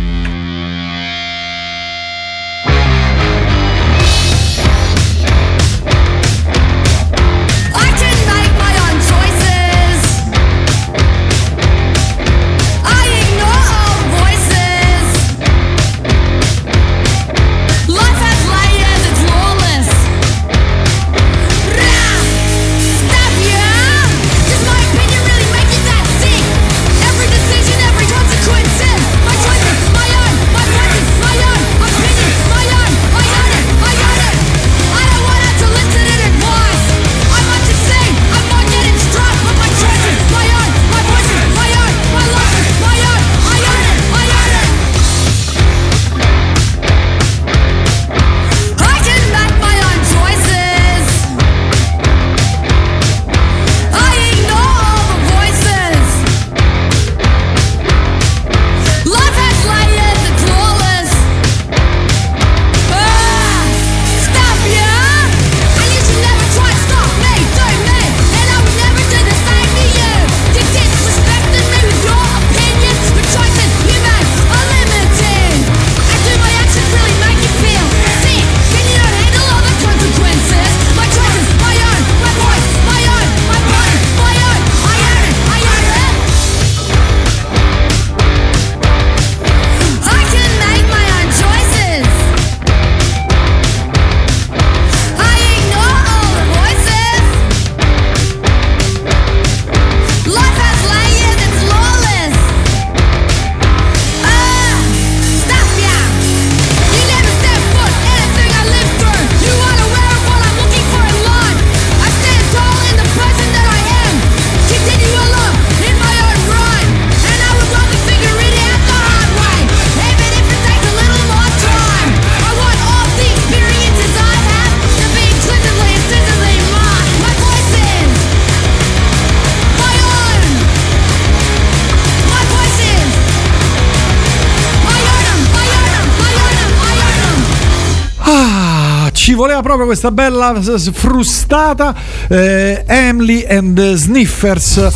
Proprio questa bella frustata eh, Emily and the Sniffers.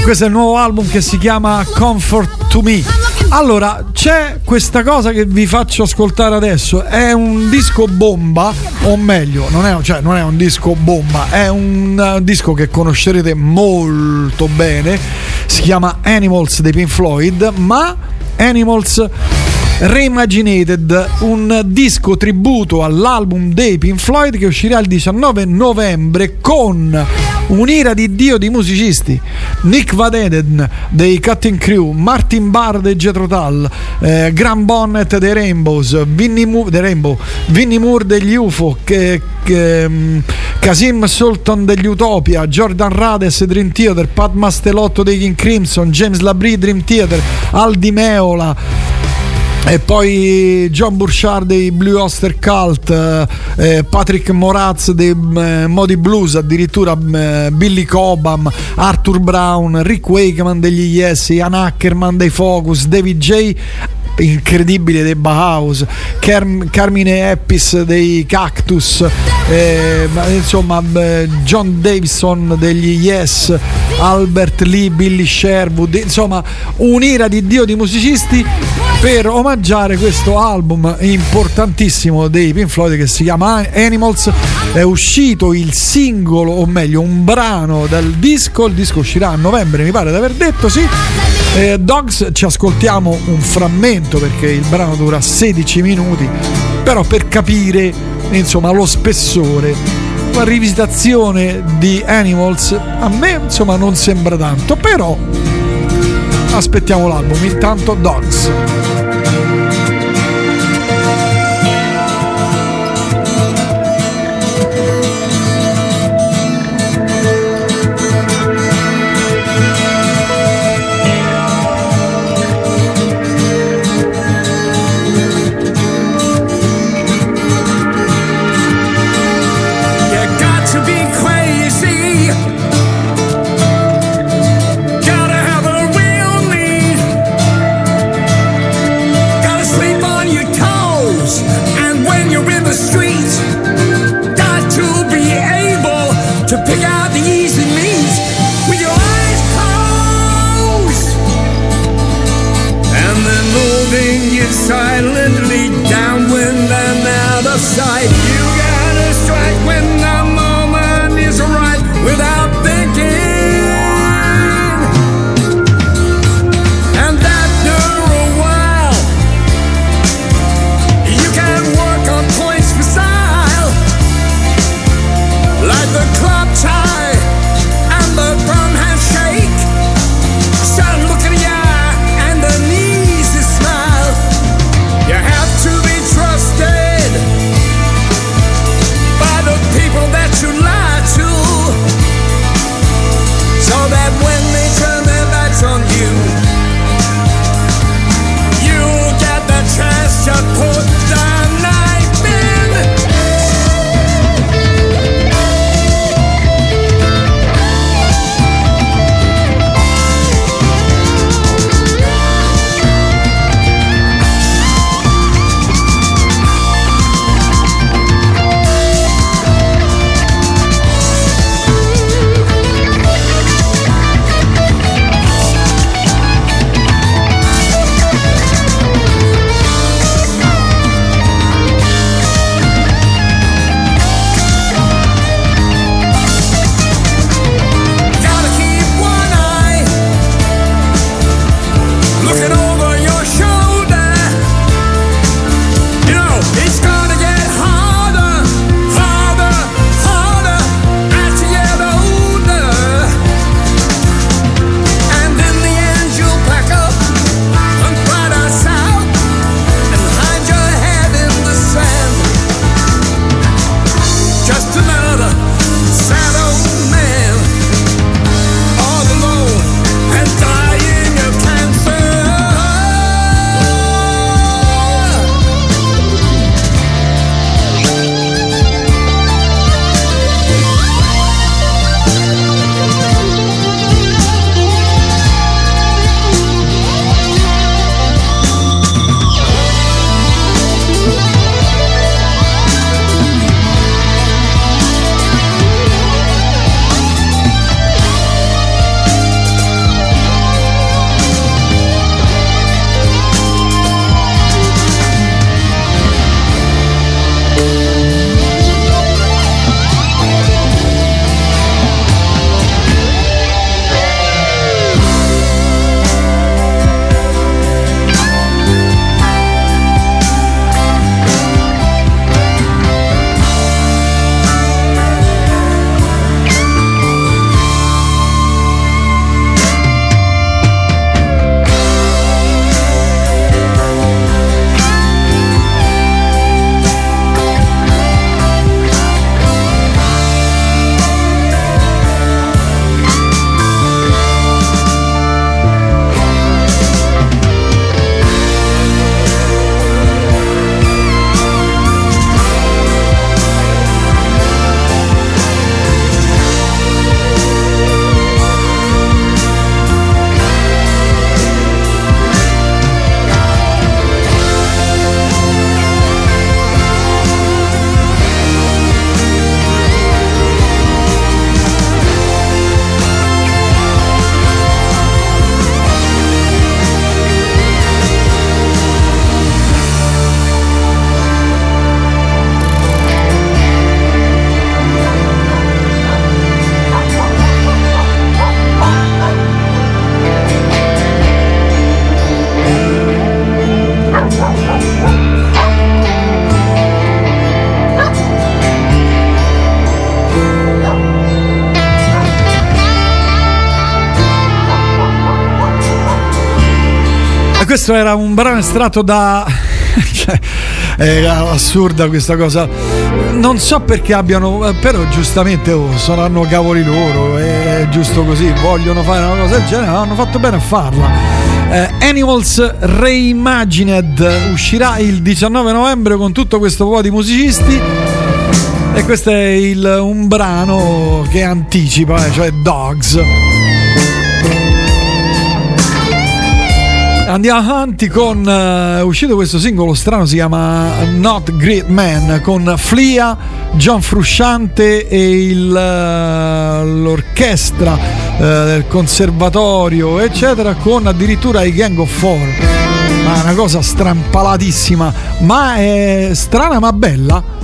Questo è il nuovo album che si chiama Comfort to Me. Allora, c'è questa cosa che vi faccio ascoltare adesso. È un disco bomba, o meglio, non è, cioè, non è un disco bomba, è un eh, disco che conoscerete molto bene. Si chiama Animals dei Pink Floyd, ma Animals Reimaginated, un disco tributo all'album dei Pink Floyd che uscirà il 19 novembre con un'ira di dio di musicisti Nick Van Eden dei Cutting Crew, Martin Barr dei Jethro Tull, eh, Graham Bonnet dei Rainbows, Vinnie Moore, dei Rainbow, Vinnie Moore degli UFO, che, che, mm, Kasim Sultan degli Utopia, Jordan Rades Dream Theater, Pat Mastelotto dei King Crimson, James Labrie Dream Theater, Aldi Meola. E poi John Burchard dei Blue Oster Cult, eh, eh, Patrick Moraz dei eh, Modi Blues, addirittura eh, Billy Cobham, Arthur Brown, Rick Wakeman degli Yes, Ian Ackerman dei Focus, David J incredibile dei Bauhaus Carm- Carmine Eppis dei Cactus eh, ma insomma eh, John Davison degli Yes Albert Lee, Billy Sherwood insomma un'ira di dio di musicisti per omaggiare questo album importantissimo dei Pink Floyd che si chiama Animals. È uscito il singolo o meglio un brano dal disco. Il disco uscirà a novembre mi pare di aver detto sì. Eh, Dogs ci ascoltiamo un frammento perché il brano dura 16 minuti però per capire insomma lo spessore. La rivisitazione di Animals a me insomma non sembra tanto però aspettiamo l'album intanto Dogs questo era un brano estratto da. cioè, <laughs> è assurda questa cosa. Non so perché abbiano. Però giustamente oh, saranno cavoli loro. È giusto così. Vogliono fare una cosa del genere. Hanno fatto bene a farla. Eh, Animals Reimagined uscirà il 19 novembre con tutto questo po' di musicisti. E questo è il- un brano che anticipa, eh, cioè Dogs. Andiamo avanti con eh, è uscito questo singolo strano si chiama Not Great Man con Flia, John Frusciante e il, eh, l'orchestra eh, del conservatorio eccetera con addirittura i Gang of Four. Ma è una cosa strampalatissima, ma è strana ma bella.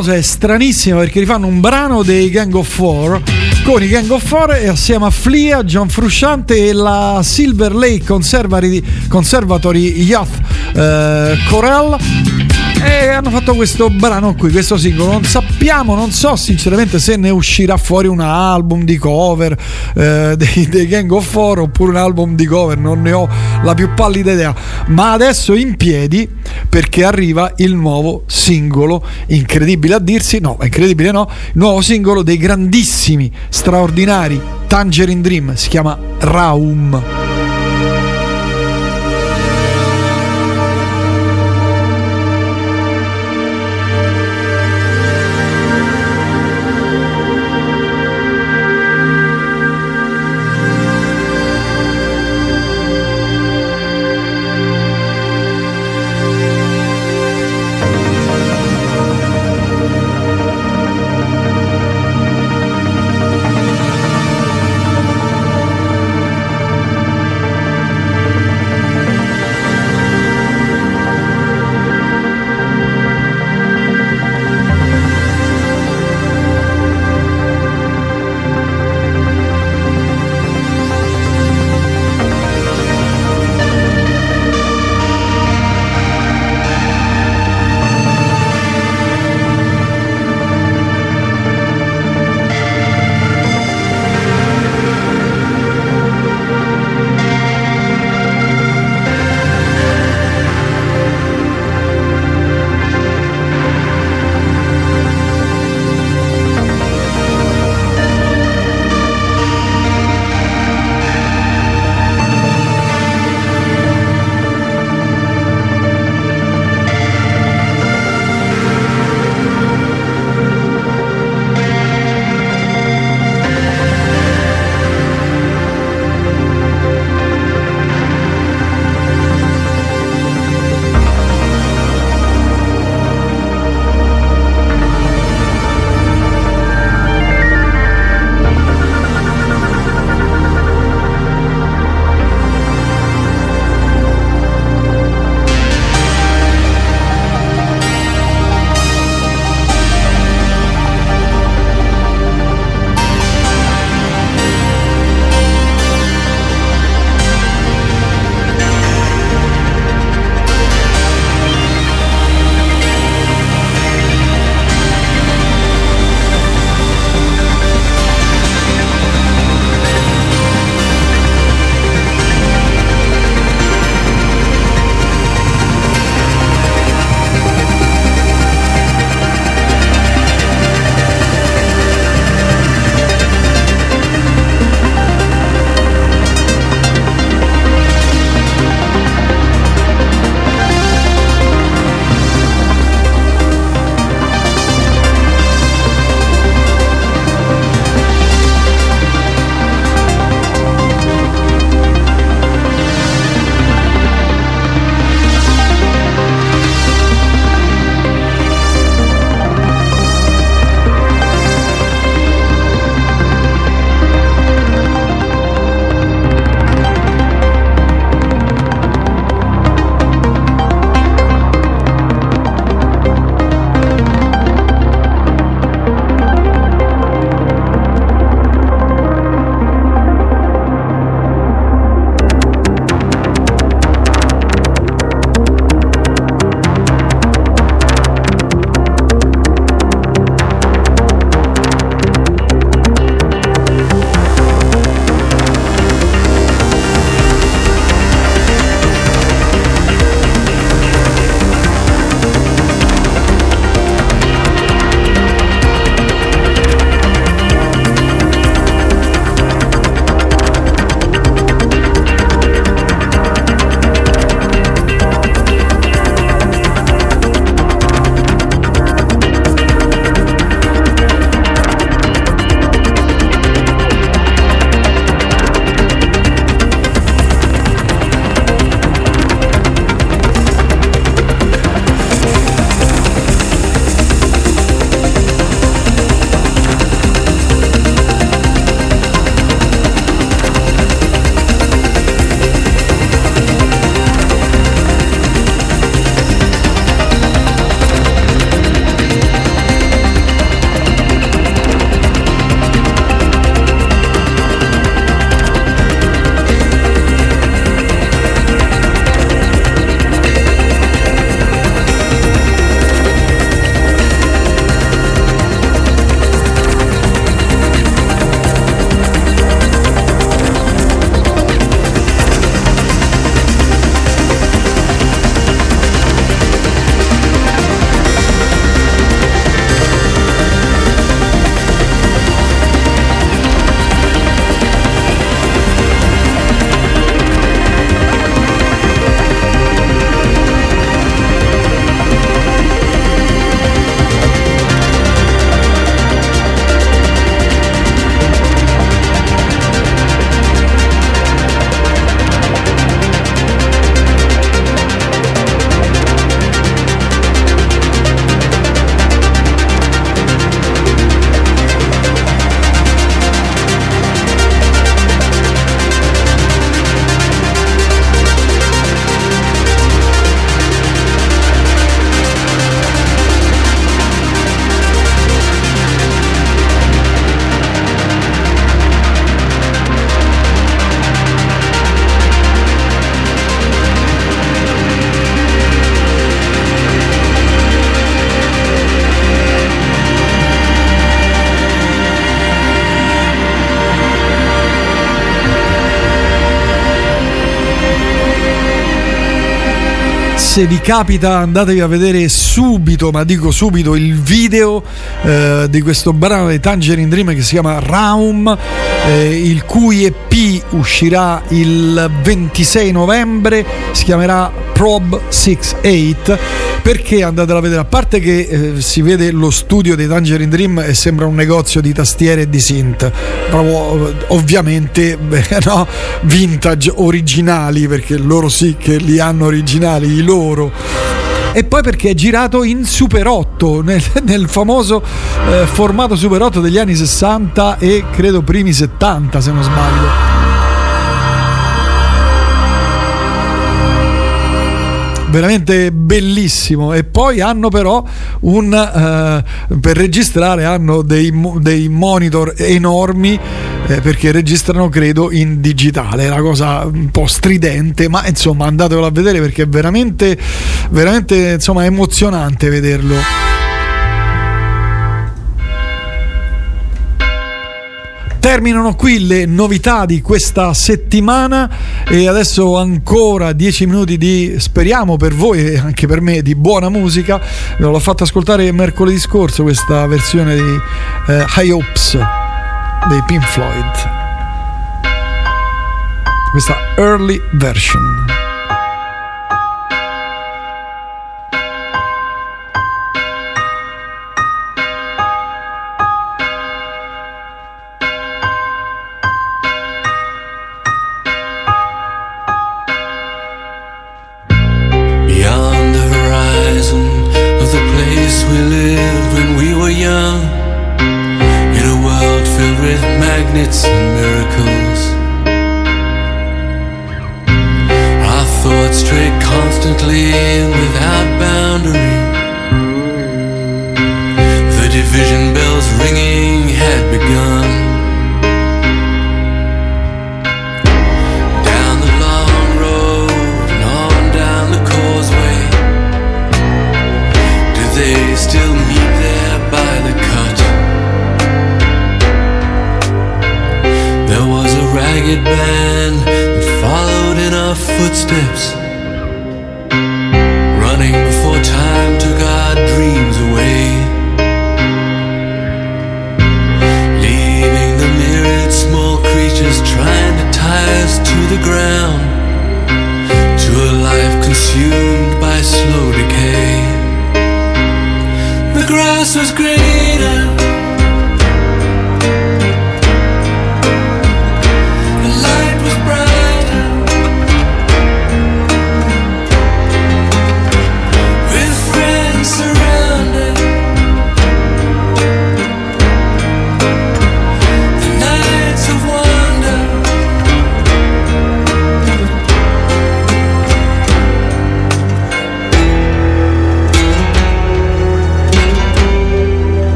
Cosa è stranissima perché rifanno un brano dei Gang of Four con i Gang of Four e assieme a Flia, John Frusciante e la Silver Lake Conservatory, Conservatory Youth eh, Corel e hanno fatto questo brano qui, questo singolo. Non sappiamo, non so sinceramente se ne uscirà fuori un album di cover eh, dei, dei Gang of Four oppure un album di cover, non ne ho la più pallida idea. Ma adesso in piedi perché arriva il nuovo singolo, incredibile a dirsi, no, incredibile no, il nuovo singolo dei grandissimi, straordinari Tangerine Dream, si chiama Raum. Se vi capita andatevi a vedere subito, ma dico subito, il video eh, di questo brano dei Tangerine Dream che si chiama Raum, eh, il cui EP uscirà il 26 novembre, si chiamerà Prob 68. Perché andatelo a vedere? A parte che eh, si vede lo studio dei Tangerine Dream e sembra un negozio di tastiere e di synth, proprio eh, ovviamente beh, <laughs> no, vintage originali, perché loro sì che li hanno originali, i loro. E poi perché è girato in Super 8, <laughs> nel, nel famoso eh, formato Super 8 degli anni 60 e credo primi 70 se non sbaglio. Veramente bellissimo. E poi hanno però un eh, per registrare hanno dei, dei monitor enormi eh, perché registrano credo in digitale. Una cosa un po' stridente ma insomma andatevelo a vedere perché è veramente veramente insomma emozionante vederlo Terminano qui le novità di questa settimana e adesso ancora 10 minuti di, speriamo per voi e anche per me, di buona musica. L'ho fatto ascoltare mercoledì scorso questa versione di eh, High Hopes dei Pink Floyd. Questa early version.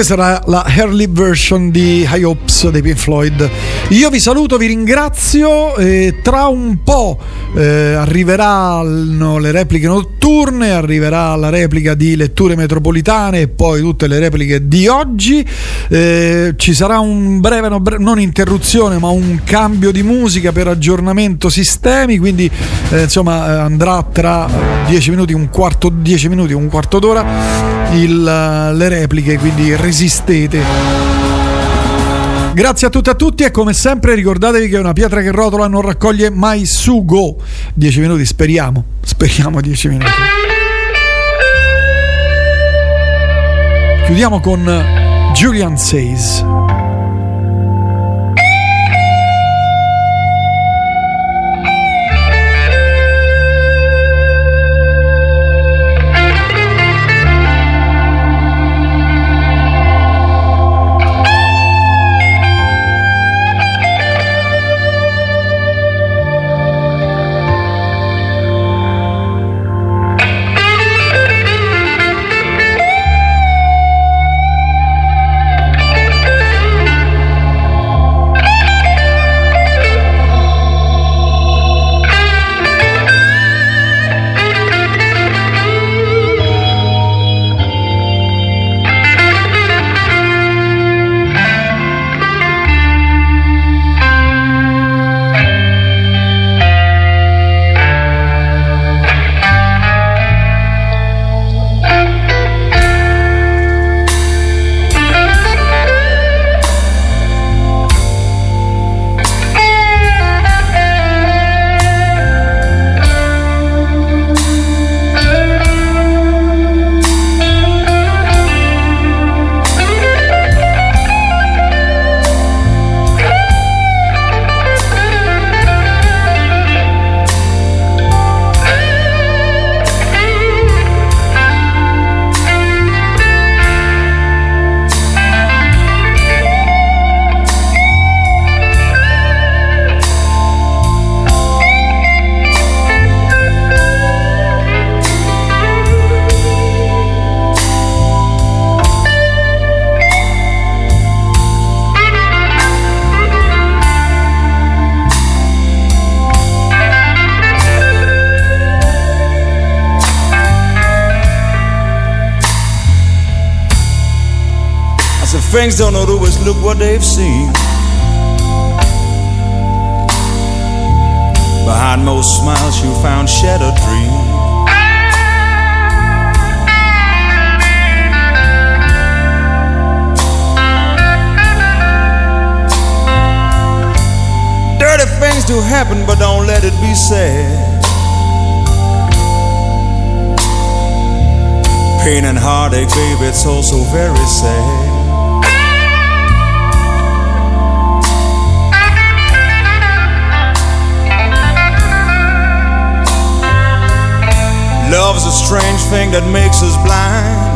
Questa era la Early version di High Hopes dei Pink Floyd. Io vi saluto, vi ringrazio. Tra un po' eh, arriveranno le repliche notturne, arriverà la replica di letture metropolitane e poi tutte le repliche di oggi. Eh, ci sarà un breve, no, bre- non interruzione, ma un cambio di musica per aggiornamento sistemi. Quindi eh, insomma eh, andrà tra 10 minuti, un quarto, 10 minuti, un quarto d'ora il, le repliche. Quindi resistete. Grazie a tutti e a tutti e come sempre ricordatevi che una pietra che rotola non raccoglie mai sugo. 10 minuti, speriamo. Speriamo 10 minuti. Chiudiamo con Julian Says. Don't always look what they've seen. Behind most smiles, you found shattered dreams. Dirty things do happen, but don't let it be said. Pain and heartache, baby, it's also very sad. Love's a strange thing that makes us blind.